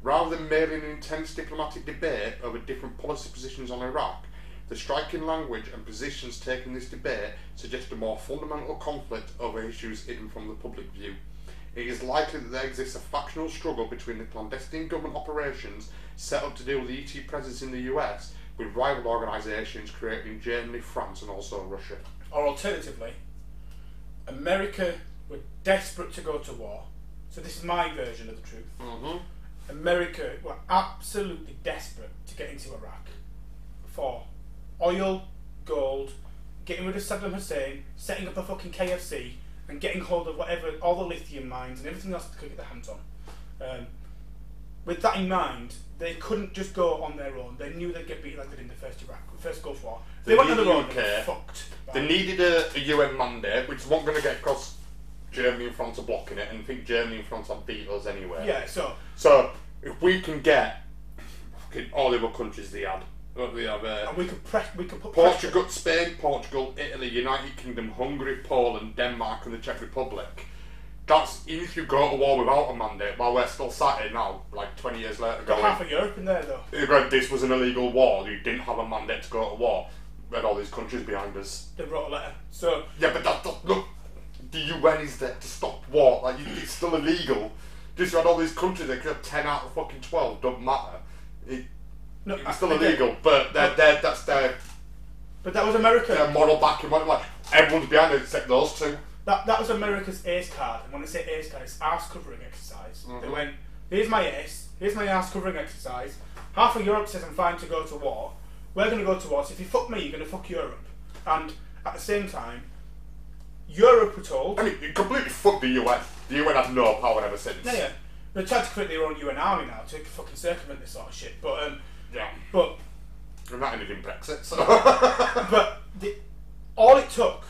Speaker 1: Rather than merely an intense diplomatic debate over different policy positions on Iraq, the striking language and positions taken in this debate suggest a more fundamental conflict over issues hidden from the public view. It is likely that there exists a factional struggle between the clandestine government operations set up to deal with the ET presence in the US with rival organisations created in Germany, France, and also Russia.
Speaker 2: Or alternatively, America were desperate to go to war. So this is my version of the truth.
Speaker 1: Mm-hmm.
Speaker 2: America were absolutely desperate to get into Iraq for oil, gold, getting rid of Saddam Hussein, setting up a fucking KFC, and getting hold of whatever all the lithium mines and everything else they could get their hands on. Um, with that in mind, they couldn't just go on their own. They knew they'd get beaten like they did in the first Iraq, first Gulf War. They,
Speaker 1: They
Speaker 2: went on their own. They were fucked.
Speaker 1: They needed a, a UN mandate, which wasn't going to get across Germany and France are blocking it, and I think Germany and France have beat us anyway.
Speaker 2: Yeah. So
Speaker 1: So if we can get fucking all the other countries they had, they have, uh,
Speaker 2: and we could press. We could put pressure-
Speaker 1: Portugal, Spain, Portugal, Italy, United Kingdom, Hungary, Poland, Denmark, and the Czech Republic. that's even if you go to war without a mandate, while we're still sat here now, like 20 years later,
Speaker 2: Got
Speaker 1: going,
Speaker 2: half of Europe in there though.
Speaker 1: This was an illegal war, you didn't have a mandate to go to war. We had all these countries behind us.
Speaker 2: They wrote a letter. So
Speaker 1: Yeah, but that, that look, the UN is there to stop war. Like, you, it's still illegal. Just you had all these countries that could have 10 out of fucking 12, don't matter. It,
Speaker 2: no,
Speaker 1: it's still
Speaker 2: I
Speaker 1: illegal, but they're, they're, that's their,
Speaker 2: But that was America.
Speaker 1: their moral backing. Like, everyone's behind it except those two.
Speaker 2: That, that was America's ace card, and when I say ace card, it's arse covering exercise. They
Speaker 1: Mhm.
Speaker 2: went, here's my ace, here's my arse covering exercise. Half of Europe says I'm fine to go to war. We're going to go to war. So if you fuck me, you're going to fuck Europe. And at the same time, Europe were told.
Speaker 1: I mean, it completely fucked the UN. The UN had no power ever since.
Speaker 2: Yeah, yeah. They tried to create their own UN army now to fucking circumvent this sort of shit. But um,
Speaker 1: Yeah.
Speaker 2: but
Speaker 1: And that ended in Brexit, so.
Speaker 2: but the, all it took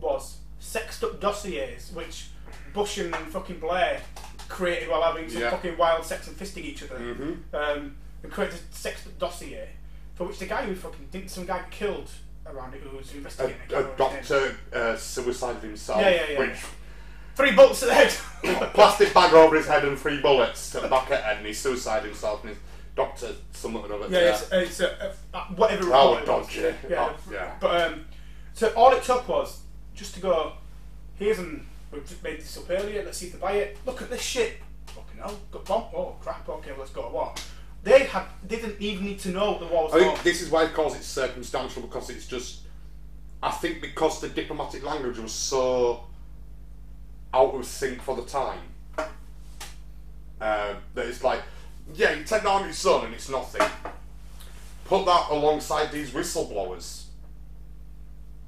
Speaker 2: was sexed up dossiers, which Bush and fucking Blair created while having some
Speaker 1: Yeah.
Speaker 2: fucking wild sex and fisting each other.
Speaker 1: Mhm.
Speaker 2: Um, and created a sexed up dossier for which the guy who fucking didn't some guy killed around it who was
Speaker 1: a,
Speaker 2: investigating.
Speaker 1: A
Speaker 2: can't remember his name.
Speaker 1: doctor uh, suicided himself.
Speaker 2: Yeah, yeah, yeah.
Speaker 1: Which
Speaker 2: Three bullets to the head.
Speaker 1: A plastic bag over his head and three bullets to the back of the head, and he suicided himself. And his doctor, something or other.
Speaker 2: Yeah, it's, it's uh, uh, whatever
Speaker 1: Oh,
Speaker 2: was.
Speaker 1: dodgy.
Speaker 2: Yeah,
Speaker 1: Oh, yeah.
Speaker 2: But um, so all it took was just to go. Here's an we've just made this up earlier. Let's see if they buy it. Look at this shit. Fucking hell, got bomb. Oh crap. Okay, let's go to war. They had didn't even need to know what the war was
Speaker 1: I think this is why it calls it circumstantial because it's just. I think because the diplomatic language was so out of sync for the time uh, that it's like, yeah, you take down your son and it's nothing. Put that alongside these whistleblowers.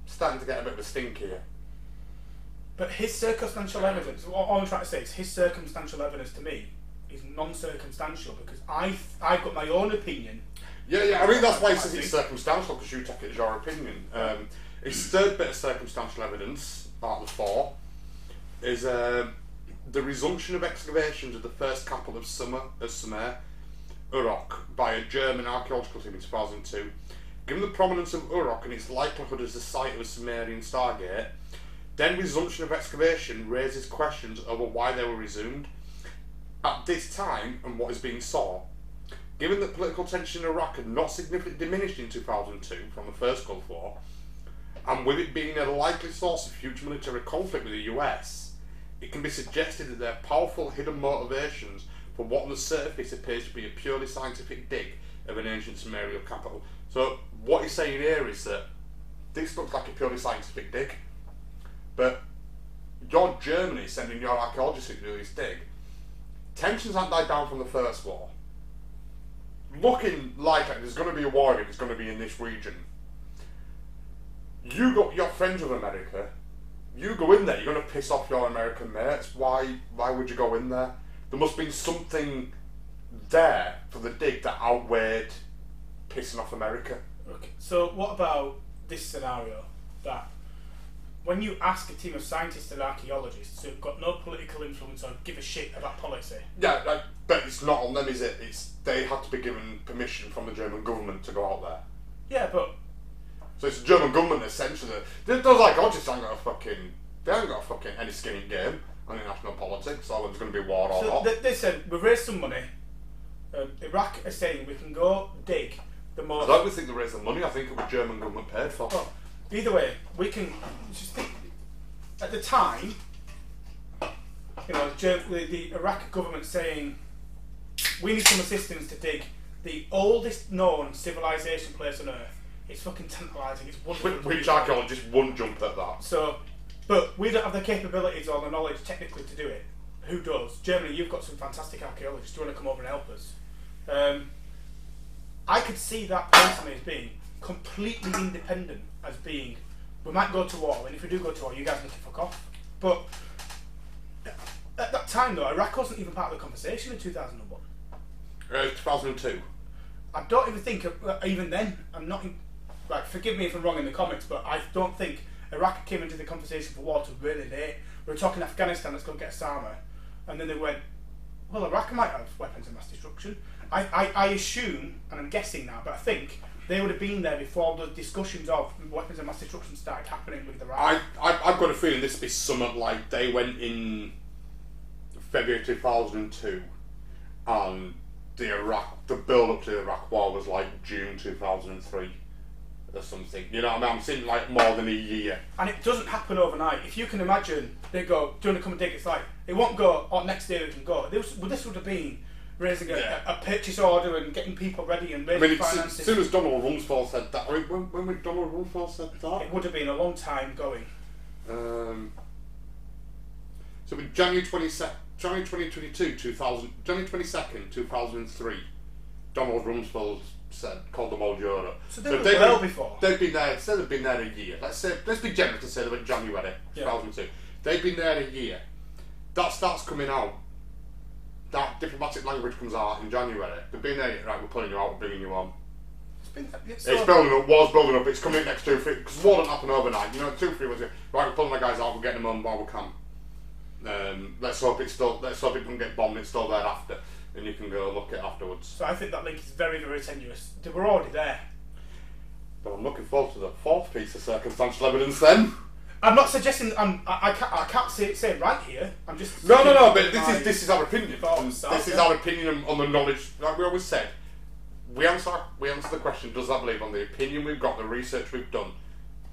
Speaker 1: Starting to get a bit of a stink here.
Speaker 2: But his circumstantial evidence. What all I'm trying to say is his circumstantial evidence to me is non-circumstantial because I I've got my own opinion.
Speaker 1: Yeah, yeah. I mean that's why it says it's circumstantial because you take it as your opinion. Um, his third bit of circumstantial evidence, out of the four, is um, the resumption of excavations of the first capital of Sumer, of Sumer, Uruk, by a German archaeological team in 2002. Given the prominence of Uruk and its likelihood as the site of a Sumerian stargate, then resumption of excavation raises questions over why they were resumed. At this time, and what is being sought, Given that political tension in Iraq had not significantly diminished in 2002 from the first Gulf War, and with it being a likely source of future military conflict with the US, it can be suggested that there are powerful hidden motivations for what on the surface appears to be a purely scientific dig of an ancient Sumerian capital. So, what he's saying here is that this looks like a purely scientific dig, but your Germany sending your archaeologists to do this dig, tensions haven't died down from the First War looking like there's going to be a war and it's going to be in this region. You got your friends with America. You go in there, you're going to piss off your American mates. Why? Why would you go in there? There must be something there for the dig that outweighed pissing off America.
Speaker 2: Okay. So what about this scenario that when you ask a team of scientists and archaeologists who've got no political influence or give a shit about policy,
Speaker 1: Yeah, like, but it's not on them, is it? It's they had to be given permission from the German government to go out there.
Speaker 2: yeah, but
Speaker 1: So it's the German government essentially. Th- Those archaeologists ain't got a fucking. They ain't got a fucking any skin in game on international politics. Or there's going to be war or
Speaker 2: So
Speaker 1: not.
Speaker 2: they, they said we've raised some money. Um, Iraq are saying we can go dig the
Speaker 1: I
Speaker 2: most.
Speaker 1: don't even think they raised the money. I think it was German government paid for.
Speaker 2: Well, either way, we can just think. At the time, you know, the, the Iraq government saying we need some assistance to dig the oldest known civilization place on Earth. It's fucking tantalising. It's wonderful.
Speaker 1: Which, which archaeologist wouldn't jump at that?
Speaker 2: So, but we don't have the capabilities or the knowledge technically to do it. Who does? Germany, you've got some fantastic archaeologists. Do you want to come over and help us? Um, I could see that personally as being completely independent, as being we might go to war, and if we do go to war, you guys need to fuck off. But at that time, though, Iraq wasn't even part of the conversation in 2001.
Speaker 1: Uh, 2002.
Speaker 2: I don't even think, uh, even then, I'm not. In, like, forgive me if I'm wrong in the comments, but I don't think Iraq came into the conversation for war to really late. We were talking Afghanistan, let's go get Osama, and then they went, well, Iraq might have weapons of mass destruction. I, I, I assume, and I'm guessing now, but I think they would have been there before the discussions of weapons of mass destruction started happening with Iraq.
Speaker 1: I, I I've got a feeling this would be something like they went in February two thousand and two, and the Iraq the build up to the Iraq War was like June two thousand and three, or something. You know what I mean? I'm seeing like more than a year.
Speaker 2: And it doesn't happen overnight. If you can imagine, they go, do you want to come and dig? It's like, it won't go, oh, next day we can go. This, well, this would have been raising a,
Speaker 1: Yeah.
Speaker 2: a, a purchase order and getting people ready and
Speaker 1: I mean, it's, as soon as Donald Rumsfeld said that, I mean, when, when would Donald Rumsfeld said that?
Speaker 2: it would have been a long time going.
Speaker 1: Um, so in January 22nd, January 2022, 2000, January 22nd, 2003, Donald Rumsfeld said, called them all Europe.
Speaker 2: So they were
Speaker 1: they've
Speaker 2: well
Speaker 1: been,
Speaker 2: before.
Speaker 1: They've been there, say they've been there a year. Let's say, let's be generous and say they were January
Speaker 2: Yeah.
Speaker 1: 2002. They've been there a year. That starts coming out. That diplomatic language comes out in January. They've been there, right, we're pulling you out, we're bringing you on.
Speaker 2: It's been, it's
Speaker 1: It's building up, was building up, it's coming in next two, three, because war didn't happen overnight. You know, two, three was, it. right, we're pulling the guys out, we're getting them on while we can. Um, let's hope it's still, let's hope it doesn't get bombed, it's still there after, and you can go look it afterwards.
Speaker 2: so I think that link is very, very tenuous. They were already there.
Speaker 1: But I'm looking forward to the fourth piece of circumstantial evidence then.
Speaker 2: I'm not suggesting I'm, I, I can't, I can't say, say it right here. I'm just.
Speaker 1: No, no, no, but this is, this is our opinion.
Speaker 2: thoughts,
Speaker 1: this is our opinion on- on the knowledge, like we always said. We answer, we answer the question, does that believe on the opinion we've got, the research we've done,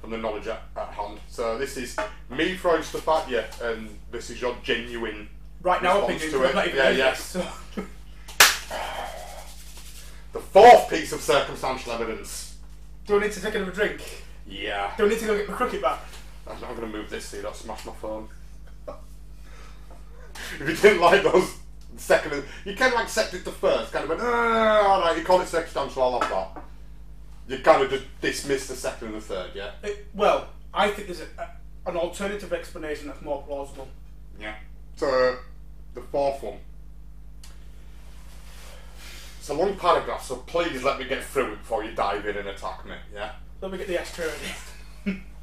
Speaker 1: from the knowledge at, at hand. So this is me throwing stuff at you, and this is your genuine
Speaker 2: Right now,
Speaker 1: response
Speaker 2: opinion.
Speaker 1: to it.
Speaker 2: not even
Speaker 1: Yeah.
Speaker 2: So.
Speaker 1: The fourth piece of circumstantial evidence.
Speaker 2: Do I need to take another drink?
Speaker 1: Yeah.
Speaker 2: Do I need to go get my cricket bat?
Speaker 1: I'm not going to move this so you don't smash my phone. if you didn't like those second, and- you kind of accepted the first, kind of went, ah, alright, you call it circumstantial, I'll have that. You kind of just dismissed the second and the third, yeah?
Speaker 2: It, well, I think there's a, a, an alternative explanation that's more plausible.
Speaker 1: Yeah. So, the fourth one. It's a long paragraph, so please let me get through it before you dive in and attack me, yeah?
Speaker 2: Let me get the extra ready.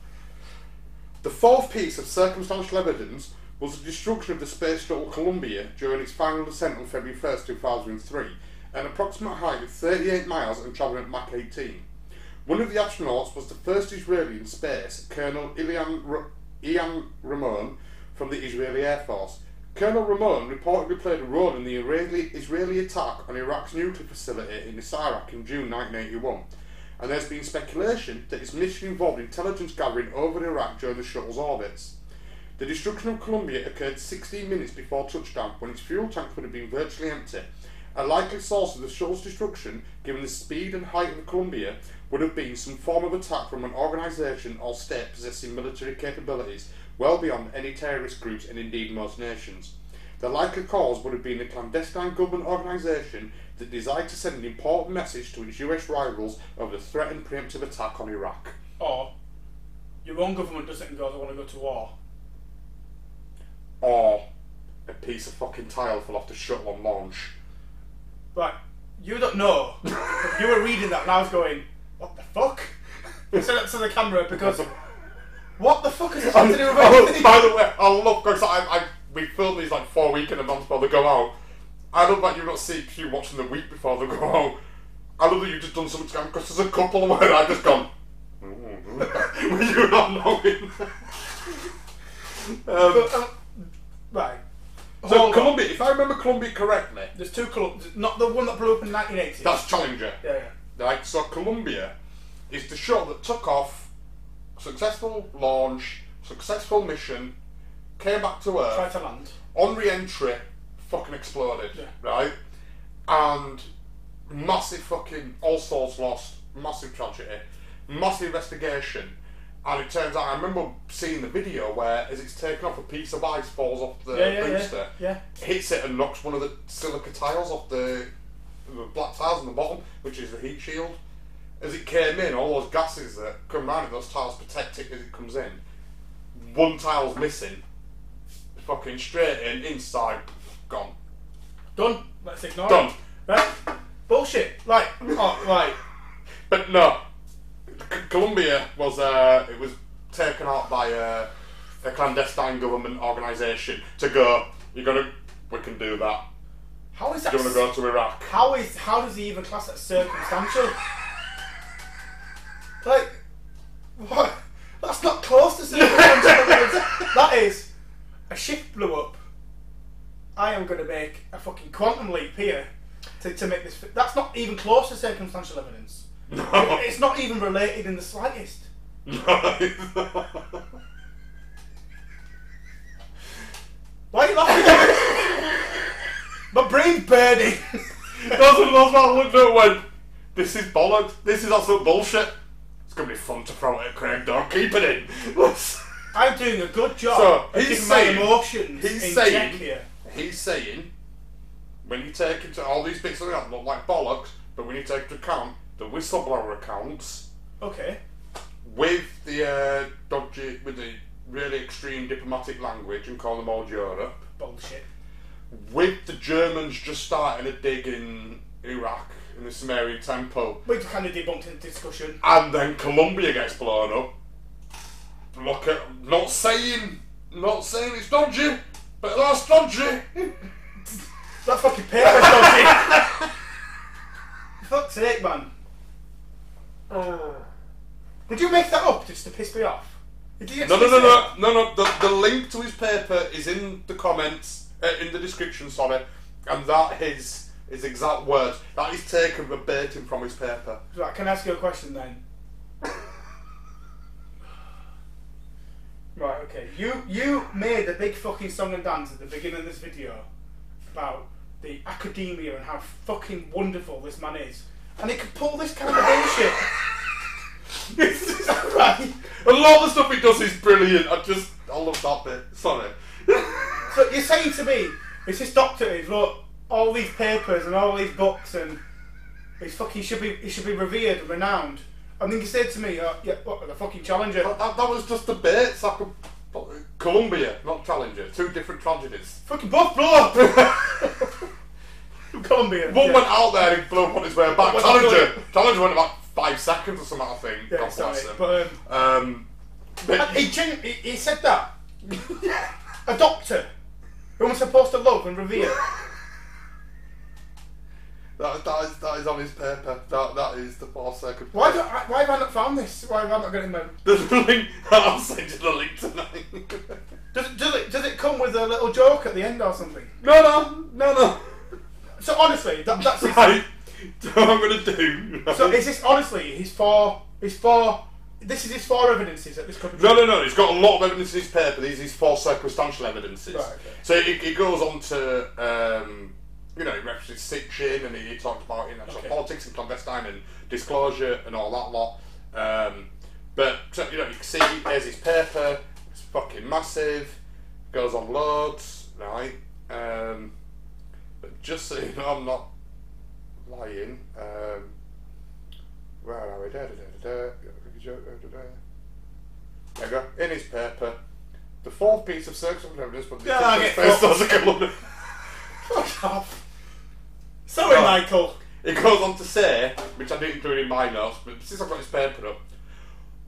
Speaker 1: The fourth piece of circumstantial evidence was the destruction of the space shuttle Columbia during its final descent on February 1st, 2003, at an approximate height of 38 miles and travelling at Mach 18. One of the astronauts was the first Israeli in space, Colonel Ilian, Ra- Ilan Ramon from the Israeli Air Force. Colonel Ramon reportedly played a role in the Israeli, Israeli attack on Iraq's nuclear facility in Iraq in June 1981 and there's been speculation that his mission involved intelligence gathering over Iraq during the shuttle's orbits. The destruction of Columbia occurred 16 minutes before touchdown when its fuel tanks would have been virtually empty. A likely source of the shuttle's destruction, given the speed and height of the Columbia, would have been some form of attack from an organisation or state possessing military capabilities well beyond any terrorist groups and indeed most nations. The likely cause would have been a clandestine government organisation that desired to send an important message to its US rivals of the threatened preemptive attack on Iraq.
Speaker 2: Or your own government doesn't and goes, I want to go to war.
Speaker 1: Or a piece of fucking tile fell off the shuttle on launch.
Speaker 2: Right, you don't know. you were reading that and I was going, what the fuck? I said that to the camera because what the fuck is this got to do with
Speaker 1: Oh,
Speaker 2: anything?
Speaker 1: by the way, I love because I, I we filmed these like four week in advance before they go out. I love that you've not seen you watching the week before they go out. I love that you've just done something to because there's a couple of where I just gone. Were you not knowing? um,
Speaker 2: But, um, right.
Speaker 1: so
Speaker 2: Hold on.
Speaker 1: Columbia, if I remember Columbia correctly,
Speaker 2: There's two clubs, not the one that blew up in 1980.
Speaker 1: that's Challenger.
Speaker 2: yeah, yeah.
Speaker 1: Right, so Columbia is the shuttle that took off, successful launch, successful mission, came back to Earth.
Speaker 2: Try to land.
Speaker 1: on re-entry, fucking exploded,
Speaker 2: Yeah.
Speaker 1: right? And massive fucking all souls lost, massive tragedy, massive investigation, and it turns out I remember seeing the video where as it's taken off, a piece of ice falls off the
Speaker 2: Yeah, yeah, yeah,
Speaker 1: booster,
Speaker 2: yeah.
Speaker 1: hits it and knocks one of the silica tiles off the, the black tiles on the bottom, which is the heat shield. As it came in, all those gases that come around it, those tiles protect it as it comes in. One tile's missing, fucking straight in, inside, gone.
Speaker 2: Done. Let's ignore
Speaker 1: Done.
Speaker 2: it. Right? Bullshit. Like, Oh, right.
Speaker 1: But no, C- Columbia was uh, it was taken out by uh, a clandestine government organisation to go. You're gonna, we can do that.
Speaker 2: How is that?
Speaker 1: Do you want to go to Iraq?
Speaker 2: How is how does he even class that circumstantial? Like, what? That's not close to circumstantial evidence. That is, a ship blew up. I am going to make a fucking quantum leap here to, to make this. Fit. That's not even close to circumstantial evidence.
Speaker 1: No.
Speaker 2: It's not even related in the slightest. Why are you laughing? My brain's burning.
Speaker 1: That's what those man looked at when this is bollocks. This is absolute bullshit. It's gonna be fun to throw it at Craig Dog. Keep it in.
Speaker 2: I'm doing a good job
Speaker 1: So, he's saying-
Speaker 2: emotions
Speaker 1: he's
Speaker 2: in
Speaker 1: saying-. He's saying when you take into all these bits of that look like bollocks, but when you take into account the whistleblower accounts
Speaker 2: Okay.
Speaker 1: with the uh, dodgy, with the really extreme diplomatic language and call them all Europe,
Speaker 2: Bullshit.
Speaker 1: with the Germans just starting a dig in Iraq in the Sumerian temple,
Speaker 2: We kind of debunked in discussion.
Speaker 1: and then Columbia gets blown up. Look at, not saying, not saying it's dodgy, but that's dodgy.
Speaker 2: That fucking paper dodgy. Fuck's sake, man. Did you make that up just to piss me off?
Speaker 1: No, no, no, no, no, no. The, the link to his paper is in the comments, uh, in the description, sorry, and that is his exact words. That is taken verbatim from his paper.
Speaker 2: Right, can I ask you a question then? Right, okay. You you made a big fucking song and dance at the beginning of this video about the academia and how fucking wonderful this man is. And he could pull this kind of bullshit. Is that right?
Speaker 1: A lot of the stuff he does is brilliant. I just, I love that bit. Sorry.
Speaker 2: So you're saying to me, it's this doctor who's wrote all these papers and all these books and he's fucking should be he should be revered and renowned. And then you said to me, uh, yeah, what the fucking challenger?
Speaker 1: that, that, that was just bits. I could, Columbia, not Challenger. Two different tragedies.
Speaker 2: Fucking both blow up. Columbia.
Speaker 1: One
Speaker 2: yeah.
Speaker 1: went out there and blew up on his way back. Challenger, Challenger went about five seconds or something, I think.
Speaker 2: Yeah,
Speaker 1: God
Speaker 2: sorry,
Speaker 1: bless him.
Speaker 2: but um,
Speaker 1: Um, but
Speaker 2: he, he, he said that a doctor who was supposed to love and revere.
Speaker 1: that, that, is, that is on his paper. That, that is the four second.
Speaker 2: Why, do, I- why have I not found this? Why have I not got it in my...
Speaker 1: There's a link. I'll send you the link tonight.
Speaker 2: Does it, does, it, does it come with a little joke at the end or something?
Speaker 1: no, no, no, no.
Speaker 2: So honestly, that, that's his,
Speaker 1: Right. So what I'm gonna do. right?
Speaker 2: So is this honestly his four? His four. This is his four evidences that this could.
Speaker 1: No, no, no. He's got a lot of evidence in his paper. These these four circumstantial evidences.
Speaker 2: Right, okay.
Speaker 1: So it, it goes on to, um, you know, he references Sitchin and he, he talked about international
Speaker 2: Okay.
Speaker 1: politics and clandestine and disclosure and all that lot. Um, but so, you know, you can see there's his paper. It's fucking massive. Goes on loads, right? Um, but just so you know, I'm not lying. Um, where are we? Da, da, da. There you go. In his paper, the fourth piece of circumstantial evidence, but the
Speaker 2: Yeah, I
Speaker 1: first
Speaker 2: get
Speaker 1: face does a Columbia.
Speaker 2: Fuck off. Sorry. Michael.
Speaker 1: It goes on to say, which I didn't include in my notes, but since I've got this paper up,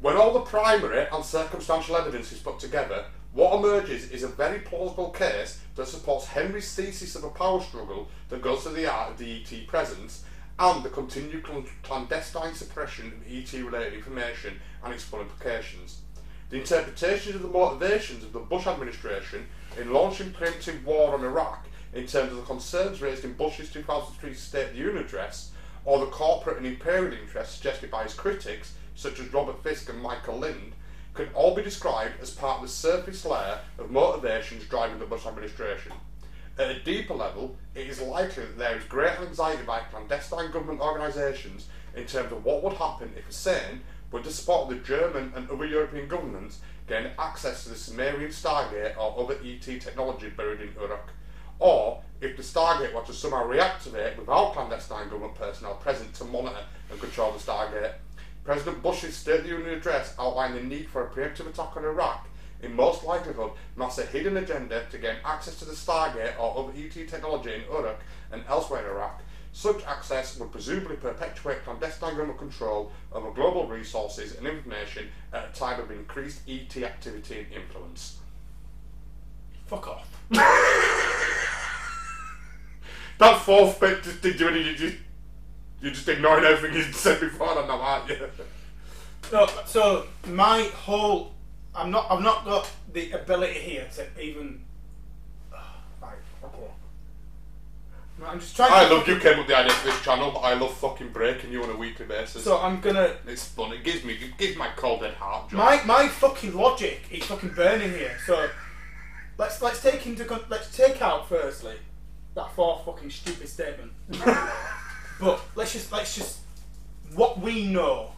Speaker 1: when all the primary and circumstantial evidence is put together, what emerges is a very plausible case that supports Henry's thesis of a power struggle that goes to the art of the ET presence and the continued clan- clandestine suppression of ET related information and its full implications. The interpretations of the motivations of the Bush administration in launching preemptive war on Iraq in terms of the concerns raised in Bush's 2003 State of the Union address or the corporate and imperial interests suggested by his critics, such as Robert Fisk and Michael Lind, can all be described as part of the surface layer of motivations driving the Bush administration. At a deeper level, it is likely that there is great anxiety by clandestine government organisations in terms of what would happen if Hussein, the support of the German and other European governments, gained access to the Sumerian Stargate or other ET technology buried in Uruk, or if the Stargate to somehow reactivate without clandestine government personnel present to monitor and control the Stargate. President Bush's State of the Union address outlined the need for a preemptive attack on Iraq. In most likelihood, mass a hidden agenda to gain access to the Stargate or other ET technology in Uruk and elsewhere in Iraq. Such access would presumably perpetuate clandestine government control over global resources and information at a time of increased ET activity and influence.
Speaker 2: Fuck off.
Speaker 1: That fourth bit just did you any you just you're just ignoring everything you said before, don't know, aren't you?
Speaker 2: No, so my whole, I'm not, I've not got the ability here to even. Right, okay. Right, I'm just trying.
Speaker 1: I
Speaker 2: to
Speaker 1: love you came up with the idea for this channel, but I love fucking breaking you on a weekly basis.
Speaker 2: So I'm gonna.
Speaker 1: it's fun. It gives me it gives my cold dead heart.
Speaker 2: My my fucking logic is fucking burning here. So let's let's take into con- let's take out firstly that fourth fucking stupid statement. but let's just let's just what we know.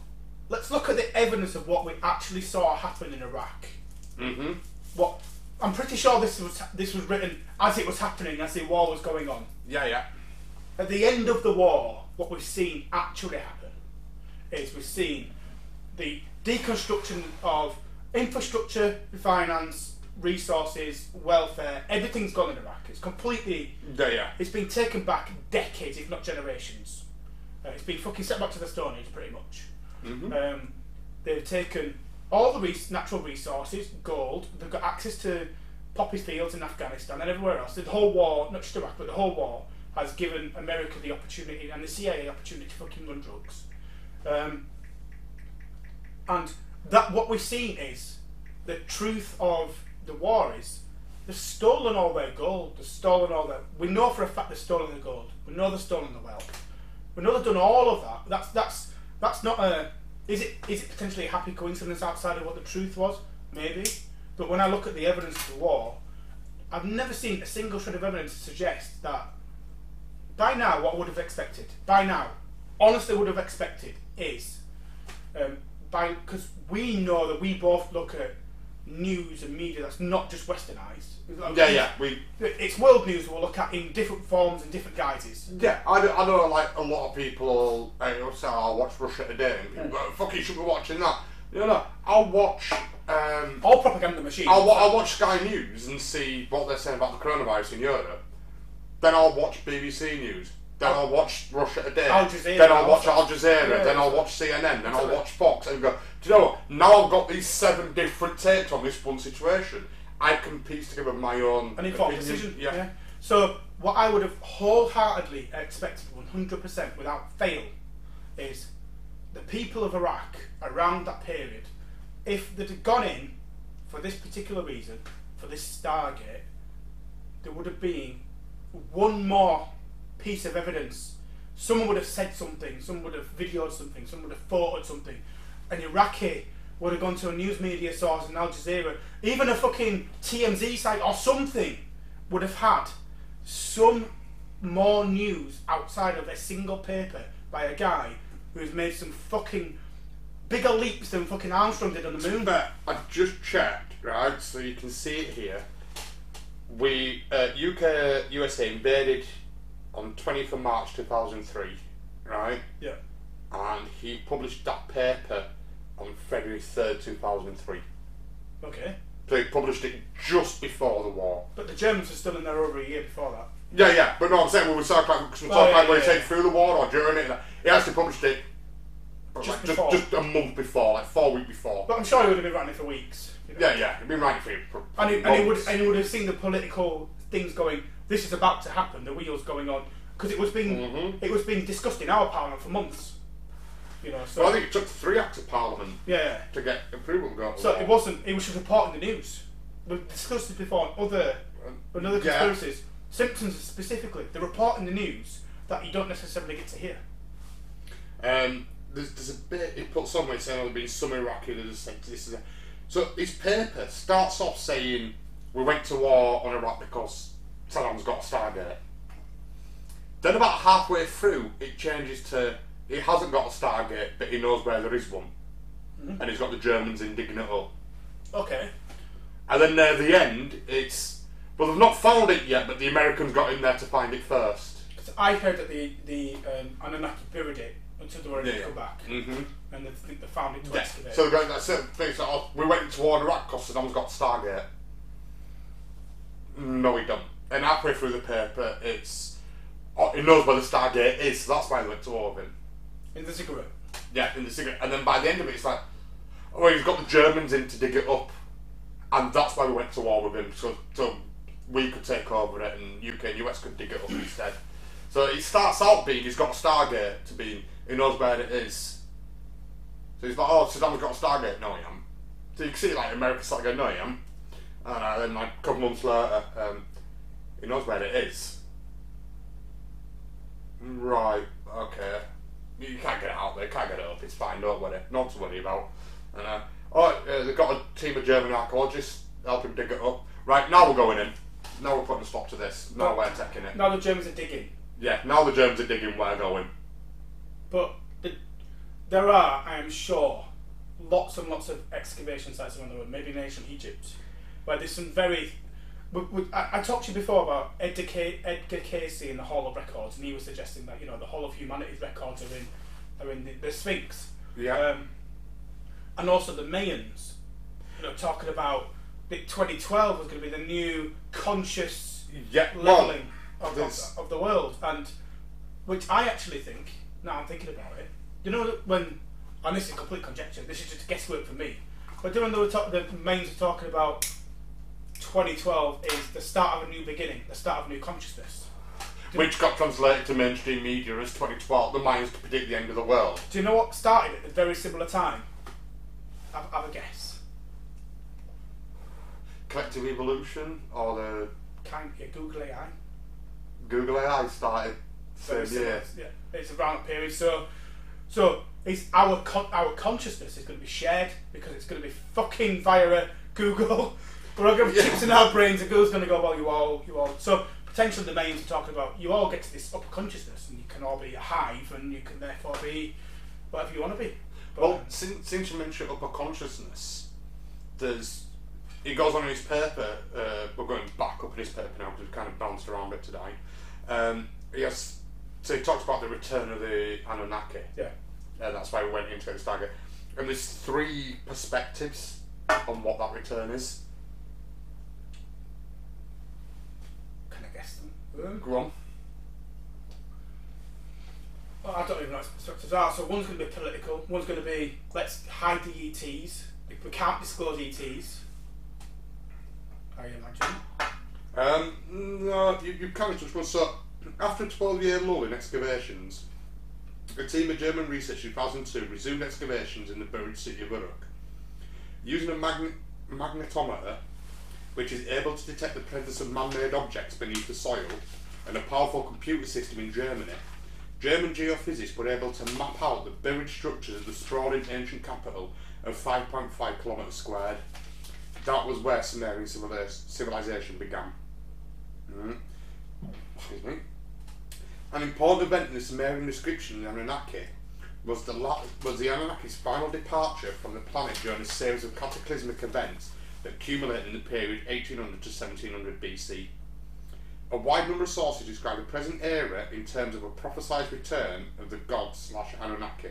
Speaker 2: Let's look at the evidence of what we actually saw happen in Iraq.
Speaker 1: mm-hmm.
Speaker 2: What I'm pretty sure this was this was written as it was happening, as the war was going on.
Speaker 1: Yeah, yeah.
Speaker 2: At the end of the war, what we've seen actually happen is we've seen the deconstruction of infrastructure, finance, resources, welfare. Everything's gone in Iraq. It's completely.
Speaker 1: Yeah, yeah.
Speaker 2: It's been taken back decades, if not generations. Uh, it's been fucking set back to the Stone Age, pretty much.
Speaker 1: Mm-hmm.
Speaker 2: Um, they've taken all the res- natural resources, gold. They've got access to poppy fields in Afghanistan and everywhere else. The whole war, not just Iraq, but the whole war has given America the opportunity and the CIA the opportunity to fucking run drugs. Um, and that what we've seen is the truth of the war is they've stolen all their gold. They've stolen all their. We know for a fact they've stolen the gold. We know they've stolen the wealth. We know they've done all of that. That's that's that's not a. Is it is it potentially a happy coincidence outside of what the truth was? Maybe. But when I look at the evidence of the war, I've never seen a single shred of evidence to suggest that by now what I would have expected, by now, honestly would have expected is um, by because we know that we both look at news and media that's not just westernized.
Speaker 1: Yeah, yeah. We
Speaker 2: It's world news we'll look at in different forms and different guises.
Speaker 1: Yeah, I, do- I know like a lot of people will say, "I'll watch Russia Today," and people go, "Fucking should be watching that." You know, I'll watch. Um,
Speaker 2: All propaganda machines.
Speaker 1: I'll, I'll watch Sky News and see what they're saying about the coronavirus in Europe. Then I'll watch BBC News. Then I'll watch Russia Today.
Speaker 2: Al Jazeera
Speaker 1: Then I'll watch. Al Jazeera.
Speaker 2: Yeah,
Speaker 1: then I'll watch CNN. Then I'll watch Fox. And go, do you know what? Now I've got these seven different takes on this one situation. I can piece together my own
Speaker 2: an informed
Speaker 1: opinion.
Speaker 2: decision.
Speaker 1: Yeah.
Speaker 2: So what I would have wholeheartedly expected, one hundred percent, without fail, is the people of Iraq around that period, if they'd have gone in for this particular reason, for this Stargate, there would have been one more piece of evidence. Someone would have said something, someone would have videoed something, someone would have photoed something. An Iraqi would have gone to a news media source in Al Jazeera, even a fucking TMZ site or something would have had some more news outside of a single paper by a guy who's made some fucking bigger leaps than fucking Armstrong did on the moon.
Speaker 1: But I've just checked, right? So you can see it here. We uh, UK USA invaded on 20th of March 2003, right?
Speaker 2: Yeah.
Speaker 1: And he published that paper on February 3rd 2003.
Speaker 2: Okay.
Speaker 1: So he published it just before the war.
Speaker 2: But the Germans were still in there over a year before that.
Speaker 1: Yeah, yeah, but no, I'm saying we were talking about, cause we were
Speaker 2: Oh,
Speaker 1: talking
Speaker 2: yeah,
Speaker 1: about when he
Speaker 2: yeah,
Speaker 1: through the war or during it. and. He actually published it
Speaker 2: Just
Speaker 1: like, just, just a month before, like four weeks before.
Speaker 2: But I'm sure he would have been writing it for weeks. you know.
Speaker 1: Yeah, yeah, he'd been writing for, for
Speaker 2: And he, and he would and he would have seen the political things going. This is about to happen. The wheels going on because it was being
Speaker 1: Mhm.
Speaker 2: it was being discussed in our parliament for months. You know. So
Speaker 1: Well, I think it took three acts of parliament
Speaker 2: yeah.
Speaker 1: to get approval to go
Speaker 2: So it wasn't. It was just reporting the news. We've discussed it before on other on other
Speaker 1: Yeah.
Speaker 2: conspiracies. Symptoms specifically, the report in the news that you don't necessarily get to hear.
Speaker 1: Um, there's, there's a bit he put somewhere saying there'll been some Iraqi that has said this is a, so his paper starts off saying we went to war on Iraq because Saddam's got a Stargate. Then about halfway through it changes to he hasn't got a Stargate but he knows where there is one,
Speaker 2: Mm-hmm.
Speaker 1: and he's got the Germans in digging up.
Speaker 2: Okay.
Speaker 1: And then near the end it's well they've not found it yet but the Americans got in there to find it first.
Speaker 2: I heard that the the um, Anunnaki buried it until they were ready
Speaker 1: Yeah,
Speaker 2: to come back,
Speaker 1: Mm-hmm.
Speaker 2: and they think they found it to
Speaker 1: Yeah.
Speaker 2: excavate.
Speaker 1: So they're going that certain things like, oh, we went to war in Iraq because Saddam's got Stargate. No, he don't. And halfway through the paper, it's oh, he knows where the Stargate is, so that's why they went to war with him.
Speaker 2: in the cigarette.
Speaker 1: Yeah, in the cigarette. And then by the end of it, it's like, oh, he's got the Germans in to dig it up, and that's why we went to war with him, so so we could take over it, and UK and US could dig it up instead. So it starts out being he's got a Stargate to be he knows where it is, So he's like, oh, Saddam's got a Stargate. No, I am. So you can see like America sort of going, no, I am. And uh, then like a couple months later, um, he knows where it is. Right, okay. You can't get it out there, can't get it up, it's fine, don't worry. Not to worry about. And uh, oh, uh, they've got a team of German archaeologists helping dig it up. Right, now we're going in. Now we're putting a stop to this. Now we're taking it.
Speaker 2: Now the Germans are digging.
Speaker 1: Yeah, now the Germans are digging, we're going.
Speaker 2: But the, there are, I am sure, lots and lots of excavation sites around the world, maybe in ancient Egypt, where there's some very. We, we, I, I talked to you before about Edgar, Ca- Edgar Cayce in the Hall of Records, and he was suggesting that you know the Hall of Humanity's records are in are in the, the Sphinx,
Speaker 1: Yeah.
Speaker 2: um, and also the Mayans. You know, talking about that 2012 was going to be the new conscious
Speaker 1: yeah, well,
Speaker 2: leveling of,
Speaker 1: there's-
Speaker 2: of, of the world, and which I actually think. Now I'm thinking about it. You know when, and this is a complete conjecture. This is just guesswork for me. But were talk, the Mayans were talking about 2012 is the start of a new beginning, the start of a new consciousness.
Speaker 1: which got translated to mainstream media as 2012, the Mayans to predict the end of the world.
Speaker 2: Do you know what started at a very similar time? Have, have a guess.
Speaker 1: Collective evolution or the
Speaker 2: Kind yeah, Google AI.
Speaker 1: Google AI started same
Speaker 2: similar.
Speaker 1: year.
Speaker 2: Yeah, it's around that period. So, so it's our con- our consciousness is going to be shared because it's going to be fucking via a Google. We're all going to have
Speaker 1: Yeah.
Speaker 2: chips in our brains, and Google's going to go, well, you all, you all. So potentially the Mayans are talking about you all get to this upper consciousness, and you can all be a hive, and you can therefore be whatever you want to be. But,
Speaker 1: Well, since, since you mentioned upper consciousness, there's he goes on in his paper. Uh, we're going back up in his paper now because we've kind of bounced around it today. Um, has so he talks about the return of the Anunnaki.
Speaker 2: yeah,
Speaker 1: Uh, that's why we went into this target. And there's three perspectives on what that return is.
Speaker 2: can I
Speaker 1: Go on.
Speaker 2: Well, I don't even know what perspectives are. So one's going to be political, one's going to be let's hide the ETs. If we can't disclose ETs, I imagine.
Speaker 1: Um, no, you, you kind of just want so after a 12 year lull in excavations, a team of German researchers in 2002 resumed excavations in the buried city of Uruk. Using a magn- magnetometer, which is able to detect the presence of man made objects beneath the soil, and a powerful computer system in Germany, German geophysicists were able to map out the buried structures of the sprawling ancient capital of 5.5 kilometres squared. That was where Sumerian civilization began. Mm. Excuse me. An important event in the Sumerian description of the Anunnaki was the was the Anunnaki's final departure from the planet during a series of cataclysmic events that in the period 1800 to 1700 BC. A wide number of sources describe the present era in terms of a prophesied return of the gods slash Anunnaki.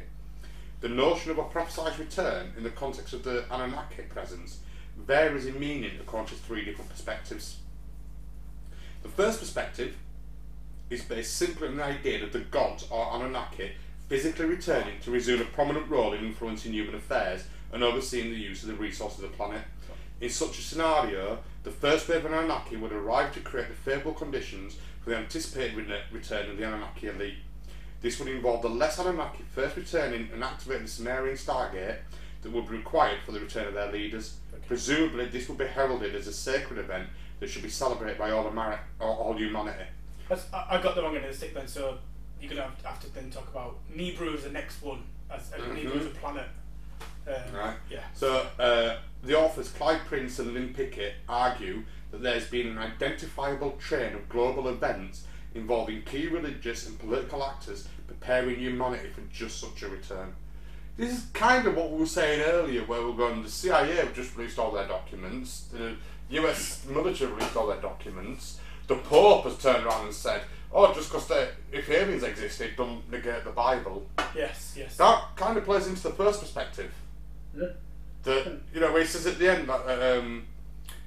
Speaker 1: The notion of a prophesied return in the context of the Anunnaki presence varies in meaning according to three different perspectives. The first perspective is based simply on the idea that the gods or Anunnaki physically returning to resume a prominent role in influencing human affairs and overseeing the use of the resources of the planet. In such a scenario, the first wave of Anunnaki would arrive to create the favourable conditions for the anticipated re- return of the Anunnaki elite. This would involve the less Anunnaki first returning and activating the Sumerian Stargate that would be required for the return of their leaders. Presumably, this would be heralded as a sacred event that should be celebrated by all, Ameri- all, humanity.
Speaker 2: That's, I, got the wrong end of the stick then, so you're going to have, have to then talk about Nibiru as the next one, as, as
Speaker 1: Mhm.
Speaker 2: Nibiru as a planet. Um,
Speaker 1: Right.
Speaker 2: Yeah.
Speaker 1: So, uh, the authors Clive Prince and Lynn Picknett argue that there's been an identifiable train of global events involving key religious and political actors preparing humanity for just such a return. This is kind of what we were saying earlier, where we're going, the CIA have just released all their documents, the US military released all their documents, the Pope has turned around and said, oh, just because if aliens exist, it don't negate the Bible.
Speaker 2: Yes, yes.
Speaker 1: That kind of plays into the first perspective
Speaker 2: Yeah.
Speaker 1: That you know, where he says at the end that uh, um,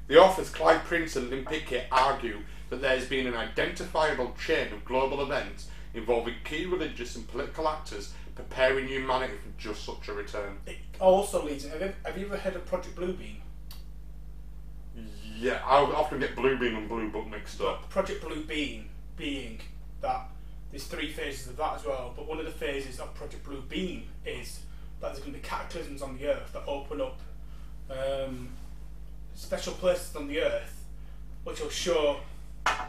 Speaker 1: the authors Clive Prince and Lynn Picknett argue that there's been an identifiable chain of global events involving key religious and political actors preparing humanity for just such a return.
Speaker 2: It also leads. Have you, have you ever heard of Project Bluebeam?
Speaker 1: Yeah, I often get Blue Beam and Blue Book mixed up.
Speaker 2: Project Blue Beam being that there's three phases of that as well, but one of the phases of Project Blue Beam is that there's going to be cataclysms on the earth that open up um, special places on the earth, which will show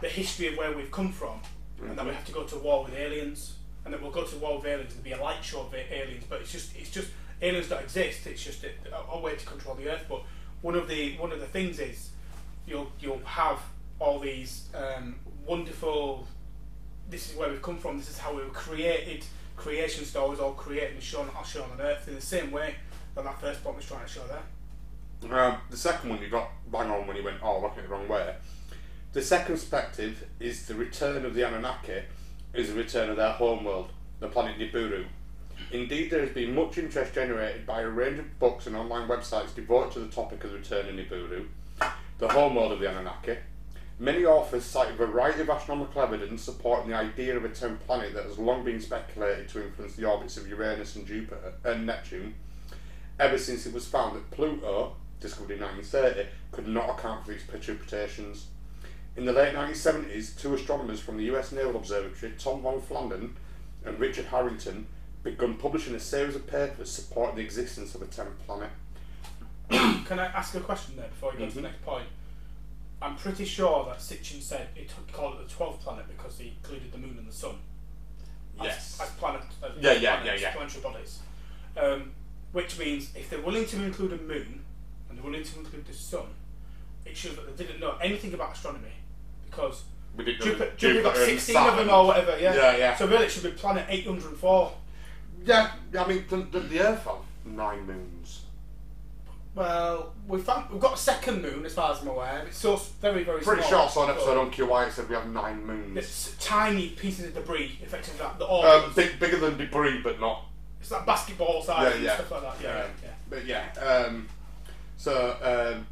Speaker 2: the history of where we've come from, and that we have to go to war with aliens, and that we'll go to war with aliens and there'll be a light show of aliens, but it's just it's just aliens don't exist. It's just a, a way to control the earth. But one of the one of the things is you'll you'll have all these um, wonderful. This is where we've come from. This is how we were created. Creation stories all created and shown, are shown on Earth in the same way that that first bomb was trying to show there.
Speaker 1: Um, the second one you got bang on when you went, oh, looking at the wrong way. The second perspective is the return of the Anunnaki is the return of their homeworld, the planet Nibiru. Indeed, there has been much interest generated by a range of books and online websites devoted to the topic of the return of Nibiru, the homeworld of the Anunnaki. Many authors cite a variety of astronomical evidence supporting the idea of a tenth planet that has long been speculated to influence the orbits of Uranus and Jupiter and Neptune, ever since it was found that Pluto, discovered in 1930, could not account for these perturbations. In the late 1970s, two astronomers from the US Naval Observatory, Tom Van Flandern and Richard Harrington, began publishing a series of papers supporting the existence of a tenth planet.
Speaker 2: Can I ask a question there before we go to the
Speaker 1: Mhm.
Speaker 2: next point? I'm pretty sure that Sitchin said he took, called it the 12th planet because he included the moon and the sun as,
Speaker 1: Yes.
Speaker 2: as planet as
Speaker 1: Yeah, yeah,
Speaker 2: planets,
Speaker 1: yeah, yeah.
Speaker 2: planetary bodies. Um, which means if they're willing to include a moon and they're willing to include the sun, it shows that they didn't know anything about astronomy because Jupiter, Jupiter got
Speaker 1: and
Speaker 2: 16 of them or whatever. Yeah.
Speaker 1: Yeah, yeah.
Speaker 2: So really, it should be planet 804.
Speaker 1: Yeah, I mean, the, the, the Earth have nine moons.
Speaker 2: Well, we've found, we've got a second moon as far as I'm aware. It's so very very
Speaker 1: Pretty
Speaker 2: small.
Speaker 1: sure I saw an episode on QI it said we have nine moons.
Speaker 2: It's tiny pieces of debris, effectively that the
Speaker 1: Um, big, bigger than debris, but not.
Speaker 2: it's like basketball size
Speaker 1: Yeah,
Speaker 2: and
Speaker 1: yeah.
Speaker 2: stuff like that. Yeah,
Speaker 1: Um,
Speaker 2: yeah.
Speaker 1: But yeah, um, so um,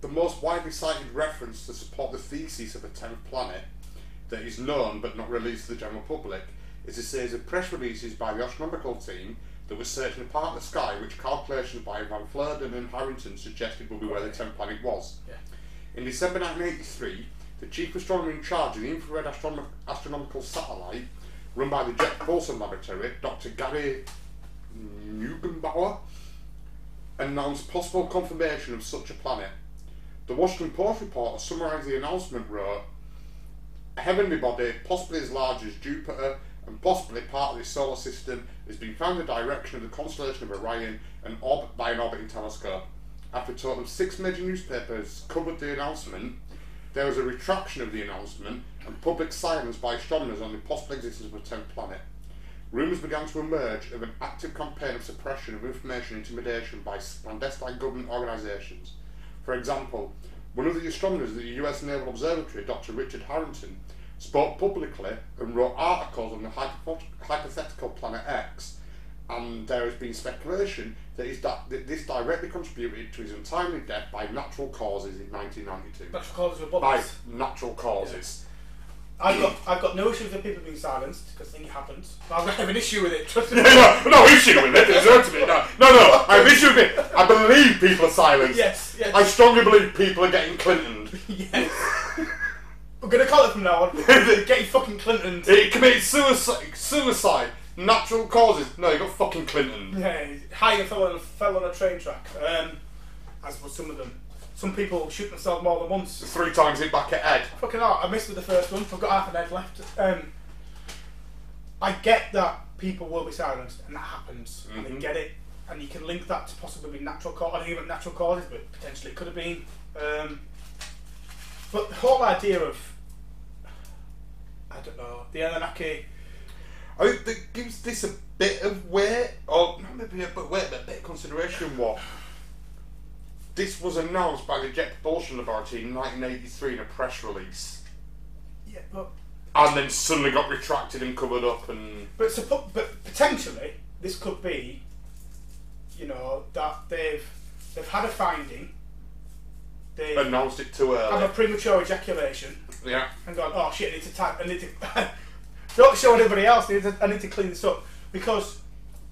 Speaker 1: the most widely cited reference to support the thesis of a tenth planet that is known but not released to the general public is a series of press releases by the astronomical team that was searching a part of the sky which calculations by Van Flandern and Harrington suggested would be where the tenth planet was.
Speaker 2: Yeah.
Speaker 1: In December 1983, the chief astronomer in charge of the infrared astronom- astronomical satellite run by the Jet Propulsion Laboratory, Dr. Gary Neugebauer, announced possible confirmation of such a planet. The Washington Post reporter summarised the announcement wrote, a heavenly body, possibly as large as Jupiter and possibly part of the solar system, has been found in the direction of the constellation of Orion and orbit by an orbiting telescope. After a total of six major newspapers covered the announcement, there was a retraction of the announcement and public silence by astronomers on the possible existence of a tenth planet. Rumours began to emerge of an active campaign of suppression of information and intimidation by clandestine government organisations. For example, one of the astronomers at the US Naval Observatory, Dr. Richard Harrington, spoke publicly and wrote articles on the hypothetical planet X, and there has been speculation that, di- that this directly contributed to his untimely death by natural causes in 1992.
Speaker 2: Natural causes of
Speaker 1: By natural causes.
Speaker 2: I've got I've got no issue with people being silenced because I think it happens. But I have an issue with it. Trust me.
Speaker 1: no, no issue with it. It deserves to be. No, no, no. I have issue with it. I believe people are silenced.
Speaker 2: Yes, yes.
Speaker 1: I strongly believe people are getting Clintoned.
Speaker 2: yes. We're gonna call it from now on. Get you fucking Clinton.
Speaker 1: He committed suicide. Suicide. Natural causes. No, you got fucking Clinton.
Speaker 2: Yeah, high and fell on, fell on a train track. Um, as was some of them. Some people shoot themselves more than once.
Speaker 1: Three times hit back at Ed.
Speaker 2: Fucking hell, I missed with the first one. I've got half an head left. Um, I get that people will be silenced, and that happens. And I
Speaker 1: Mhm.
Speaker 2: get it, and you can link that to possibly be natural causes. I don't even natural causes, but potentially it could have been. Um, but the whole idea of I don't know the Anunnaki.
Speaker 1: I think that gives this a bit of weight, or not maybe a bit of weight, but a bit of consideration. What this was announced by the Jet Propulsion Laboratory in 1983 in a press release,
Speaker 2: Yeah, but
Speaker 1: and then suddenly got retracted and covered up, and
Speaker 2: But suppo- but potentially this could be, you know, that they've they've had a finding, they
Speaker 1: announced it too early.
Speaker 2: Have a premature ejaculation
Speaker 1: Yeah.
Speaker 2: and gone, oh shit, I need to type, I need to don't show anybody else. I need, to, I need to clean this up because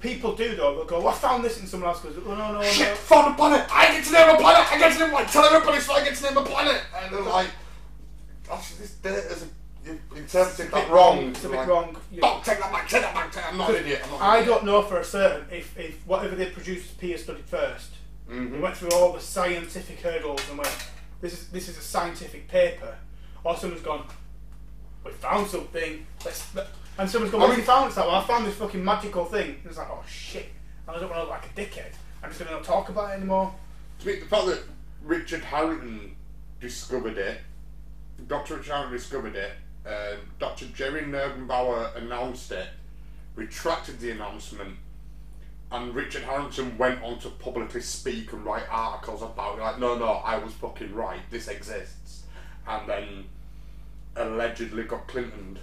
Speaker 2: people do though. They'll go, well, I found this, in someone else goes, oh no no
Speaker 1: Shit,
Speaker 2: no.
Speaker 1: found a planet! I get to name a planet! I get to name like tell everybody so I get to name a planet! And they're like, actually, this data's a, you, you interpreted
Speaker 2: a
Speaker 1: that wrong.
Speaker 2: It's a bit
Speaker 1: like,
Speaker 2: wrong.
Speaker 1: Don't take that back, take that back, take I'm not an idiot. I'm not
Speaker 2: I
Speaker 1: idiot.
Speaker 2: don't know for a certain if, if whatever they produced Peer studied 1st They
Speaker 1: Mhm.
Speaker 2: went through all the scientific hurdles and went, this is this is a scientific paper, or someone's gone, we found something. Let's let-" and someone's gone,
Speaker 1: I
Speaker 2: what have you found? It's like, well, I found this fucking magical thing. And it's like, oh shit, and I don't want to look like a dickhead. I'm just gonna not talk about it anymore.
Speaker 1: To me, the fact that Richard Harrington discovered it, Dr. Richard Harrington discovered it, um, Dr. Jerry Neugebauer announced it, retracted the announcement, and Richard Harrington went on to publicly speak and write articles about it. Like, no, no, I was fucking right, this exists. And then allegedly got Clintoned.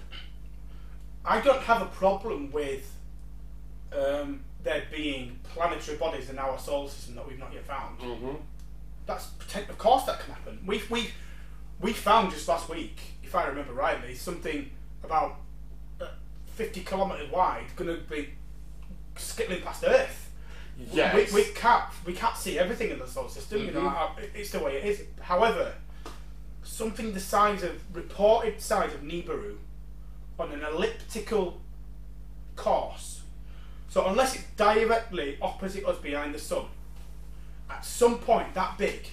Speaker 2: I don't have a problem with um, there being planetary bodies in our solar system that we've not yet found.
Speaker 1: Mm-hmm.
Speaker 2: That's of course that can happen. We we we found just last week, if I remember rightly, something about uh, fifty kilometers wide going to be skittling past Earth.
Speaker 1: Yes.
Speaker 2: We, we can't we can't see everything in the solar system. You know,
Speaker 1: Mhm.
Speaker 2: uh, it's the way it is. However, something the size of reported size of Nibiru on an elliptical course. So unless it's directly opposite us behind the sun, at some point that big,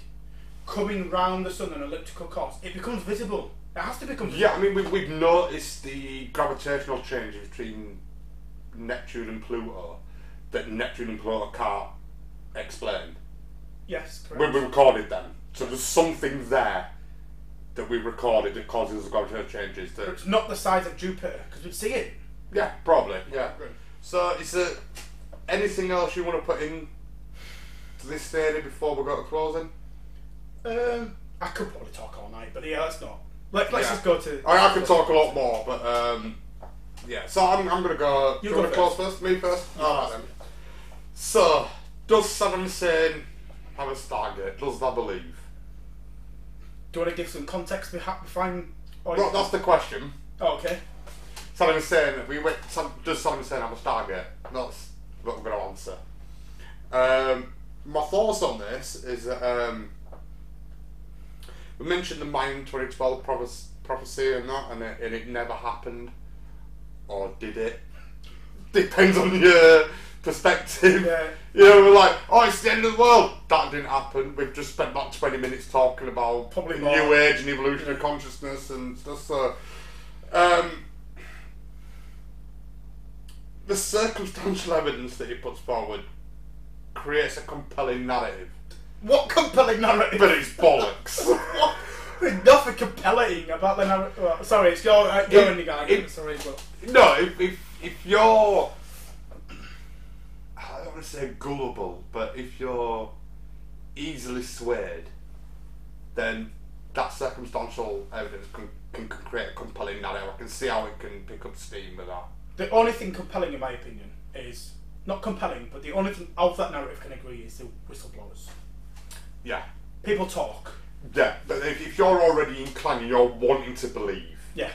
Speaker 2: coming round the sun on an elliptical course, it becomes visible. It has to become visible.
Speaker 1: Yeah, I mean, we've, we've noticed the gravitational changes between Neptune and Pluto that Neptune and Pluto can't explain.
Speaker 2: Yes, correct.
Speaker 1: When we recorded them. So there's something there that we recorded that causes the gravitational changes. That,
Speaker 2: it's not the size of Jupiter because we'd see it.
Speaker 1: yeah, probably, yeah. So is there anything else you want to put in to this theory before we go to closing?
Speaker 2: Um, I could probably talk all night, but yeah, let's not. Let, let's
Speaker 1: Yeah.
Speaker 2: just go to.
Speaker 1: I, I could talk a lot more, but um, yeah. So I'm, I'm gonna go.
Speaker 2: You
Speaker 1: do
Speaker 2: go
Speaker 1: want to close
Speaker 2: first.
Speaker 1: first? Me first. All right then. So does Saddam Hussein have a Stargate? Does that believe?
Speaker 2: Do you want to give some context behind?
Speaker 1: Well, that's the question.
Speaker 2: oh, okay.
Speaker 1: Saddam Hussein. We went. Does Saddam Hussein have a Stargate? That's what I'm gonna answer. Um, my thoughts on this is that um, we mentioned the Mayan 2012 prophes- prophecy and that, and it, and it never happened, or did it? Depends on your perspective.
Speaker 2: Yeah.
Speaker 1: You know, we're like, oh, it's the end of the world. That didn't happen. We've just spent about 20 minutes talking about
Speaker 2: Probably
Speaker 1: the
Speaker 2: more.
Speaker 1: new age and evolution of consciousness and stuff. So, um, the circumstantial evidence that he puts forward creates a compelling narrative,
Speaker 2: What compelling narrative?
Speaker 1: but it's bollocks.
Speaker 2: What? There's nothing compelling about the narrative. Well, sorry, it's your uh, your
Speaker 1: It-
Speaker 2: guy.
Speaker 1: it-
Speaker 2: Sorry, but
Speaker 1: no, if, if, if you're, want to say gullible, but if you're easily swayed, then that circumstantial evidence can, can, can create a compelling narrative. I can see how it can pick up steam with that.
Speaker 2: the only thing compelling, in my opinion, is not compelling, but the only thing of that narrative can agree is the whistleblowers.
Speaker 1: Yeah.
Speaker 2: People talk.
Speaker 1: Yeah, but if, if you're already inclined and you're wanting to believe,
Speaker 2: Yeah.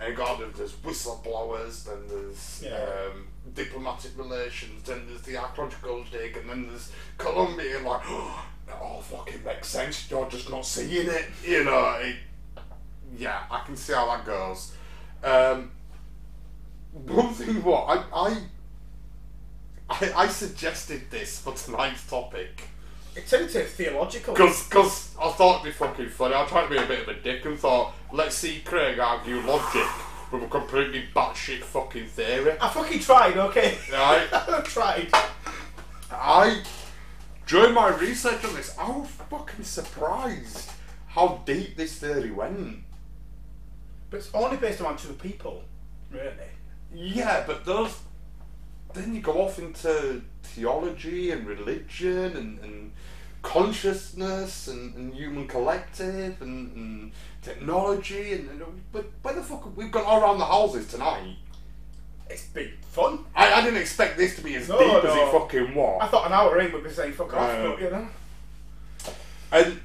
Speaker 1: and God, there's whistleblowers, then there's
Speaker 2: Yeah.
Speaker 1: um, diplomatic relations, then there's the archaeological dig, and then there's Columbia, like, oh, that all fucking makes sense, you're just not seeing it, you know, it, yeah, I can see how that goes. Um, one thing, what, I, I, I, I suggested this for tonight's topic,
Speaker 2: It turned into theological.
Speaker 1: because cause I thought it'd be fucking funny. I tried to be a bit of a dick and thought, let's see Craig argue logic with a completely batshit fucking theory.
Speaker 2: I fucking tried, okay?
Speaker 1: Right?
Speaker 2: I tried.
Speaker 1: I, during my research on this, I was fucking surprised how deep this theory went.
Speaker 2: But it's only based around two people, really.
Speaker 1: Yeah, but those. Then you go off into theology and religion and, and consciousness and, and human collective and, and technology and, and but where the fuck we've gone all around the houses tonight.
Speaker 2: It's been fun.
Speaker 1: I, I didn't expect this to be as
Speaker 2: No,
Speaker 1: deep as
Speaker 2: no.
Speaker 1: it fucking was.
Speaker 2: I thought an hour in we'd be saying fuck off, but you know.
Speaker 1: And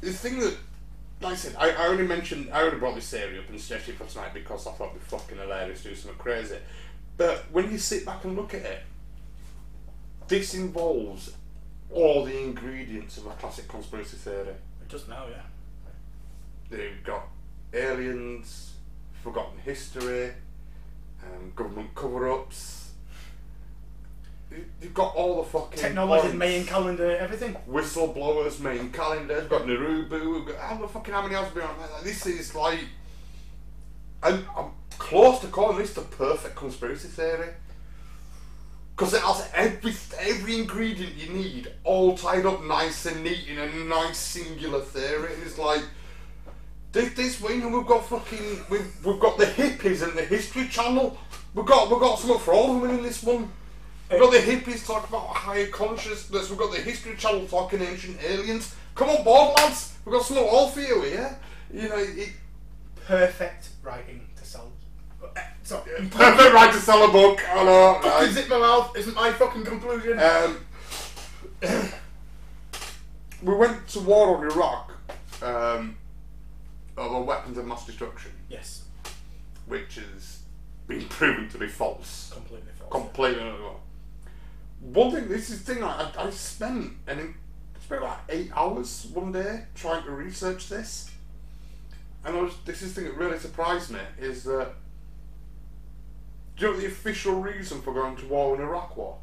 Speaker 1: the thing that, like I said, I, I only mentioned, I only brought this theory up and suggested it for tonight because I thought it'd be fucking hilarious to do something crazy. But when you sit back and look at it, this involves all the ingredients of a classic conspiracy theory.
Speaker 2: Just now, yeah.
Speaker 1: They've got aliens, forgotten history, um, government cover-ups. You- You've got all the fucking
Speaker 2: Technology,
Speaker 1: points.
Speaker 2: Mayan calendar, everything.
Speaker 1: whistleblowers, Mayan calendar. We've got Nibiru. We've got, how the fucking how many has been on? Like, This is like, and I'm close to calling this the perfect conspiracy theory. Because it has every every ingredient you need, all tied up nice and neat in a nice singular theory. And it's like, this, this you know, we've got fucking, we've, we've got the hippies and the History Channel. We've got we've got something for all of them in this one. We've got the hippies talking about higher consciousness. We've got the History Channel talking ancient aliens. Come on board, lads. We've got something all for you here. You know, it,
Speaker 2: Perfect writing So,
Speaker 1: perfect right to sell a book. I know.
Speaker 2: fucking
Speaker 1: Right.
Speaker 2: zip my mouth. Isn't my fucking conclusion?
Speaker 1: Um, we went to war on Iraq um, over weapons of mass destruction,
Speaker 2: yes,
Speaker 1: which has been proven to be false.
Speaker 2: completely false.
Speaker 1: Completely. wrong. One thing, this is the thing, I, I spent an, I spent like eight hours one day trying to research this. And I was, this is the thing that really surprised me is that. Do you know the official reason for going to war in Iraq was?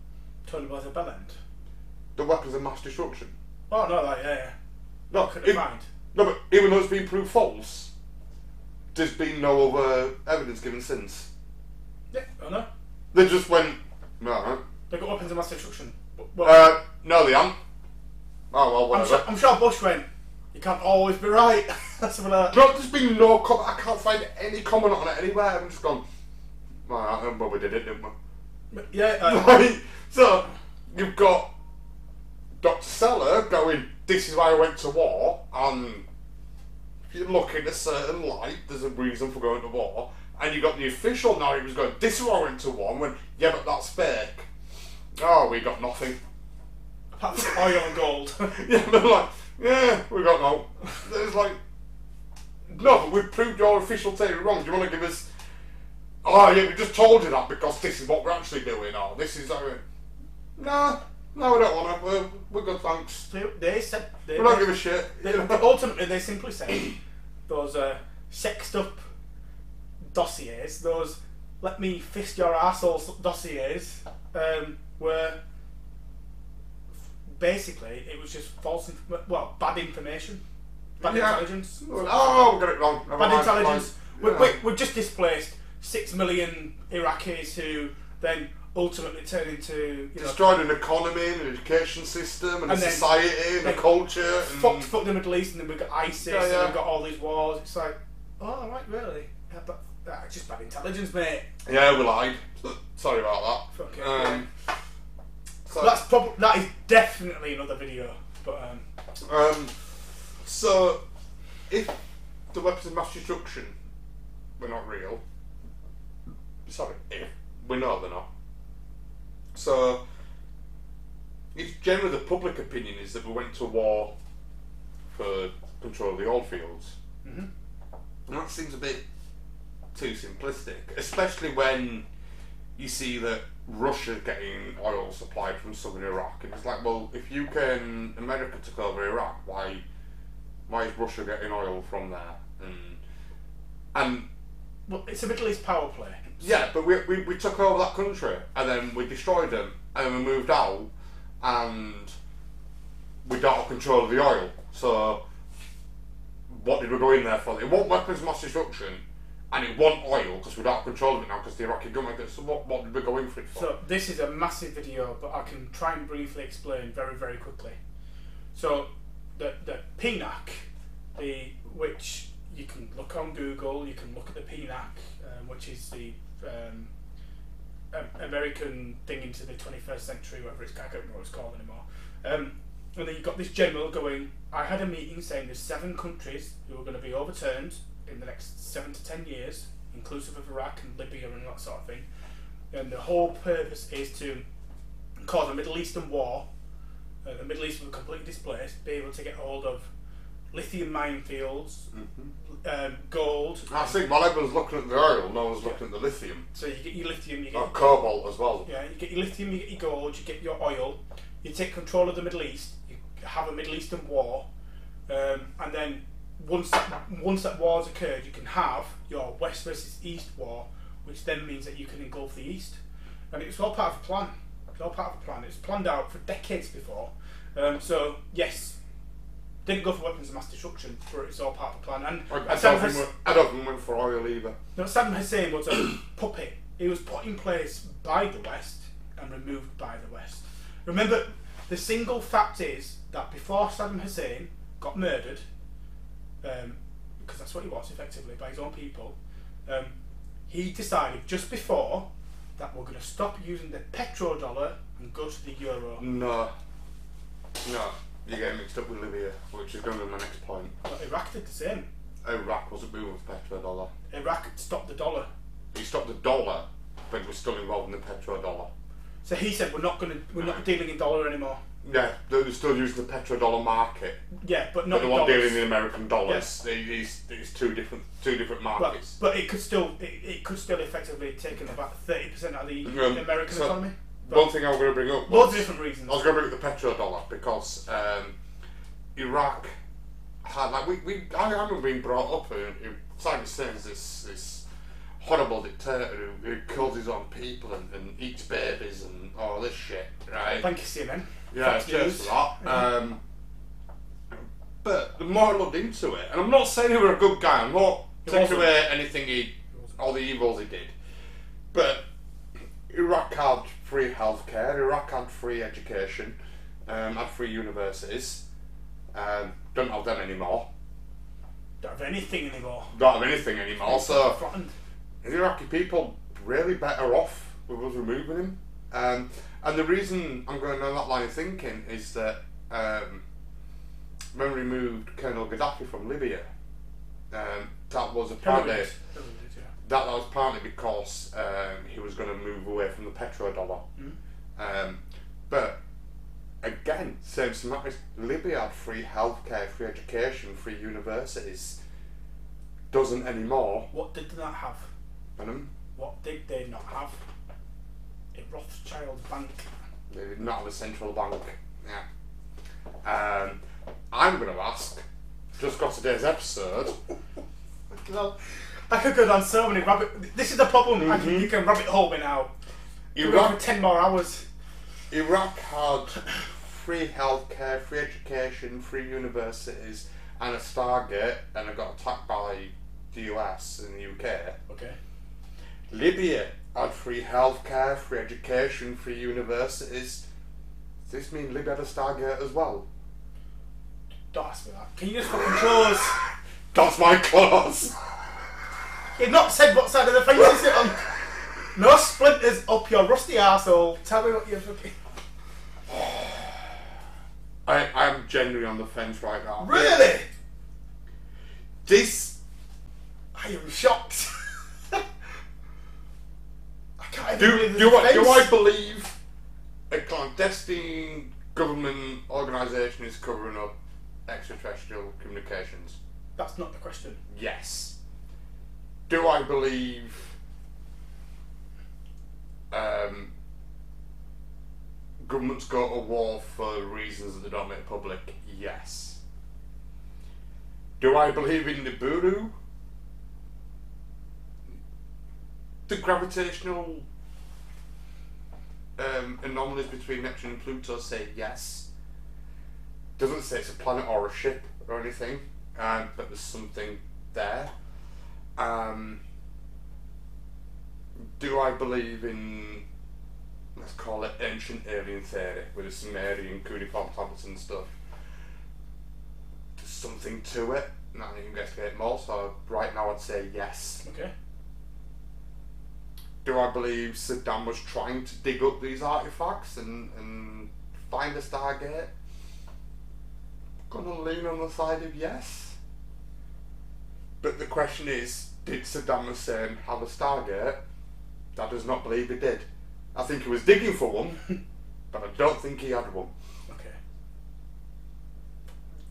Speaker 2: Tony Blair's a bellend.
Speaker 1: The weapons of mass destruction.
Speaker 2: Oh no, that yeah, yeah.
Speaker 1: No,
Speaker 2: Couldn't
Speaker 1: it-
Speaker 2: find.
Speaker 1: no, but even though it's been proved false, there's been no other evidence given since.
Speaker 2: Yeah, oh no.
Speaker 1: They just went, no,
Speaker 2: They got weapons of mass destruction. Well,
Speaker 1: uh, no, they haven't. Oh well,
Speaker 2: I'm,
Speaker 1: whatever.
Speaker 2: sure, I'm sure Bush went. You can't always be right. Something like that.
Speaker 1: No, there's been no comment. I can't find any comment on it anywhere. I'm just gone. Well, well we did it, didn't we?
Speaker 2: Yeah, uh.
Speaker 1: So you've got Dr. Salla going. This is why I went to war, and if you look in a certain light, there's a reason for going to war. And you got the official narrative going. This is why I went to war. And went, yeah, but that's fake. Oh, we got nothing.
Speaker 2: apart from oil and gold.
Speaker 1: Yeah, they're like, yeah, we got no. It's like, no, but we've proved your official theory wrong. Do you want to give us? Oh yeah, we just told you that because this is what we're actually doing. Or this is how. we No, no, we don't want to. We're, we're good, thanks.
Speaker 2: they, they said they,
Speaker 1: We don't give a shit.
Speaker 2: they,
Speaker 1: you know?
Speaker 2: they- ultimately they simply said those uh, sexed up dossiers, those let me fist your arsehole dossiers, um, were basically it was just false, inf- well, bad information, bad
Speaker 1: Yeah.
Speaker 2: intelligence.
Speaker 1: Oh, we got it wrong. Never
Speaker 2: Bad
Speaker 1: mind,
Speaker 2: intelligence. We,
Speaker 1: fine.
Speaker 2: we,
Speaker 1: Yeah.
Speaker 2: we've just displaced six million Iraqis who then ultimately turn into you know,
Speaker 1: Destroyed an economy, and an education system, and,
Speaker 2: And
Speaker 1: a society, and a culture. And,
Speaker 2: fucked, fucked the Middle East, and then we've got ISIS,
Speaker 1: Yeah, yeah.
Speaker 2: and we've got all these wars. It's like, oh, right, really? Yeah, but that's just bad intelligence, mate.
Speaker 1: Yeah, we lied. Sorry about that.
Speaker 2: Fuck it,
Speaker 1: Um, so,
Speaker 2: That's probably that is definitely another video. But um,
Speaker 1: Um, so, if the weapons of mass destruction were not real, sorry, if we know they're not. So, if generally the public opinion is that we went to war for control of the oil fields,
Speaker 2: Mhm.
Speaker 1: and that seems a bit too simplistic, especially when you see that Russia getting oil supplied from southern Iraq, and it's like, well, if UK and America took over Iraq, why, why is Russia getting oil from there? And and
Speaker 2: well, it's a Middle East power play.
Speaker 1: Yeah, but we, we, we took over that country, and then we destroyed them, and then we moved out, and we got control of the oil. So, what did we go in there for? It wasn't weapons of mass destruction, and it wasn't oil because we don't have control of it now because the Iraqi government. did. So, what, what did we go in for it for?
Speaker 2: So this is a massive video, but I can try and briefly explain very, very quickly. So the the PNAC, the which you can look on Google, you can look at the PNAC, um, which is the um, American thing into the 21st century, whatever it's I can't remember what it's called anymore. Um, and then you've got this general going. I had a meeting saying there's seven countries who are going to be overturned in the next seven to ten years, inclusive of Iraq and Libya and that sort of thing. And the whole purpose is to cause a Middle Eastern war. Uh, the Middle East will be completely displaced, be able to get hold of lithium minefields, um, gold.
Speaker 1: I think while everyone's looking at the oil, no one's looking at the lithium.
Speaker 2: So you get your lithium, you get
Speaker 1: Or cobalt as well.
Speaker 2: yeah, you get your lithium, you get your gold, you get your oil, you take control of the Middle East, you have a Middle Eastern war, um, and then once that, once that war's occurred, you can have your West versus East war, which then means that you can engulf the East. And it's all part of a plan. It's all part of a plan. It was planned out for decades before. Um, so yes, didn't go for weapons of mass destruction, but it's all part of the plan. And,
Speaker 1: I, I, don't think I don't think went for oil either.
Speaker 2: no, Saddam Hussein was a puppet. He was put in place by the West and removed by the West. Remember, the single fact is that before Saddam Hussein got murdered, um, because that's what he was effectively by his own people, um, he decided just before that we're going to stop using the petrodollar and go to the euro.
Speaker 1: No. No. You're getting mixed up with Libya, which is going to be my next point.
Speaker 2: But Iraq did the same.
Speaker 1: Iraq wasn't moving with petrodollar.
Speaker 2: Iraq stopped the dollar.
Speaker 1: He stopped the dollar, but it was still involved in the petrodollar.
Speaker 2: So he said we're not going to we're not dealing in dollar anymore.
Speaker 1: Yeah, they're still using the petrodollar market.
Speaker 2: Yeah, but
Speaker 1: But
Speaker 2: not
Speaker 1: they
Speaker 2: in
Speaker 1: weren't
Speaker 2: dollars.
Speaker 1: dealing in American dollars. They- It's, it's two different two different markets.
Speaker 2: but it could still it, it could still effectively take in about thirty percent of the
Speaker 1: Um,
Speaker 2: American
Speaker 1: so-
Speaker 2: economy.
Speaker 1: One thing I was going to bring up
Speaker 2: Loads
Speaker 1: was
Speaker 2: of different reasons.
Speaker 1: I was going to bring up the petrodollar because um, Iraq had like we, we I haven't been brought up in, in Saddam Hussein's this this horrible dictator who, who kills his own people and, and eats babies and all this shit, right?
Speaker 2: Thank you, CNN.
Speaker 1: Yeah,
Speaker 2: Fox
Speaker 1: cheers for that. Um, but the more I looked into it, and I'm not saying he was a good guy, I'm not
Speaker 2: He
Speaker 1: taking
Speaker 2: wasn't.
Speaker 1: away anything he, all the evils he did, but Iraq had free healthcare, Iraq had free education, um, had free universities, um, don't have them anymore,
Speaker 2: Don't have anything anymore.
Speaker 1: don't have anything anymore, so the Iraqi people really better off with us removing him. Um, and the reason I'm going down that line of thinking is that um, when we removed Colonel Gaddafi from Libya, um, that was apparently
Speaker 2: Hillary
Speaker 1: that,
Speaker 2: did. Hillary did, yeah.
Speaker 1: that was partly because um, he was going to move away from the petrodollar.
Speaker 2: Mm.
Speaker 1: Um, but again, same semantics. Libya had free healthcare, free education, free universities. Doesn't anymore.
Speaker 2: What did they not have?
Speaker 1: Venom.
Speaker 2: What did they not have? A Rothschild bank.
Speaker 1: They did not have a central bank. Yeah. Um, I'm going to ask, just got today's episode.
Speaker 2: I could go down so many rabbit. This is the problem.
Speaker 1: Mm-hmm.
Speaker 2: can, you can rabbit hole me now. You go for ten more hours.
Speaker 1: Iraq had free healthcare, free education, free universities, and a Stargate, and it got attacked by the US and the UK.
Speaker 2: Okay.
Speaker 1: Libya had free healthcare, free education, free universities. Does this mean Libya had a Stargate as well?
Speaker 2: Don't ask me that. Can you just fucking close?
Speaker 1: That's my clause!
Speaker 2: You've not said what side of the fence you sit on. No splinters up your rusty arsehole. Tell me what you're fucking.
Speaker 1: I, I'm genuinely on the fence right now.
Speaker 2: Really?
Speaker 1: This
Speaker 2: I am shocked. I can't
Speaker 1: do
Speaker 2: even
Speaker 1: do I do. I believe a clandestine government organisation is covering up extraterrestrial communications?
Speaker 2: That's not the question.
Speaker 1: Yes. Do I believe um, governments go to war for reasons that don't make public? Yes. Do I believe in the Nibiru? The gravitational um, anomalies between Neptune and Pluto say yes. Doesn't say it's a planet or a ship or anything, um, but there's something there. Um, do I believe in, let's call it ancient alien theory with the Sumerian cuneiform tablets and stuff? There's something to it. Now I need to investigate more, so right now I'd say yes.
Speaker 2: Okay.
Speaker 1: Do I believe Saddam was trying to dig up these artifacts and, and find a Stargate? Gonna lean on the side of yes. But the question is, did Saddam Hussein have a Stargate? That does not believe he did. I think he was digging for one, but I don't think he had one.
Speaker 2: Okay.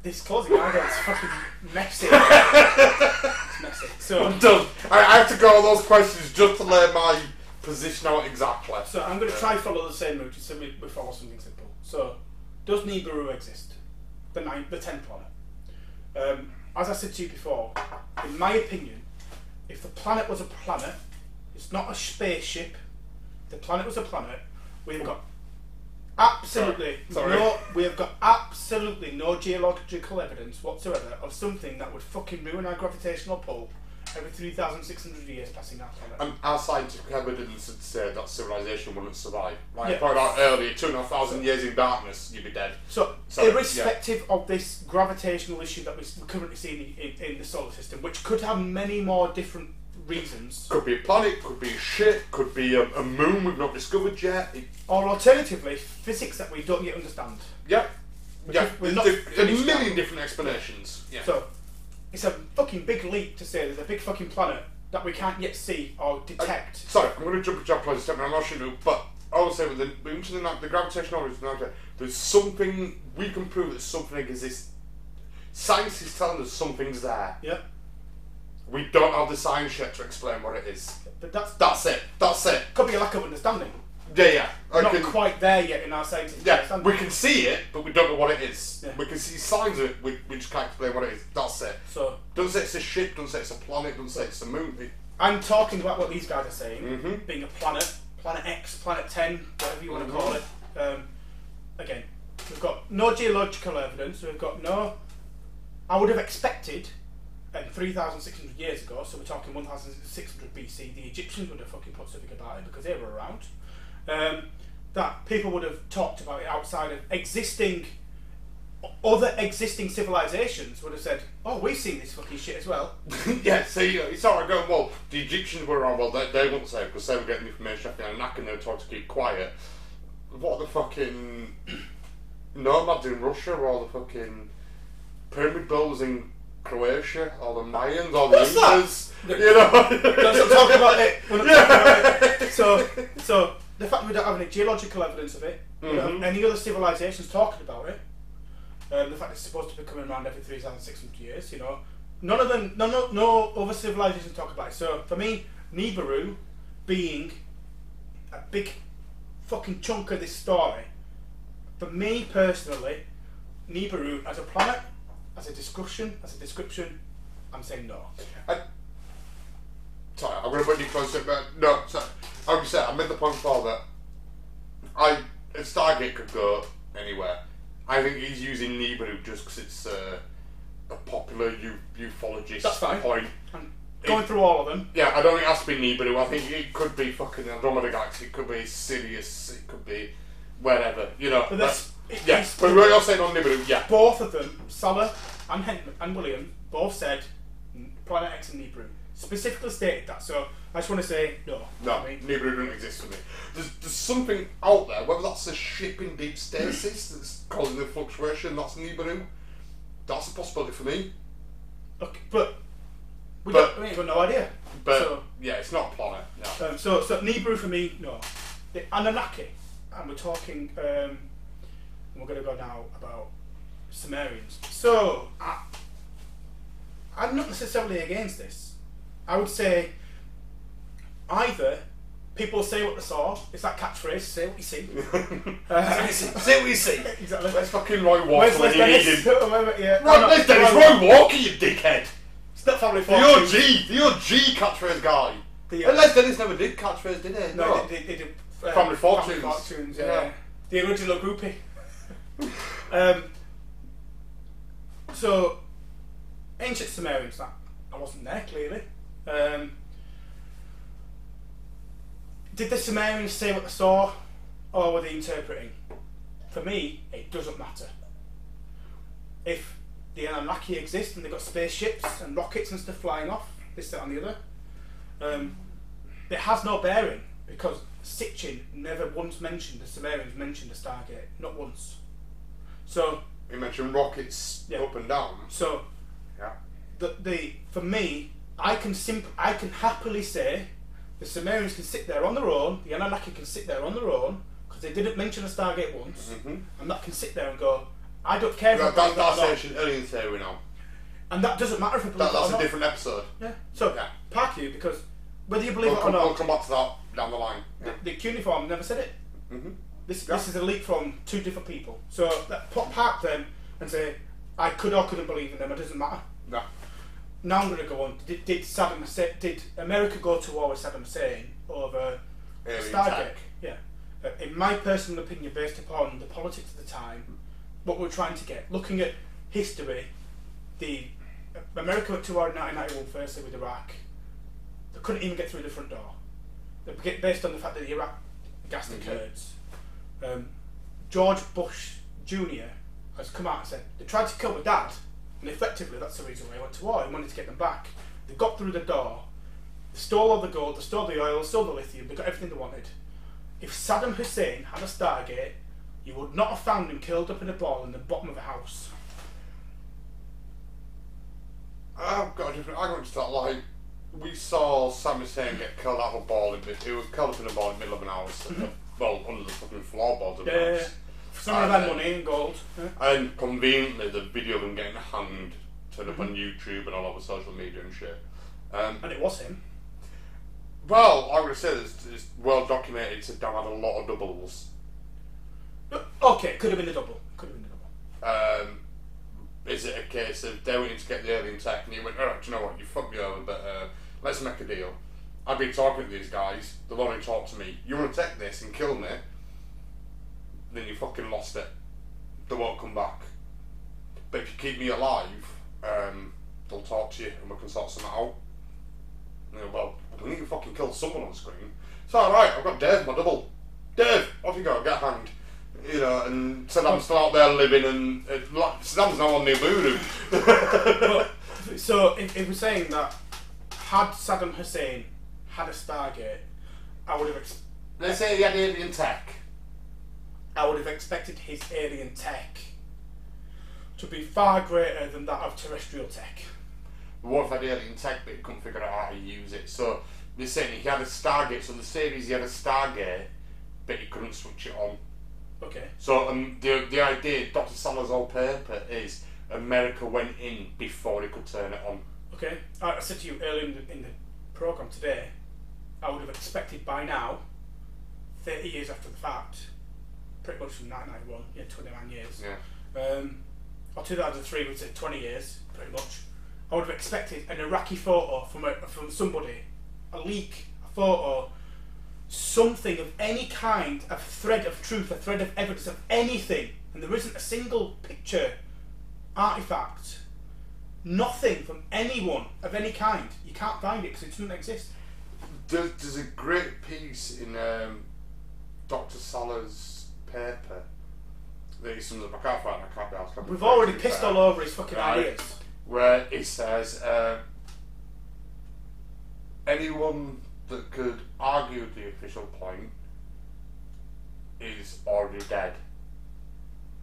Speaker 2: This closing argument is fucking messy. it's messy. So,
Speaker 1: I'm done. I, I have to go all those questions just to lay my position out exactly.
Speaker 2: so I'm going to try follow the same route. So we, we follow something simple. So, does Nibiru exist? The ninth, the tenth planet. Um, as I said to you before, in my opinion, if the planet was a planet, it's not a spaceship. The planet was a planet. We've got absolutely
Speaker 1: Sorry.
Speaker 2: no. We have got absolutely no geological evidence whatsoever of something that would fucking ruin our gravitational pull every three thousand six hundred years passing our planet.
Speaker 1: And our scientific evidence would say that civilization wouldn't survive. Like
Speaker 2: Yeah.
Speaker 1: I pointed out earlier, two and a half thousand years in darkness, you'd be dead.
Speaker 2: So, irrespective of this gravitational issue that we- we're currently seeing in, in the solar system, which could have many more different reasons,
Speaker 1: Could be a planet, could be a ship, could be a, a moon we've not discovered yet. It,
Speaker 2: or alternatively, physics that we don't yet understand.
Speaker 1: yeah. Yeah, there's there's a million different explanations. Yeah.
Speaker 2: So, it's a fucking big leap to say there's a big fucking planet that we can't yet see or detect.
Speaker 1: Uh, sorry, I'm going to jump a jump close step, and I'm not sure, but all I will say with the, we mentioned the, the gravitational origin, there's something, we can prove that something exists. Science is telling us something's there.
Speaker 2: yeah,
Speaker 1: We don't have the science yet to explain what it is.
Speaker 2: but that's
Speaker 1: That's it. That's it.
Speaker 2: could be a lack of understanding.
Speaker 1: Yeah, yeah. I
Speaker 2: Not quite there yet in our scientific
Speaker 1: yeah,
Speaker 2: understanding.
Speaker 1: we can see it, but we don't know what it is.
Speaker 2: Yeah.
Speaker 1: We can see signs of it, we, we just can't explain what it is. That's it.
Speaker 2: So,
Speaker 1: Don't say it's a ship, don't say it's a planet, don't say it's a moon. It-
Speaker 2: I'm talking about what these guys are saying,
Speaker 1: Mhm.
Speaker 2: being a planet, planet X, planet 10, whatever you want to
Speaker 1: Mhm.
Speaker 2: call it. Um, again, we've got no geological evidence, we've got no. I would have expected, um, 3,600 years ago, so we're talking 1,600 BC, the Egyptians would have fucking put something about it because they were around. Um, that people would have talked about it outside of existing. Other existing civilizations would have said, "Oh, we've seen this fucking shit as well."
Speaker 1: yeah, see, it's alright going, well, the Egyptians were around, well, they, they won't say because they were getting information off the Anunnaki and they were told to keep quiet. What the fucking nomads in Russia or the fucking pyramid builders in Croatia or the Mayans or the
Speaker 2: What's that?
Speaker 1: Incas? You know?
Speaker 2: Not talk about it. We're talking about it. So, so the fact we don't have any geological evidence of it, have
Speaker 1: Mhm.
Speaker 2: any other civilizations talking about it, um, the fact it's supposed to be coming around every 3,600 years, you know, none of them, no, no, no other civilizations talk about it. So for me, Nibiru being a big fucking chunk of this story, for me personally, Nibiru as a planet, as a discussion, as a description, I'm saying no.
Speaker 1: I, sorry, I'm going to put you closer, but no, sorry. I'm just saying, I made the point before that I, Stargate could go anywhere. I think he's using Nibiru just because it's uh, a popular u- ufologist
Speaker 2: That's fine.
Speaker 1: point.
Speaker 2: I'm going through all of them.
Speaker 1: Yeah, I don't think it has to be Nibiru. I think it could be fucking Andromeda Galaxy. It could be Sirius. It could be wherever. You know.
Speaker 2: But that's- it-
Speaker 1: yeah, but what you're saying on Nibiru, yeah.
Speaker 2: both of them, Salla and Hen- and William, both said Planet X and Nibiru. Specifically stated that. So I just want to say no.
Speaker 1: No,
Speaker 2: I mean,
Speaker 1: Nibiru doesn't exist for me. There's, there's something out there, whether that's a ship in deep stasis that's causing the fluctuation, that's Nibiru. That's a possibility for me.
Speaker 2: okay, but we
Speaker 1: But-
Speaker 2: don't. We ain't got no idea.
Speaker 1: But
Speaker 2: so,
Speaker 1: yeah, it's not a planet. No.
Speaker 2: um, so so Nibiru for me, no. The Anunnaki, and we're talking. Um, we're going to go now about Sumerians. So I, I'm not necessarily against this. I would say either people say what they saw. It's that catchphrase: "Say what you see." Uh,
Speaker 1: See what you see.
Speaker 2: exactly.
Speaker 1: Where's fucking Roy Walker when you need him?
Speaker 2: Yeah.
Speaker 1: Right,
Speaker 2: No,
Speaker 1: there's Dennis
Speaker 2: no,
Speaker 1: Roy Walker, you dickhead.
Speaker 2: It's not family
Speaker 1: The. OG, the OG catchphrase guy.
Speaker 2: The,
Speaker 1: And
Speaker 2: uh,
Speaker 1: Les Dennis never did catchphrase, did he?
Speaker 2: No, they, they, they did uh,
Speaker 1: Family Fortunes.
Speaker 2: Fortunes, yeah.
Speaker 1: Yeah.
Speaker 2: The original groupie. um, so, ancient Sumerians. That I wasn't there clearly. Um, did the Sumerians say what they saw, or were they interpreting? For me, it doesn't matter. If the Anunnaki exist and they've got spaceships and rockets and stuff flying off, this, that, and the other, um, it has no bearing because Sitchin never once mentioned the Sumerians mentioned the Stargate, not once. So,
Speaker 1: He mentioned rockets
Speaker 2: Yeah.
Speaker 1: up and down.
Speaker 2: so
Speaker 1: Yeah.
Speaker 2: the, the for me, I can simp- I can happily say the Sumerians can sit there on their own, the Anunnaki can sit there on their own because they didn't mention a Stargate once,
Speaker 1: Mhm.
Speaker 2: and that can sit there and go, I don't care if I
Speaker 1: That,
Speaker 2: believe
Speaker 1: that,
Speaker 2: that or
Speaker 1: that's ancient alien theory now.
Speaker 2: and that doesn't matter if I believe
Speaker 1: That, that's a
Speaker 2: not.
Speaker 1: different episode.
Speaker 2: Yeah. So
Speaker 1: Yeah.
Speaker 2: park you because whether you believe
Speaker 1: We'll
Speaker 2: it or
Speaker 1: come,
Speaker 2: not,
Speaker 1: we'll come back to that down the line. Yeah.
Speaker 2: the, the cuneiform never said it.
Speaker 1: hmm
Speaker 2: This,
Speaker 1: Yeah.
Speaker 2: this is a leak from two different people. So that, park them and say, I could or couldn't believe in them, it doesn't matter.
Speaker 1: No.
Speaker 2: Now I'm going to go on. Did, did Saddam Hussein, did America go to war with Saddam Hussein over
Speaker 1: Alien
Speaker 2: Stargate? Yeah. Uh, in my personal opinion, based upon the politics of the time, what we're trying to get, looking at history, the uh, America went to war in 1991 firstly with Iraq. They couldn't even get through the front door. Based on the fact that the Iraq gassed the. Kurds. Um, George Bush Jr. has come out and said they tried to kill my dad, and effectively that's the reason why he went to war. He wanted to get them back. They got through the door. They stole all the gold, they stole the oil, they stole the lithium, they got everything they wanted. If Saddam Hussein had a Stargate, you would not have found him curled up in a ball in the bottom of a house.
Speaker 1: Oh, I've got a different argument to that. Like, we saw Sam Hussein get curled out of a ball in. He was curled up in a ball in the middle of an house. well, under the fucking floorboards of the
Speaker 2: Yeah,
Speaker 1: house.
Speaker 2: for some of
Speaker 1: And,
Speaker 2: that
Speaker 1: uh,
Speaker 2: money and gold. yeah.
Speaker 1: And conveniently, the video of him getting hanged turned up on. YouTube and all over social media and shit. Um,
Speaker 2: And it was him.
Speaker 1: well, I would say it's, it's well documented. Saddam had a lot of doubles.
Speaker 2: Uh, Okay, could have been a double. Could have been a double.
Speaker 1: Um, is it a case of they wanted to get the alien tech and he went, alright, do you know what, you fucked me over, but uh, let's make a deal. I've been talking to these guys, they've only talked to me. You want to take this and kill me, then you fucking lost it. They won't come back. But if you keep me alive, um, they'll talk to you and we can sort something out. And they go, well, we need to fucking kill someone on screen. So, alright, I've got Dave, my double. Dave, off you go, get hanged. You know, and Saddam's still out there living, and uh, like, Saddam's now on the voodoo.
Speaker 2: but, so if, if we're saying that had Saddam Hussein had a Stargate, I would have ex-
Speaker 1: Let's say he had alien tech.
Speaker 2: I would have expected his alien tech to be far greater than that of terrestrial tech.
Speaker 1: What if had alien tech, but he couldn't figure out how to use it? So they're saying he had a Stargate. So the series he had a Stargate, but he couldn't switch it on.
Speaker 2: Okay.
Speaker 1: So um, the the idea, Dr. Salazar paper, is America went in before he could turn it on.
Speaker 2: Okay. I, I said to you earlier in the, in the program today, I would have expected by now, 30 years after the fact, pretty much from 1991, yeah, 29 years,
Speaker 1: Yeah.
Speaker 2: um, or 2003 would say 20 years, pretty much. I would have expected an Iraqi photo from a, from somebody, a leak, a photo, something of any kind, a thread of truth, a thread of evidence of anything, and there isn't a single picture, artifact, nothing from anyone of any kind. You can't find it because it doesn't exist.
Speaker 1: There's, there's a great piece in um, Dr. Salla's paper that he sums up. I can't find it. I can't be asked.
Speaker 2: We've already pissed all over his fucking
Speaker 1: Right.
Speaker 2: ideas.
Speaker 1: where he says uh, anyone that could argue the official point is already dead,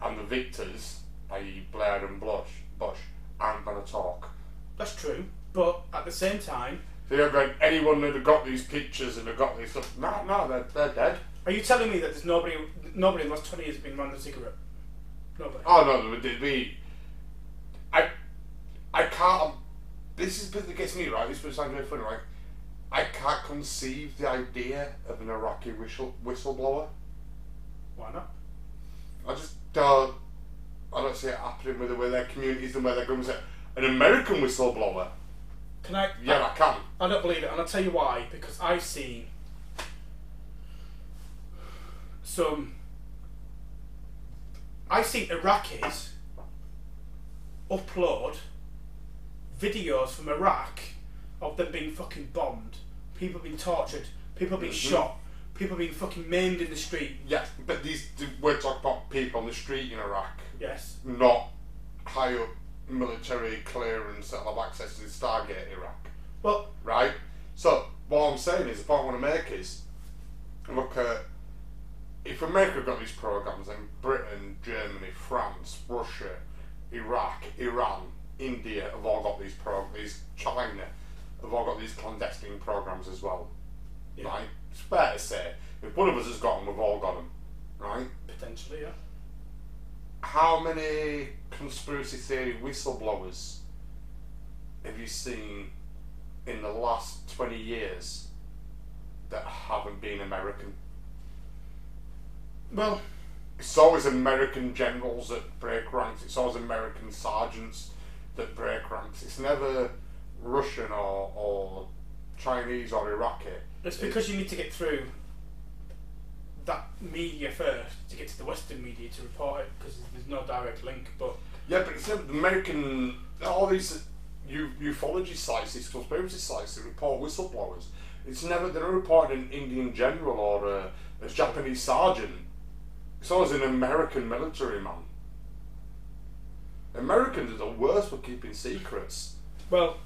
Speaker 1: and the victors, i.e., Blair and Bush, Bush, aren't going to talk.
Speaker 2: That's true, but at the same time,
Speaker 1: So you're going, anyone that have got these pictures and have got these stuff, no, no, they're, they're dead.
Speaker 2: are you telling me that there's nobody, nobody in the last 20 years has been around a Stargate? Nobody.
Speaker 1: Oh no, would be. I, I can't. Um, this is the bit that gets me right. This sounds really funny, right? I can't conceive the idea of an Iraqi whistle whistleblower.
Speaker 2: Why not?
Speaker 1: I just don't. I don't see it happening with the way their communities and where they're going. An American whistleblower,
Speaker 2: Can I?
Speaker 1: yeah, I can.
Speaker 2: I don't believe it, and I'll tell you why. Because I've seen some. I've seen Iraqis upload videos from Iraq of them being fucking bombed, people being tortured, people being
Speaker 1: Mhm.
Speaker 2: shot, people being fucking maimed in the street.
Speaker 1: Yeah, but these we're talking about people on the street in Iraq,
Speaker 2: Yes.
Speaker 1: not high up military clearance that have access to the Stargate Iraq.
Speaker 2: Well,
Speaker 1: right? So what I'm saying is, the point I want to make is, look at if America got these programs, then Britain, Germany, France, Russia, Iraq, Iran, India have all got these programs. these China have all got these clandestine programs as well,
Speaker 2: Yeah.
Speaker 1: right? It's fair to say if one of us has got them, we've all got them, right?
Speaker 2: potentially, yeah.
Speaker 1: How many conspiracy theory whistleblowers have you seen in the last 20 years that haven't been American?
Speaker 2: Well,
Speaker 1: It's always American generals that break ranks, it's always American sergeants that break ranks. It's never Russian or, or Chinese or Iraqi.
Speaker 2: It's because you need to get through that media first to get to the Western media to report it because there's no direct link. But
Speaker 1: Yeah, but it's never the American, all these u- ufology sites, these conspiracy sites that report whistleblowers. It's never, they're not reported an Indian general or a, a Japanese sergeant. It's always an American military man. Americans are the worst for keeping secrets.
Speaker 2: well,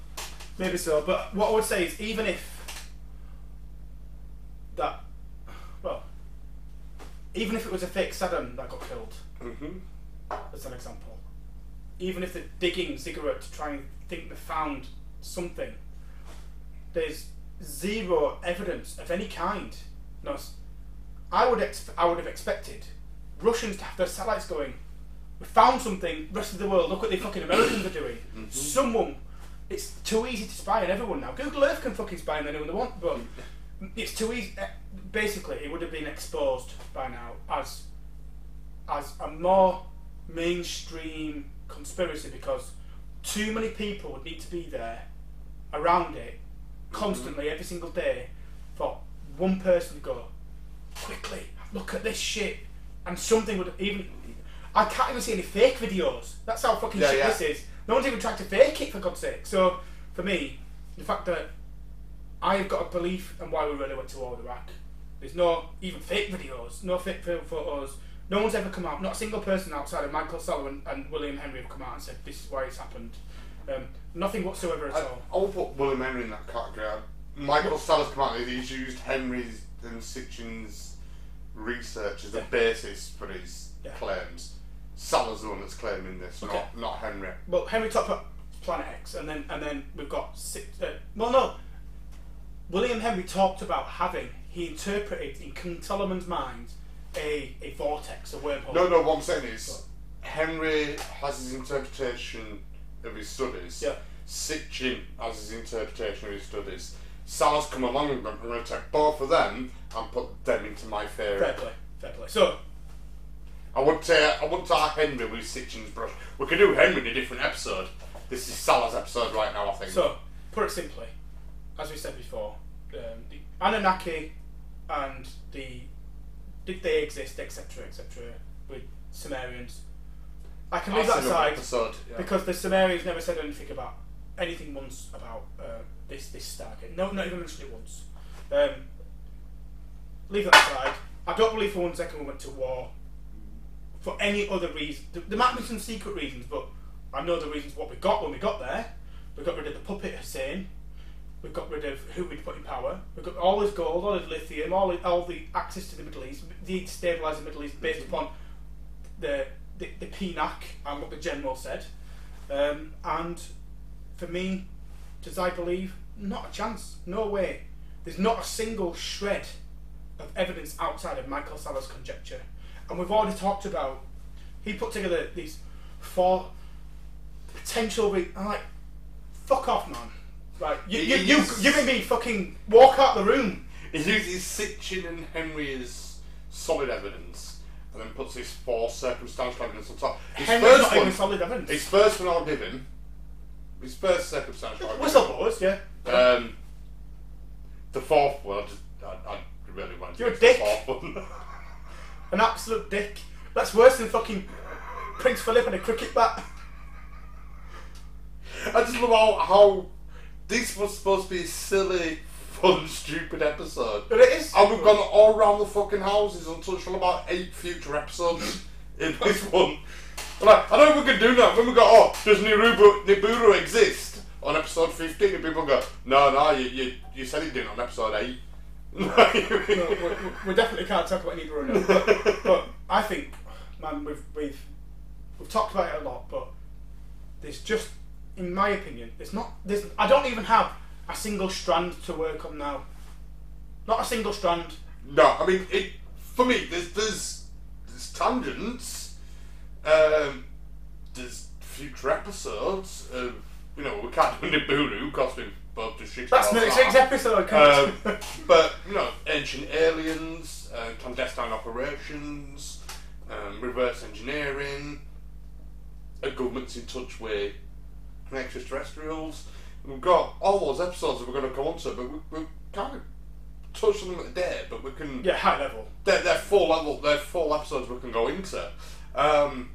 Speaker 2: maybe so. But what I would say is even if that, well, even if it was a fake Saddam that got killed,
Speaker 1: hmm
Speaker 2: as an example, even if they're digging Stargate to try and think they found something, there's zero evidence of any kind. No, I would ex- I would have expected Russians to have their satellites going. We found something. Rest of the world, look what the fucking Americans are doing. Someone, it's too easy to spy on everyone now. Google Earth can fucking spy on anyone they want, but it's too easy. eh, Basically, it would have been exposed by now as as a more mainstream conspiracy because too many people would need to be there around it constantly every single day for one person to go quickly look at this shit and something would even I can't even see any fake videos that's how fucking
Speaker 1: Yeah,
Speaker 2: shit
Speaker 1: yeah.
Speaker 2: this is no one's even tried to fake it for God's sake so for me the fact that I've got a belief in why we really went to war with Iraq there's no even fake videos no fake film photos no one's ever come out, not a single person outside of Michael Sullivan and William Henry have come out and said this is why it's happened. Um, nothing whatsoever at
Speaker 1: I,
Speaker 2: all.
Speaker 1: I would put William Henry in that category. Michael Sullivan's come out and he's used Henry's and Sitchin's research as a
Speaker 2: Yeah.
Speaker 1: basis for his
Speaker 2: Yeah.
Speaker 1: claims. Salla's the one that's claiming this,
Speaker 2: Okay.
Speaker 1: not, not Henry.
Speaker 2: Well, Henry talked about Planet X, and then and then we've got six. Uh, well, no. William Henry talked about having he interpreted in King Solomon's mine a, a vortex, a wormhole.
Speaker 1: No, no, what I'm saying is Henry has his interpretation of his studies.
Speaker 2: Yeah.
Speaker 1: Sitchin has his interpretation of his studies. Salla's come along and I'm going to take both of them and put them into my theory.
Speaker 2: Fair play, fair play. So,
Speaker 1: I would say I wouldn't say Henry with Sitchin's brush. We could do Henry in a different episode. This is Salla's episode right now, I think.
Speaker 2: so put it simply, as we said before, um, the Anunnaki and the did they exist, etc., etc., with Sumerians. I can leave
Speaker 1: That's
Speaker 2: that aside.
Speaker 1: episode. Yeah.
Speaker 2: Because the Sumerians never said anything about anything once about uh, this this Stargate. No, not even mentioned it once. Um, leave that aside. I don't believe for one second we went to war for any other reason. There, might be some secret reasons, but I know the reasons what we got when we got there. We got rid of the puppet Hussein. We got rid of who we'd put in power. We got all his gold, all his lithium, all the, all the access to the Middle East, the stabilise the Middle East based upon the the, the PNAC and what the general said. Um, and for me, does I believe? Not a chance. No way. There's not a single shred of evidence outside of Michael Salla's conjecture. And we've already talked about, he put together these four potential. Re- I'm like, fuck off, man. Right, you, you, you, you and me fucking walk out the room.
Speaker 1: He uses Sitchin and Henry as solid evidence, and then puts his four circumstantial evidence on top. His
Speaker 2: Henry's
Speaker 1: first
Speaker 2: not
Speaker 1: one,
Speaker 2: even solid evidence.
Speaker 1: his first one I'll give him. His first circumstantial.
Speaker 2: Whistleblowers, yeah.
Speaker 1: Um, the fourth one, I just, I, I really wanted to
Speaker 2: You're a dick.
Speaker 1: the fourth one.
Speaker 2: An absolute dick. That's worse than fucking Prince Philip and a cricket bat.
Speaker 1: I just love how, how this was supposed to be a silly, fun, stupid episode.
Speaker 2: But it is.
Speaker 1: And we've gone all around the fucking houses and touched on about eight future episodes in this one. Like, I don't know if we can do that. When we go, oh, does Nibiru, Nibiru exist on episode 15? And people go, no, no, you, you, you said it didn't on episode 8.
Speaker 2: No, we, we, definitely can't talk about any Bruno. But, but I think, man, we've, we've we've talked about it a lot, but there's just, in my opinion, there's not. There's I don't even have a single strand to work on now. Not a single strand.
Speaker 1: No, I mean, it for me, there's there's, there's tangents, um, there's future episodes of you know we can't do Nibiru because we've both just shit
Speaker 2: That's next week's episode. can't
Speaker 1: Um, but you know, ancient aliens, uh, clandestine operations, um, reverse engineering. A government's in touch with extraterrestrials. We've got all those episodes that we're going to come on to, but we, we've kind of touched on them today, but we can
Speaker 2: Yeah, high level.
Speaker 1: they're, they're full level. They're full episodes we can go into. Um,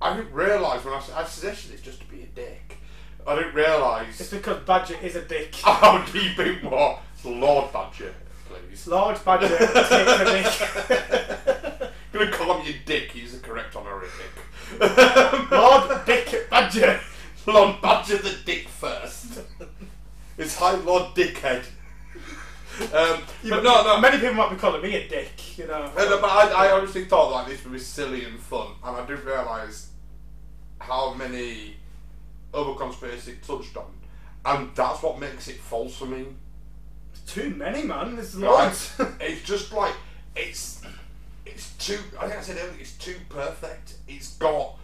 Speaker 1: I didn't realise when I, I suggested it's just to be a dick. I didn't realise.
Speaker 2: It's because Badger is a dick.
Speaker 1: how deep it was. Lord Badger, please.
Speaker 2: Lord Badger takes a dick.
Speaker 1: gonna call him your dick. He's the correct honorific.
Speaker 2: Lord Dick Badger.
Speaker 1: Lord Badger the dick first. It's High Lord Dickhead. Um, but no, no.
Speaker 2: Many people might be calling me a dick, you know.
Speaker 1: No, but I, I honestly thought like this would be silly and fun, and I didn't realise how many other conspiracies it touched on, and that's what makes it false for me.
Speaker 2: Too many, man. There's
Speaker 1: Right? it's just like it's it's too. I think I said earlier, it's too perfect. It's got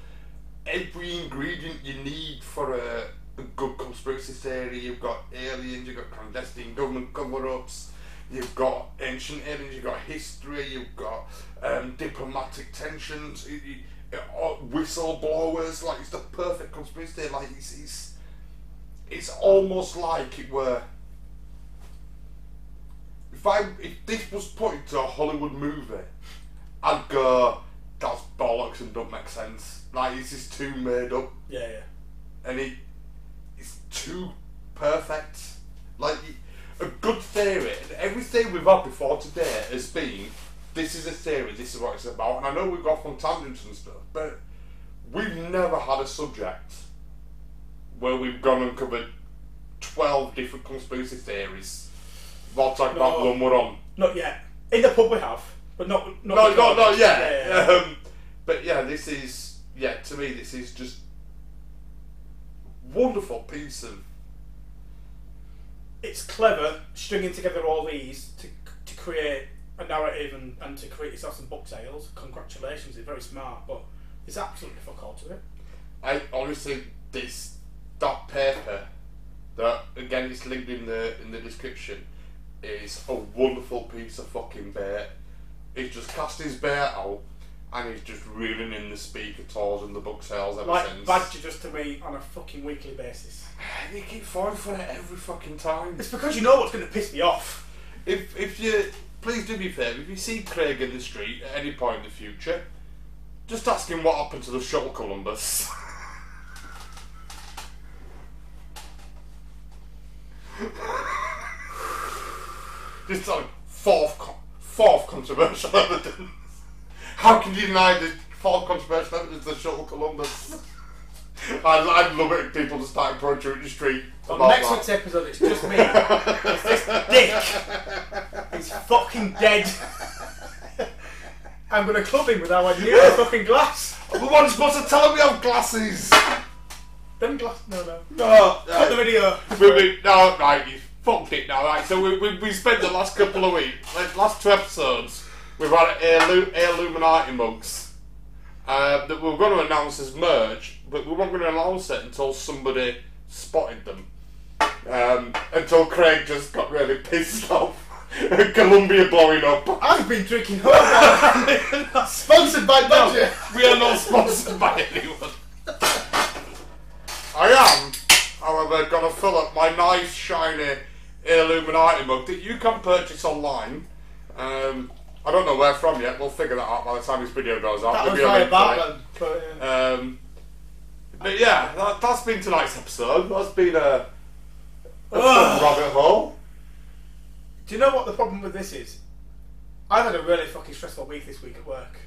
Speaker 1: every ingredient you need for a, a good conspiracy theory. You've got aliens, you've got clandestine government cover-ups, you've got ancient aliens, you've got history, you've got um, diplomatic tensions, you, uh, Uh, uh, whistleblowers. Like it's the perfect conspiracy theory. Like it's, it's it's almost like it were. If I if this was put into a Hollywood movie, I'd go, that's bollocks and don't make sense. Like this is too made up,
Speaker 2: yeah, yeah.
Speaker 1: and it it's too perfect. Like a good theory, and everything we've had before today has been, this is a theory, this is what it's about. And I know we've got on tangents and stuff, but we've never had a subject where we've gone and covered twelve different conspiracy theories. Talking about
Speaker 2: No.
Speaker 1: one we're on.
Speaker 2: Not yet. In the pub we have, but not. not
Speaker 1: No, no, no, yeah.
Speaker 2: yeah, yeah.
Speaker 1: Um, but yeah, this is yeah. To me, this is just wonderful piece of
Speaker 2: It's clever stringing together all these to to create a narrative and, and to create yourself some book sales. Congratulations, it's very smart, but there's absolutely fuck all to it.
Speaker 1: I honestly this that paper that again it's linked in the in the description is a wonderful piece of fucking bait. He's just cast his bait out and he's just reeling in the speaker tours and the book sales ever since.
Speaker 2: Like
Speaker 1: since.
Speaker 2: Badger just to me on a fucking weekly basis.
Speaker 1: You keep falling for it every fucking time.
Speaker 2: It's because you know what's going to piss me off.
Speaker 1: If if you please do me a favour, if you see Craig in the street at any point in the future, just ask him what happened to the shuttle Columbus. just like fourth fourth controversial evidence. How can you deny the fourth controversial evidence of the shuttle Columbus? I'd, I'd love it if people just started approaching the street.
Speaker 2: On
Speaker 1: about
Speaker 2: next
Speaker 1: that.
Speaker 2: week's episode, it's just me. it's this dick. He's fucking dead. I'm going to club him with our new fucking glass.
Speaker 1: The one's supposed to tell him we have glasses.
Speaker 2: Them glass. No, no.
Speaker 1: No,
Speaker 2: Cut the video.
Speaker 1: we, we, no, right, you fucked it now, right? So we, we, we spent the last couple of weeks, like last two episodes, we've had Air, Air Illuminati mugs uh, that we were going to announce as merch, but we weren't going to announce it until somebody spotted them. Um, until Craig just got really pissed off. Columbia blowing up.
Speaker 2: I've been drinking. Sponsored by Badger.
Speaker 1: We are not sponsored by anyone. I am, however, going to fill up my nice, shiny Illuminati mug that you can purchase online. Um, I don't know where from yet. We'll figure that out by the time this video goes out.
Speaker 2: That was
Speaker 1: be a
Speaker 2: via
Speaker 1: link for it.
Speaker 2: Bartman. But, uh,
Speaker 1: Um, but yeah, that, that's been tonight's episode. That's been a, rabbit hole.
Speaker 2: do you know what the problem with this is? I've had a really fucking stressful week this week at work.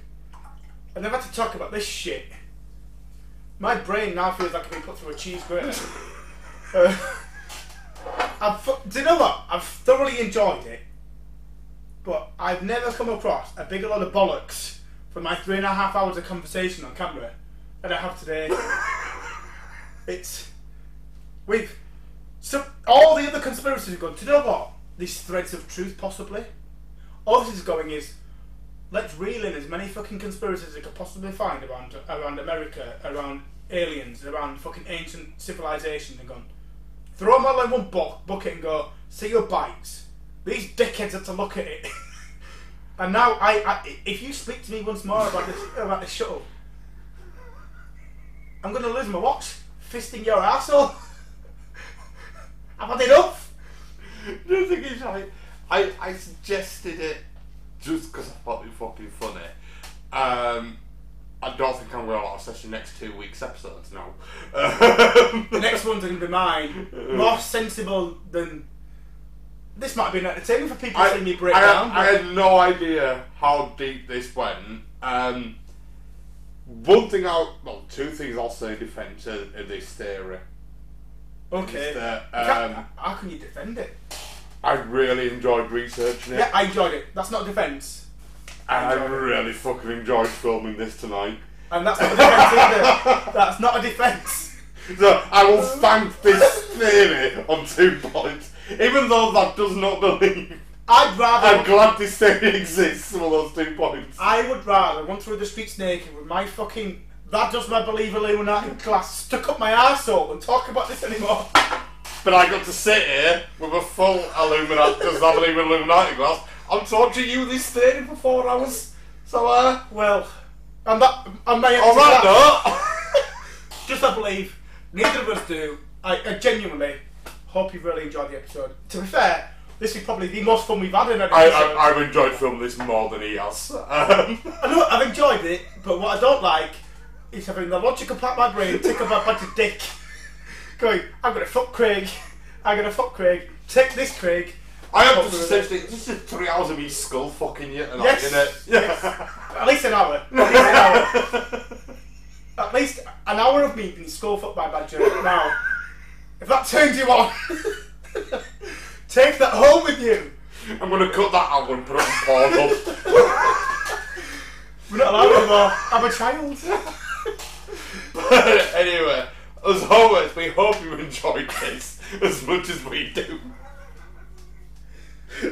Speaker 2: And I've had to talk about this shit. My brain now feels like I've been put through a cheese grater. uh, I've, do you know what? I've thoroughly enjoyed it. But I've never come across a bigger load of bollocks for my three and a half hours of conversation on camera than I have today. it's. We've. So, all the other conspiracies have gone, do you know what? These threads of truth, possibly. All this is going is, let's reel in as many fucking conspiracies as we could possibly find around around America, around aliens, around fucking ancient civilizations, and gone, throw them all in one bu- bucket and go, see your bites. These dickheads had to look at it. and now, I, I, if you speak to me once more about this about this shuttle, I'm going to lose my watch. fisting your arsehole. I've had enough.
Speaker 1: The thing is, I, I, I suggested it just because I thought it was fucking funny. Um, I don't think I'm going to access the next two weeks' episodes now.
Speaker 2: The next one's going to be mine. More sensible than. This might have been entertaining for people
Speaker 1: I,
Speaker 2: seeing me break
Speaker 1: I,
Speaker 2: down.
Speaker 1: I had no idea how deep this went. Um, one thing I'll, well, two things I'll say in defence of, of this theory.
Speaker 2: Okay.
Speaker 1: is that, um,
Speaker 2: how can you defend it?
Speaker 1: I really enjoyed researching it.
Speaker 2: Yeah, I enjoyed it. That's not a defence.
Speaker 1: and I
Speaker 2: enjoyed it.
Speaker 1: really fucking enjoyed filming this tonight.
Speaker 2: And that's not a defence either. That's not a defence.
Speaker 1: So I will thank this theory on two points. Even though that does not believe,
Speaker 2: I'd rather.
Speaker 1: I'm glad this theory exists for those two points.
Speaker 2: I would rather run through the streets naked with my fucking that does my believe Illuminati glass stuck up my arsehole and talk about this anymore.
Speaker 1: But I got to sit here with a full Illuminati, does not believe in Illuminati glass. I'm torturing you this theory for four hours. So, uh,
Speaker 2: Well, and that and my
Speaker 1: that note,
Speaker 2: just I believe neither of us do. I, I genuinely hope you've really enjoyed the episode. To be fair, this is probably the most fun we've had in an
Speaker 1: I,
Speaker 2: episode.
Speaker 1: I, I've enjoyed filming this more than he has. Um,
Speaker 2: I know I've enjoyed it, but what I don't like is having the logical part of my brain tick up my budget dick, going, I'm gonna fuck Craig, I'm gonna fuck Craig, take this Craig.
Speaker 1: I have
Speaker 2: with
Speaker 1: essentially, this is three hours of me skull fucking you tonight,
Speaker 2: Yes,
Speaker 1: isn't it? Yeah.
Speaker 2: At least an hour. At least an hour. At least an hour of me being skull fucked by Badger. Now, if that turns you on, take that home with you.
Speaker 1: I'm gonna cut that out and put it on Pornhub.
Speaker 2: We're not allowed anymore. I'm a child.
Speaker 1: But anyway, as always, we hope you enjoyed this as much as we do.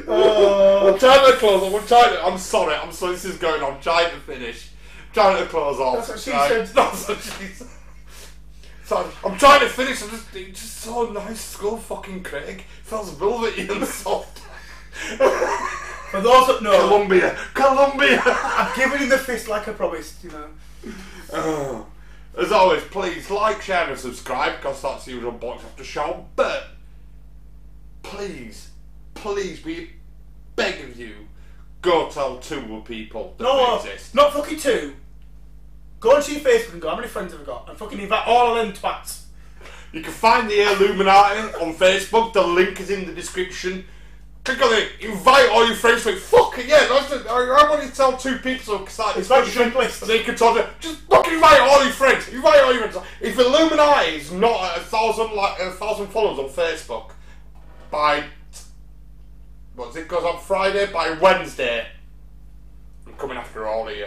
Speaker 2: Oh.
Speaker 1: I'm trying to close off. I'm trying to. I'm sorry. I'm sorry. This is going on. I'm trying to finish. I'm trying to close off.
Speaker 2: That's what she
Speaker 1: right?
Speaker 2: said.
Speaker 1: That's what she said. So I'm trying to finish. I'm just, it's just so nice. Skull fucking Craig feels velvety and soft.
Speaker 2: For those that know,
Speaker 1: Columbia, Columbia.
Speaker 2: I've given him the fist like I promised, you know.
Speaker 1: Oh. As always, please like, share, and subscribe because that's the usual box after show. But please, please, we beg of you, go tell two more people that
Speaker 2: No,
Speaker 1: we exist.
Speaker 2: not fucking two. Go onto your Facebook and go, how many friends have I got? And fucking invite all of them twats.
Speaker 1: You can find the ALEuminati on Facebook. The link is in the description. Click on it. Invite all your friends to it. Fuck it, yeah. That's it. I, I want to tell two people so start
Speaker 2: your
Speaker 1: discussion.
Speaker 2: list.
Speaker 1: They can talk. to- Just fucking invite all your friends. Invite all your friends. If ALEuminati is not at a thousand like a thousand followers on Facebook by what's it? Goes on Friday by Wednesday. I'm coming after all of you.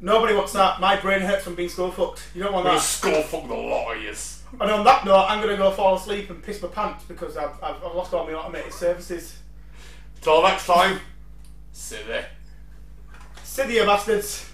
Speaker 2: Nobody wants that. My brain hurts from being skull fucked. You don't want
Speaker 1: I'm gonna
Speaker 2: that.
Speaker 1: skull fuck the lot of yous.
Speaker 2: And on that note, I'm going to go fall asleep and piss my pants because I've, I've, I've lost all my automated services.
Speaker 1: Till next time. See you there.
Speaker 2: Sit here, bastards.